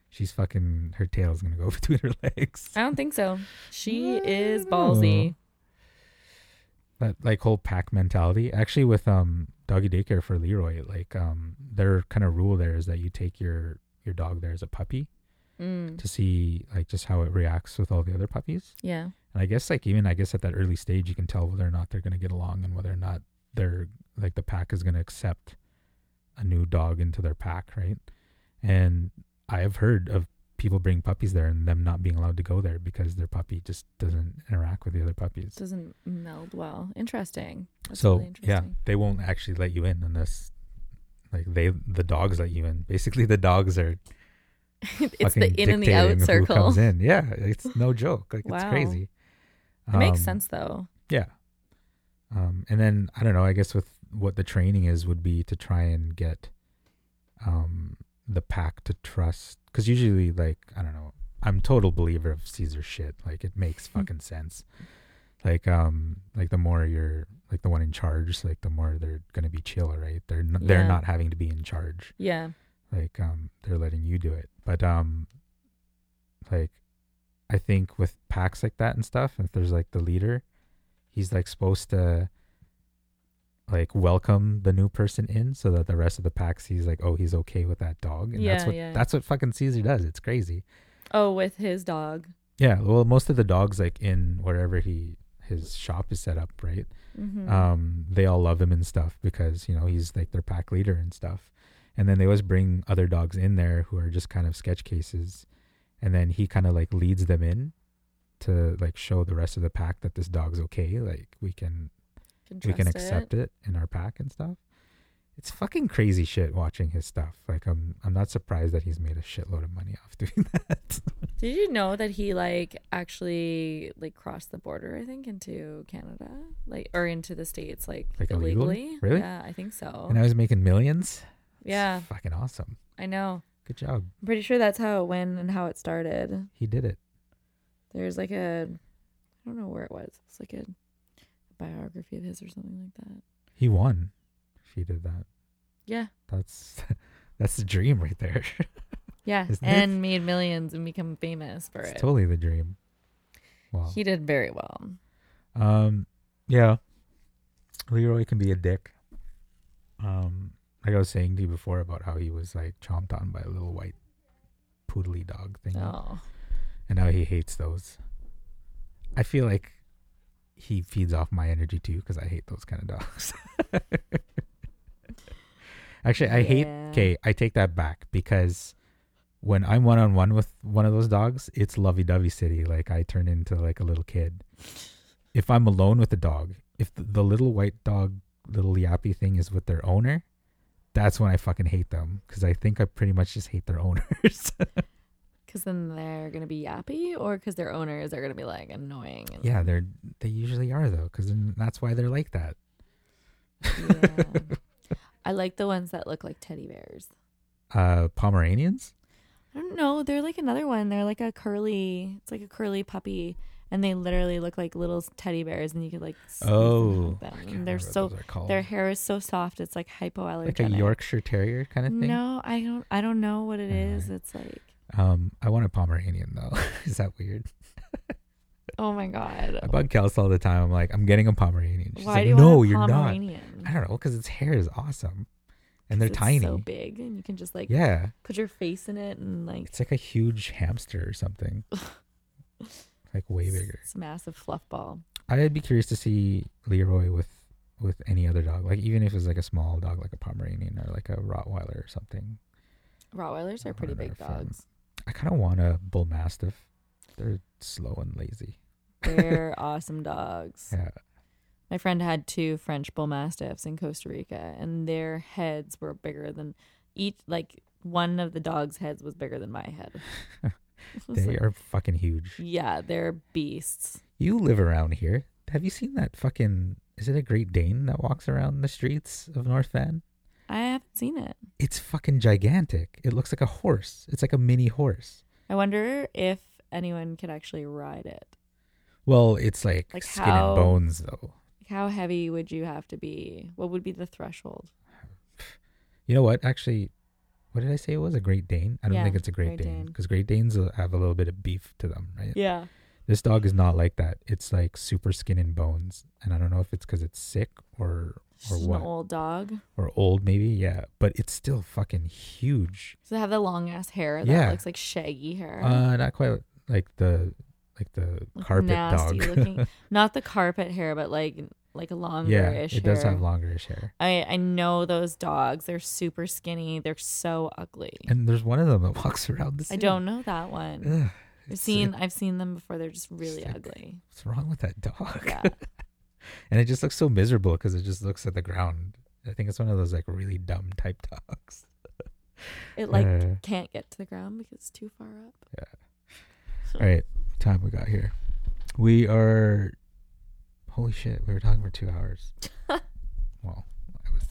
she's fucking her tail's gonna go between her legs. I don't think so. She is ballsy. that like whole pack mentality. Actually, with um doggy daycare for Leroy, like um their kind of rule there is that you take your your dog there as a puppy Mm, to see like just how it reacts with all the other puppies. yeah. And I guess like even I guess at that early stage you can tell whether or not they're gonna get along and whether or not they're like the pack is gonna accept a new dog into their pack, right? And I have heard of people bring puppies there and them not being allowed to go there because their puppy just doesn't interact with the other puppies. Doesn't meld well. Interesting. That's so really yeah, they won't actually let you in unless like they the dogs let you in. Basically, the dogs are it's the in and the out who circle. comes in. Yeah, it's no joke. Like it's Wow. crazy. It makes Um, sense though. Yeah. Um, and then I don't know. I guess with what the training is would be to try and get um the pack to trust because usually like I don't know. I'm total believer of Cesar shit. Like it makes Hmm. fucking sense. Like um like the more you're like the one in charge, like the more they're gonna be chill, right? They're n- they're not having to be in charge Yeah. Like um they're letting you do it but um like i think with packs like that and stuff if there's like the leader he's like supposed to like welcome the new person in so that the rest of the pack sees like oh he's okay with that dog and that's what yeah. that's what fucking Cesar does it's crazy Oh, with his dog. yeah well most of the dogs like in wherever he his shop is set up right Mm-hmm. um, they all love him and stuff because you know he's like their pack leader and stuff. And then they always bring other dogs in there who are just kind of sketch cases, and then he kind of like leads them in to like show the rest of the pack that this dog's okay. Like we can we can accept it. in our pack and stuff. It's fucking crazy shit watching his stuff. Like I'm I'm not surprised that he's made a shitload of money off doing that. Did you know that he like actually like crossed the border? I think into Canada, like or into the states, like, Like illegally? illegally. Really? Yeah, I think so. and I was making millions. It's yeah, fucking awesome. I know. Good job. I'm pretty sure that's how it went and how it started. He did it. There's like a, I don't know where it was. It's like a biography of his or something like that. He won. If he did that. Yeah, That's that's the dream right there. yeah, Isn't it? and made millions and become famous for it's it. totally the dream. Wow. He did very well. Um, yeah. Leroy can be a dick. Um, like I was saying to you before about how he was like chomped on by a little white poodly dog thing, Oh, and how he hates those. I feel like he feeds off my energy too because I hate those kind of dogs. Actually, I hate. Okay, I take that back because when I'm one on one with one of those dogs, it's lovey dovey city. Like I turn into like a little kid. If I'm alone with a dog, if the, the little white dog, little yappy thing is with their owner, that's when I fucking hate them because I think I pretty much just hate their owners. because then they're gonna be yappy, or because their owners are gonna be like annoying. And, yeah, they're they usually are though because that's why they're like that. yeah. I like the ones that look like teddy bears. Uh, Pomeranians. I don't know. They're like another one. They're like a curly. It's like a curly puppy, and they literally look like little teddy bears, and you could like. squeeze and Oh, them. I can't And they're so. those are called. Their hair is so soft. It's like hypoallergenic. like a Yorkshire Terrier kind of thing. No, I don't. I don't know what it is. Alright. It's like. Um, I want a Pomeranian though. Is that weird? Oh my god. I bug Kels all the time. I'm like, I'm getting a Pomeranian. She's Why like, do you no, want a you're not. Pomeranian? I don't know, because its hair is awesome, and they're It's tiny. So big, and you can just like yeah, put your face in it and like it's like a huge hamster or something. like way bigger. It's a massive fluff ball. I'd be curious to see Leroy with with any other dog, like even if it's like a small dog, like a Pomeranian or like a Rottweiler or something. Rottweilers are pretty big dogs. I kind of want a Bull Mastiff. They're slow and lazy. They're awesome dogs. Yeah. My friend had two French bull mastiffs in Costa Rica, and their heads were bigger than each. Like one of the dogs' heads was bigger than my head. They like- are fucking huge. yeah, they're beasts. You live around here. Have you seen that fucking? Is it a Great Dane that walks around the streets of North Van? I haven't seen it. It's fucking gigantic. It looks like a horse. It's like a mini horse. I wonder if anyone could actually ride it. Well, it's like, Like skin how- and bones though. Like how heavy would you have to be? What would be the threshold? You know what? Actually, what did I say it was? A Great Dane? I don't Yeah, think it's a Great, Great Dane because Great Danes have a little bit of beef to them, right? Yeah. This dog is not like that. It's like super skin and bones, and I don't know if it's because it's sick or or what an old dog. or old maybe. Yeah, but it's still fucking huge. Does it have the long ass hair that Yeah. looks like shaggy hair? Uh, not quite like the like the Like carpet dog. looking. Not the carpet hair, but like like a longer yeah, it does have longerish hair. I I know those dogs. They're super skinny. They're so ugly. And there's one of them that walks around the I don't know that one. Ugh, I've seen sick. I've seen them before. They're just really ugly. What's wrong with that dog? Yeah. and it just looks so miserable because it just looks at the ground. I think it's one of those like really dumb type dogs. It like Uh. can't get to the ground because it's too far up. Yeah. All right, time we got here. We are. Holy shit! We were talking for two hours. well, I was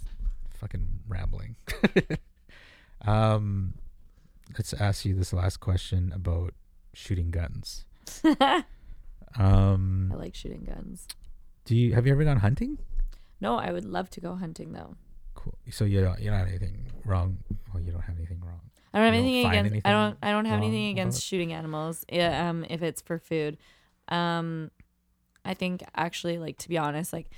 fucking rambling. um, let's ask you this last question about shooting guns. Um, I like shooting guns. do you have you ever gone hunting? No, I would love to go hunting though. Cool. So you don't you don't have anything wrong. Well, you don't have anything wrong. I don't have anything against. anything I don't. I don't have anything against shooting animals. Yeah, um, if it's for food, um, I think actually, like to be honest, like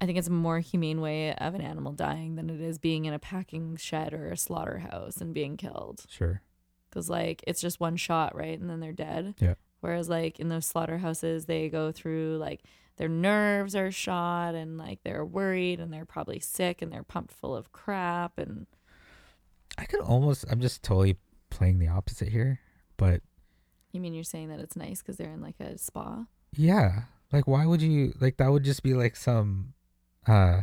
I think it's a more humane way of an animal dying than it is being in a packing shed or a slaughterhouse and being killed. Sure. Because like it's just one shot, right, and then they're dead. Yeah. Whereas like in those slaughterhouses, they go through like their nerves are shot and like they're worried and they're probably sick and they're pumped full of crap and I could almost. I'm just totally playing the opposite here, but you mean you're saying that it's nice because they're in like a spa? Yeah, like why would you like that? Would just be like some, uh,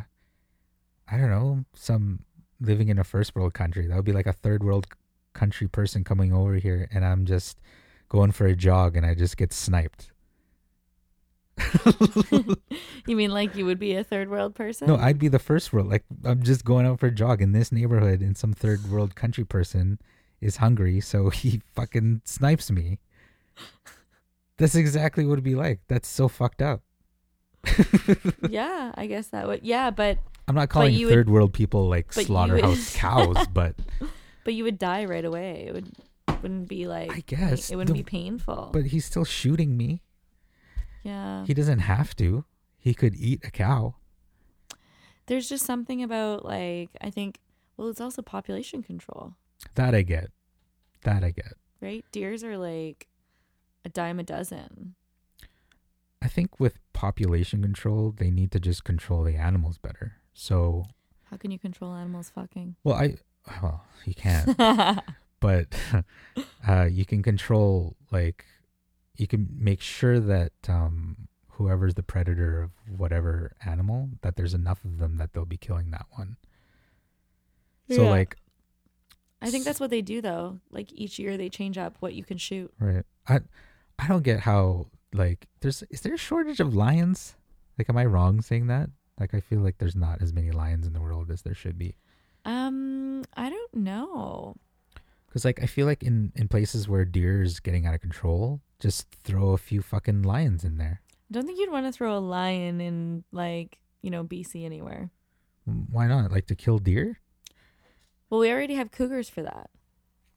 I don't know, some living in a first world country. That would be like a third world country person coming over here, and I'm just going for a jog, and I just get sniped. You mean like you would be a third world person? No, I'd be the first world. Like I'm just going out for a jog in this neighborhood, and some third world country person is hungry, so he fucking snipes me. That's exactly what it'd be like. That's so fucked up. yeah, I guess that would. Yeah, but I'm not calling you would- third world people like you would- slaughterhouse cows, but but you would die right away. It would wouldn't be like I guess it wouldn't the- be painful. but he's still shooting me. yeah, He doesn't have to. He could eat a cow. there's just something about like I think. Well, it's also population control, That I get. That I get. right? Deers are like a dime a dozen. I think with population control, they need to just control the animals better. So, How can you control animals fucking? well, I well, you can't. but uh, you can control like you can make sure that um, whoever's the predator of whatever animal that there's enough of them that they'll be killing that one so Yeah. like I think that's what they do though. Like each year they change up what you can shoot. right i i don't get how like there's is there a shortage of lions like am i wrong saying that like i feel like there's not as many lions in the world as there should be Um, I don't know. because like i feel like in in places where deer is getting out of control just throw a few fucking lions in there I don't think you'd want to throw a lion in like you know BC anywhere. why not like to kill deer Well, we already have cougars for that.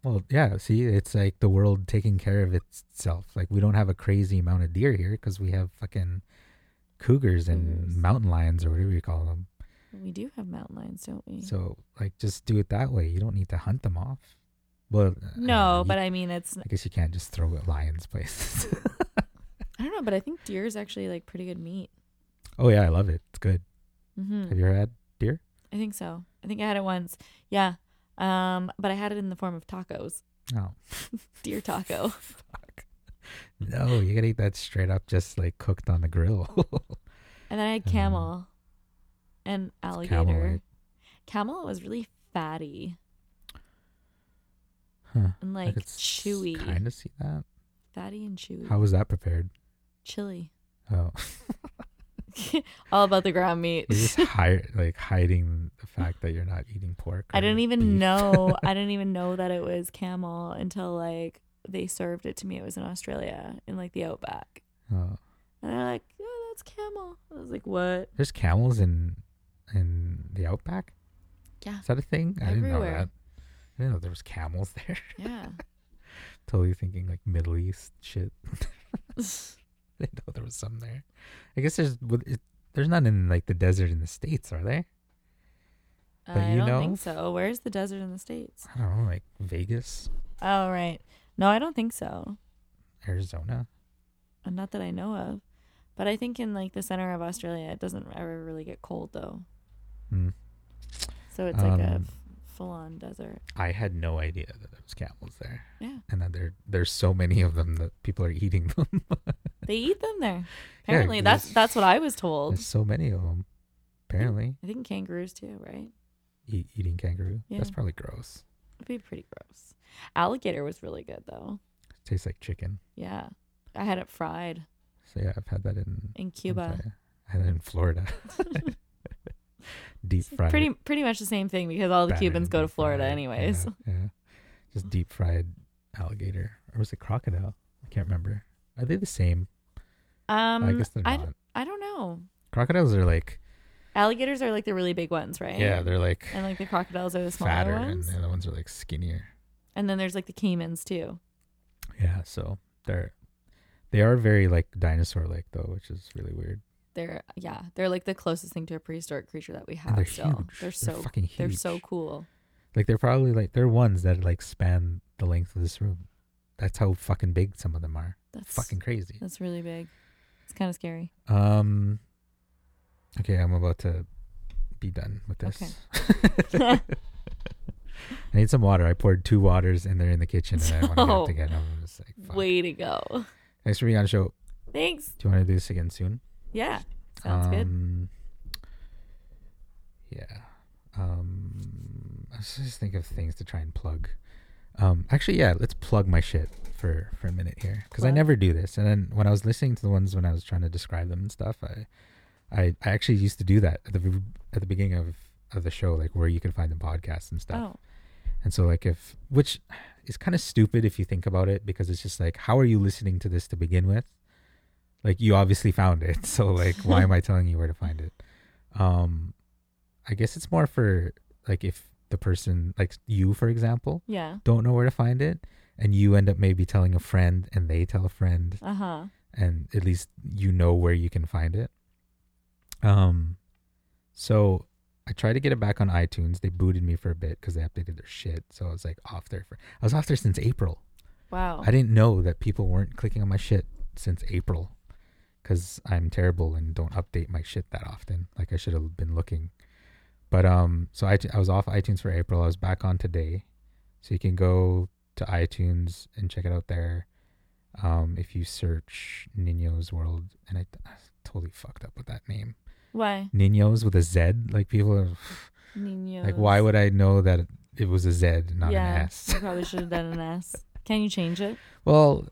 Well, yeah. See, it's like the world taking care of itself. Like we don't have a crazy amount of deer here because we have fucking cougars and Cougars. mountain lions or whatever you call them. We do have mountain lions, don't we? So, like, just do it that way. You don't need to hunt them off. Well, know, no, you- but I mean it's I guess you can't just throw at lions places. I don't know, but I think deer is actually like pretty good meat. oh yeah, I love it. It's good. Mm-hmm. Have you ever had deer? I think so. I think I had it once. Yeah. Um, but I had it in the form of tacos, Oh, deer taco. fuck. No, you gotta eat that straight up, just like cooked on the grill. And then I had Um, camel and alligator. camel, right? Camel was really fatty huh. and like chewy. Kind of see that. Fatty and chewy. How was that prepared? Chili. Oh. All about the ground meat. You're just hi- like hiding the fact that you're not eating pork. I didn't even beef. know. I didn't even know that it was camel until like they served it to me. It was in Australia in like the outback, Oh. and they're like, "Oh, that's camel." I was like, "What?" There's camels in in the outback. Yeah, Is that a thing? I didn't know Everywhere. that. I didn't know there was camels there. yeah. totally thinking like Middle East shit. I didn't know there was some there. I guess there's there's none in like the desert in the states, are there? But I you don't know- think so. Where's the desert in the states? I don't know, like Vegas, Oh, right. No, I don't think so. Arizona. Uh, Not that I know of. But I think in like the center of Australia, it doesn't ever really get cold though. Hmm. So it's like a Um, full-on desert. I had no idea that there was camels there, Yeah, and that there there's so many of them that people are eating them. they eat them there. Apparently, that's that's what I was told. There's so many of them. Apparently, I think kangaroos too, right? e- eating kangaroo. That's Yeah. probably gross. It'd be pretty gross. Alligator was really good though. It tastes like chicken. Yeah, I had it fried. So yeah, I've had that in in Cuba. Okay. I had it in Florida. deep fried. Pretty pretty much the same thing because all the Cubans go to Florida fried. anyways. Yeah, yeah. Just deep fried alligator. Or was it crocodile? I can't remember. Are they the same? Um, I guess they're I, not. I don't know. Crocodiles are like Alligators are like the really big ones, right? yeah, they're like and like the crocodiles are the smaller fatter, ones. and the other ones are like skinnier. And then there's like the caimans too. Yeah, so they're they are very like dinosaur like though, which is really weird. They're yeah, they're like the closest thing to a prehistoric creature that we have they're still. huge. They're They're so fucking they're huge. so cool. Like they're probably like they're ones that like span the length of this room. That's how fucking big some of them are. That's Fucking crazy. that's really big. Kind of scary. Um. Okay, I'm about to be done with this. Okay. I need some water. I poured two waters and they're in the kitchen, and I want to get to get them. I'm just like, fuck. Way to go. Thanks for being on the show. Thanks. Do you want to do this again soon? Yeah. Sounds good. um, Yeah. Um, I was just think of things to try and plug. Um, actually, yeah, let's plug my shit for for a minute here because I never do this. And then when I was listening to the ones when I was trying to describe them and stuff, I, I, I actually used to do that at the at the beginning of of the show, like where you can find the podcasts and stuff. Oh. And so, like, if which is kind of stupid if you think about it, because it's just like, how are you listening to this to begin with? Like, you obviously found it, so like, why am I telling you where to find it? Um, I guess it's more for like if the person, like you, for example, Yeah. don't know where to find it, and you end up maybe telling a friend, and they tell a friend, Uh huh. and at least you know where you can find it. Um, so I tried to get it back on iTunes. They booted me for a bit because they updated their shit. So I was like off there for. I was off there since April. Wow. I didn't know that people weren't clicking on my shit since April, because I'm terrible and don't update my shit that often. Like I should have been looking. But um, so I I was off iTunes for April. I was back on today, so you can go to iTunes and check it out there. Um, if you search Nino's World, and I, I totally fucked up with that name, Why? Nino's with a Z. Like people are Niños. like, why would I know that it was a Z, not yeah, an S? you probably should have done an S. Can you change it? Well,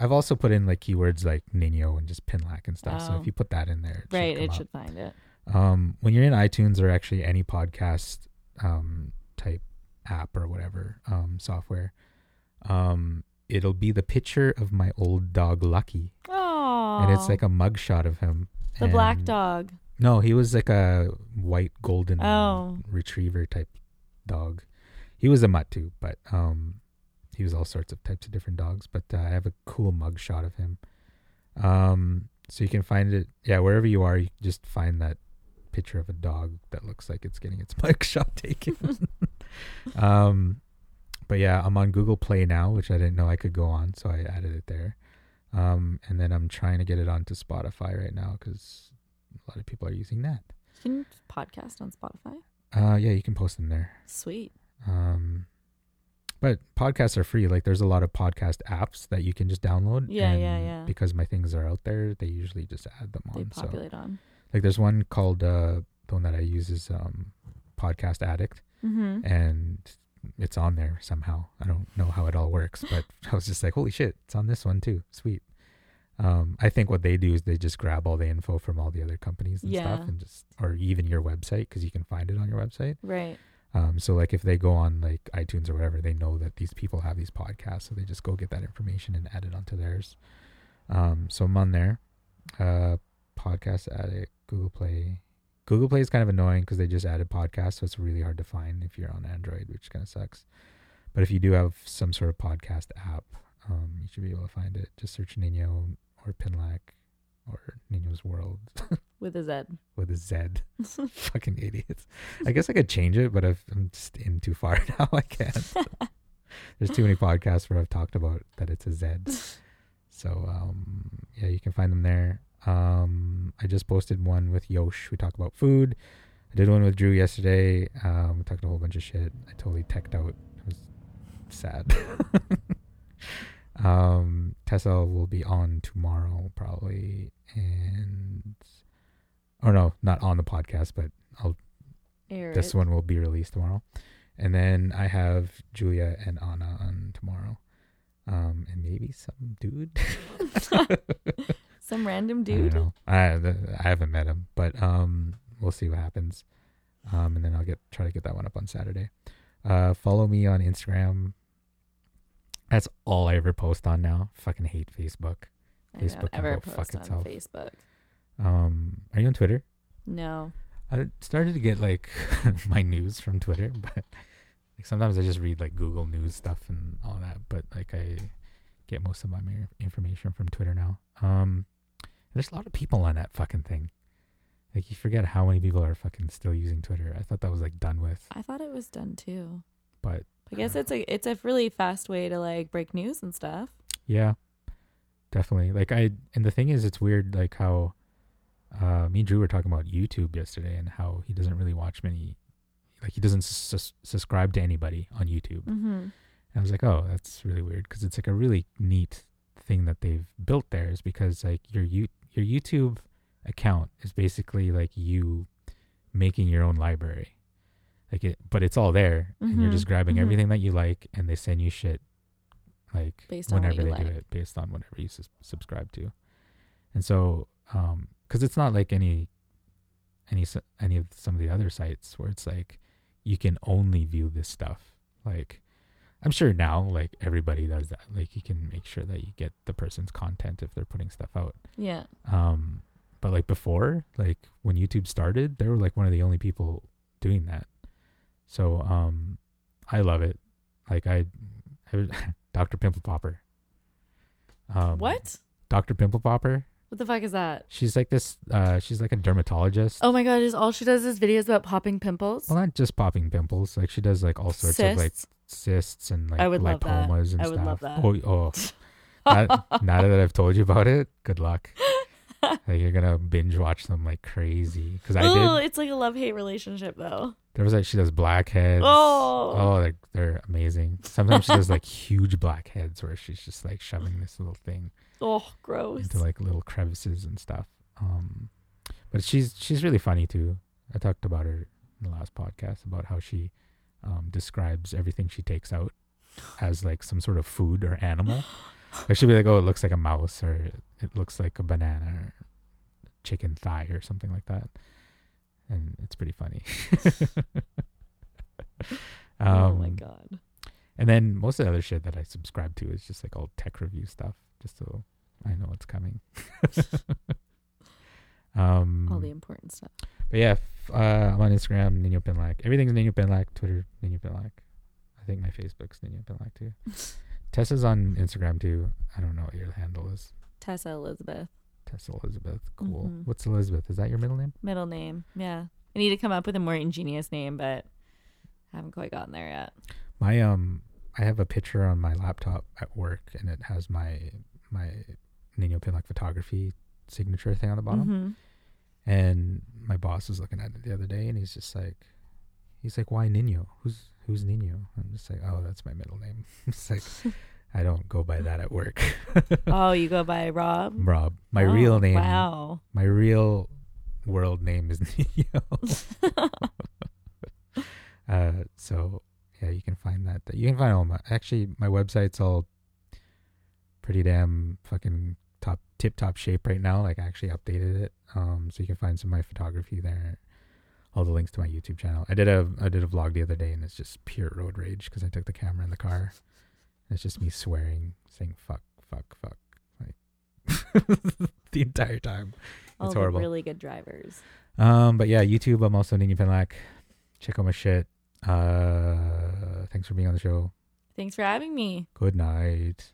I've also put in like keywords like Nino and just Pinlack and stuff. So Oh. if you put that in there, it right. should It come should find it. Um, when you're in iTunes or actually any podcast um type app or whatever um software, um, it'll be the picture of my old dog Lucky, Oh. and it's like a mugshot of him. the black dog. No, he was like a white golden Oh. retriever type dog. He was a mutt too, but um, he was all sorts of types of different dogs. But uh, I have a cool mug shot of him. Um, so you can find it, yeah, wherever you are, you can just find that picture of a dog that looks like it's getting its mug shot taken. um, but yeah, I'm on Google Play now, which I didn't know I could go on, so I added it there. Um, and then I'm trying to get it onto Spotify right now because a lot of people are using that. Can you podcast on Spotify? Uh, yeah, you can post them there. Sweet. Um, but podcasts are free. Like, there's a lot of podcast apps that you can just download. Yeah, yeah, and yeah. Because my things are out there, they usually just add them They on. So, populate on. Like, there's one called uh, the one that I use is um, Podcast Addict, Mm-hmm. and it's on there somehow. I don't know how it all works, but I was just like, holy shit, it's on this one too. Sweet. Um, I think what they do is they just grab all the info from all the other companies and Yeah. stuff, and just or even your website because you can find it on your website. Right. Um, so like if they go on like iTunes or whatever, they know that these people have these podcasts, so they just go get that information and add it onto theirs. Um, so I'm on there. Uh, podcast addict, Google Play. Google Play is kind of annoying because they just added podcasts, so it's really hard to find if you're on Android, which kind of sucks. But if you do have some sort of podcast app, um, you should be able to find it. Just search Nino or Pinlack or Nino's World With a Z. with a Z. Fucking idiots. I guess I could change it, but I've, I'm just in too far now. I can't. There's too many podcasts where I've talked about that it's a Z. So um, yeah, you can find them there. Um, I just posted one with Yosh. We talk about food. I did one with Drew yesterday. Um, we talked a whole bunch of shit. I totally teched out. It was sad. um, Tessa will be on tomorrow probably, and or no, not on the podcast, but I'll. Air this it. one will be released tomorrow. And then I have Julia and Anna on tomorrow. Um, and maybe some dude. Some random I dude. know. I I haven't met him, but um, we'll see what happens. Um, and then I'll get try to get that one up on Saturday. Uh, follow me on Instagram. That's all I ever post on now. Fucking hate Facebook. I Facebook ever post on itself. Facebook. Um, are you on Twitter? No. I started to get like my news from Twitter, but like sometimes I just read like Google News stuff and all that. But like I get most of my information from Twitter now. Um, there's a lot of people on that fucking thing. Like you forget how many people are fucking still using Twitter. I thought that was like done with, I thought it was done too. but I guess it's a it's a really fast way to like break news and stuff. yeah, definitely. Like I and the thing is, it's weird like how uh, me and Drew were talking about YouTube yesterday and how he doesn't really watch many, like he doesn't sus- subscribe to anybody on YouTube. Mm-hmm. And I was like, oh, that's really weird because it's like a really neat thing that they've built there is because like your you your YouTube account is basically like you making your own library. Like it but it's all there and you're just Mhm, grabbing mhm. everything that you like and they send you shit like Based whenever they do it based on whatever you sus- subscribe to. And so um cuz it's not like any any any of some of the other sites where it's like you can only view this stuff like I'm sure now, like everybody does that. Like you can make sure that you get the person's content if they're putting stuff out. Yeah. Um, but like before, like when YouTube started, they were like one of the only people doing that. So um, I love it. Like I, I Dr. Pimple Popper. Um, what? Dr. Pimple Popper. What the fuck is that? She's like this. Uh, she's like a dermatologist. Oh my god! Is all she does is videos about popping pimples? Well, not just popping pimples. Like she does like all sorts of like Cysts? and like I would love that. and I would stuff. love that. Oh, oh. now, now that I've told you about it, good luck. like you're gonna binge watch them like crazy. Because I Oh, did. it's like a love hate relationship though. There was like she does blackheads. Oh. oh, like they're amazing. Sometimes she does like huge blackheads where she's just like shoving this little thing Oh, gross. into like little crevices and stuff. Um, but she's she's really funny too. I talked about her in the last podcast about how she um, describes everything she takes out as like some sort of food or animal. Like she'll be like, "Oh, it looks like a mouse," or "It looks like a banana," or chicken thigh, or something like that. And it's pretty funny. oh my Um, god. and then most of the other shit that I subscribe to is just like all tech review stuff, just so I know what's coming. um, All the important stuff. But yeah, f- uh, I'm on Instagram, Nino Pinlack. Everything's Nino Pinlack. Twitter, Nino Pinlack. I think my Facebook's Nino Pinlack too. Tessa's on Instagram too. I don't know what your handle is. Tessa Elizabeth. Tessa Elizabeth. Cool. Mhm. What's Elizabeth? Is that your middle name? Middle name. Yeah. I need to come up with a more ingenious name, but I haven't quite gotten there yet. My um, I have a picture on my laptop at work, and it has my my Nino Pinlack photography signature thing on the bottom. Mhm. And my boss was looking at it the other day, and he's just like, he's like, "Why Nino? Who's who's Nino?" I'm just like, "Oh, that's my middle name." it's like, I don't go by that at work. oh, you go by Rob? Rob. My Oh, real name. Wow. My real world name is Nino. uh, so yeah, you can find that. You can find all my actually my website's all pretty damn fucking top tip top shape right now. Like I actually updated it. Um, so you can find some of my photography there. All the links to my YouTube channel. I did a I did a vlog the other day, and it's just pure road rage because I took the camera in the car. It's just me swearing, saying fuck, fuck, fuck, like the entire time. All It's horrible. really good drivers. Um, but yeah, YouTube. I'm also Nino Pinlack. Check out my shit. Uh, thanks for being on the show. Thanks for having me. Good night.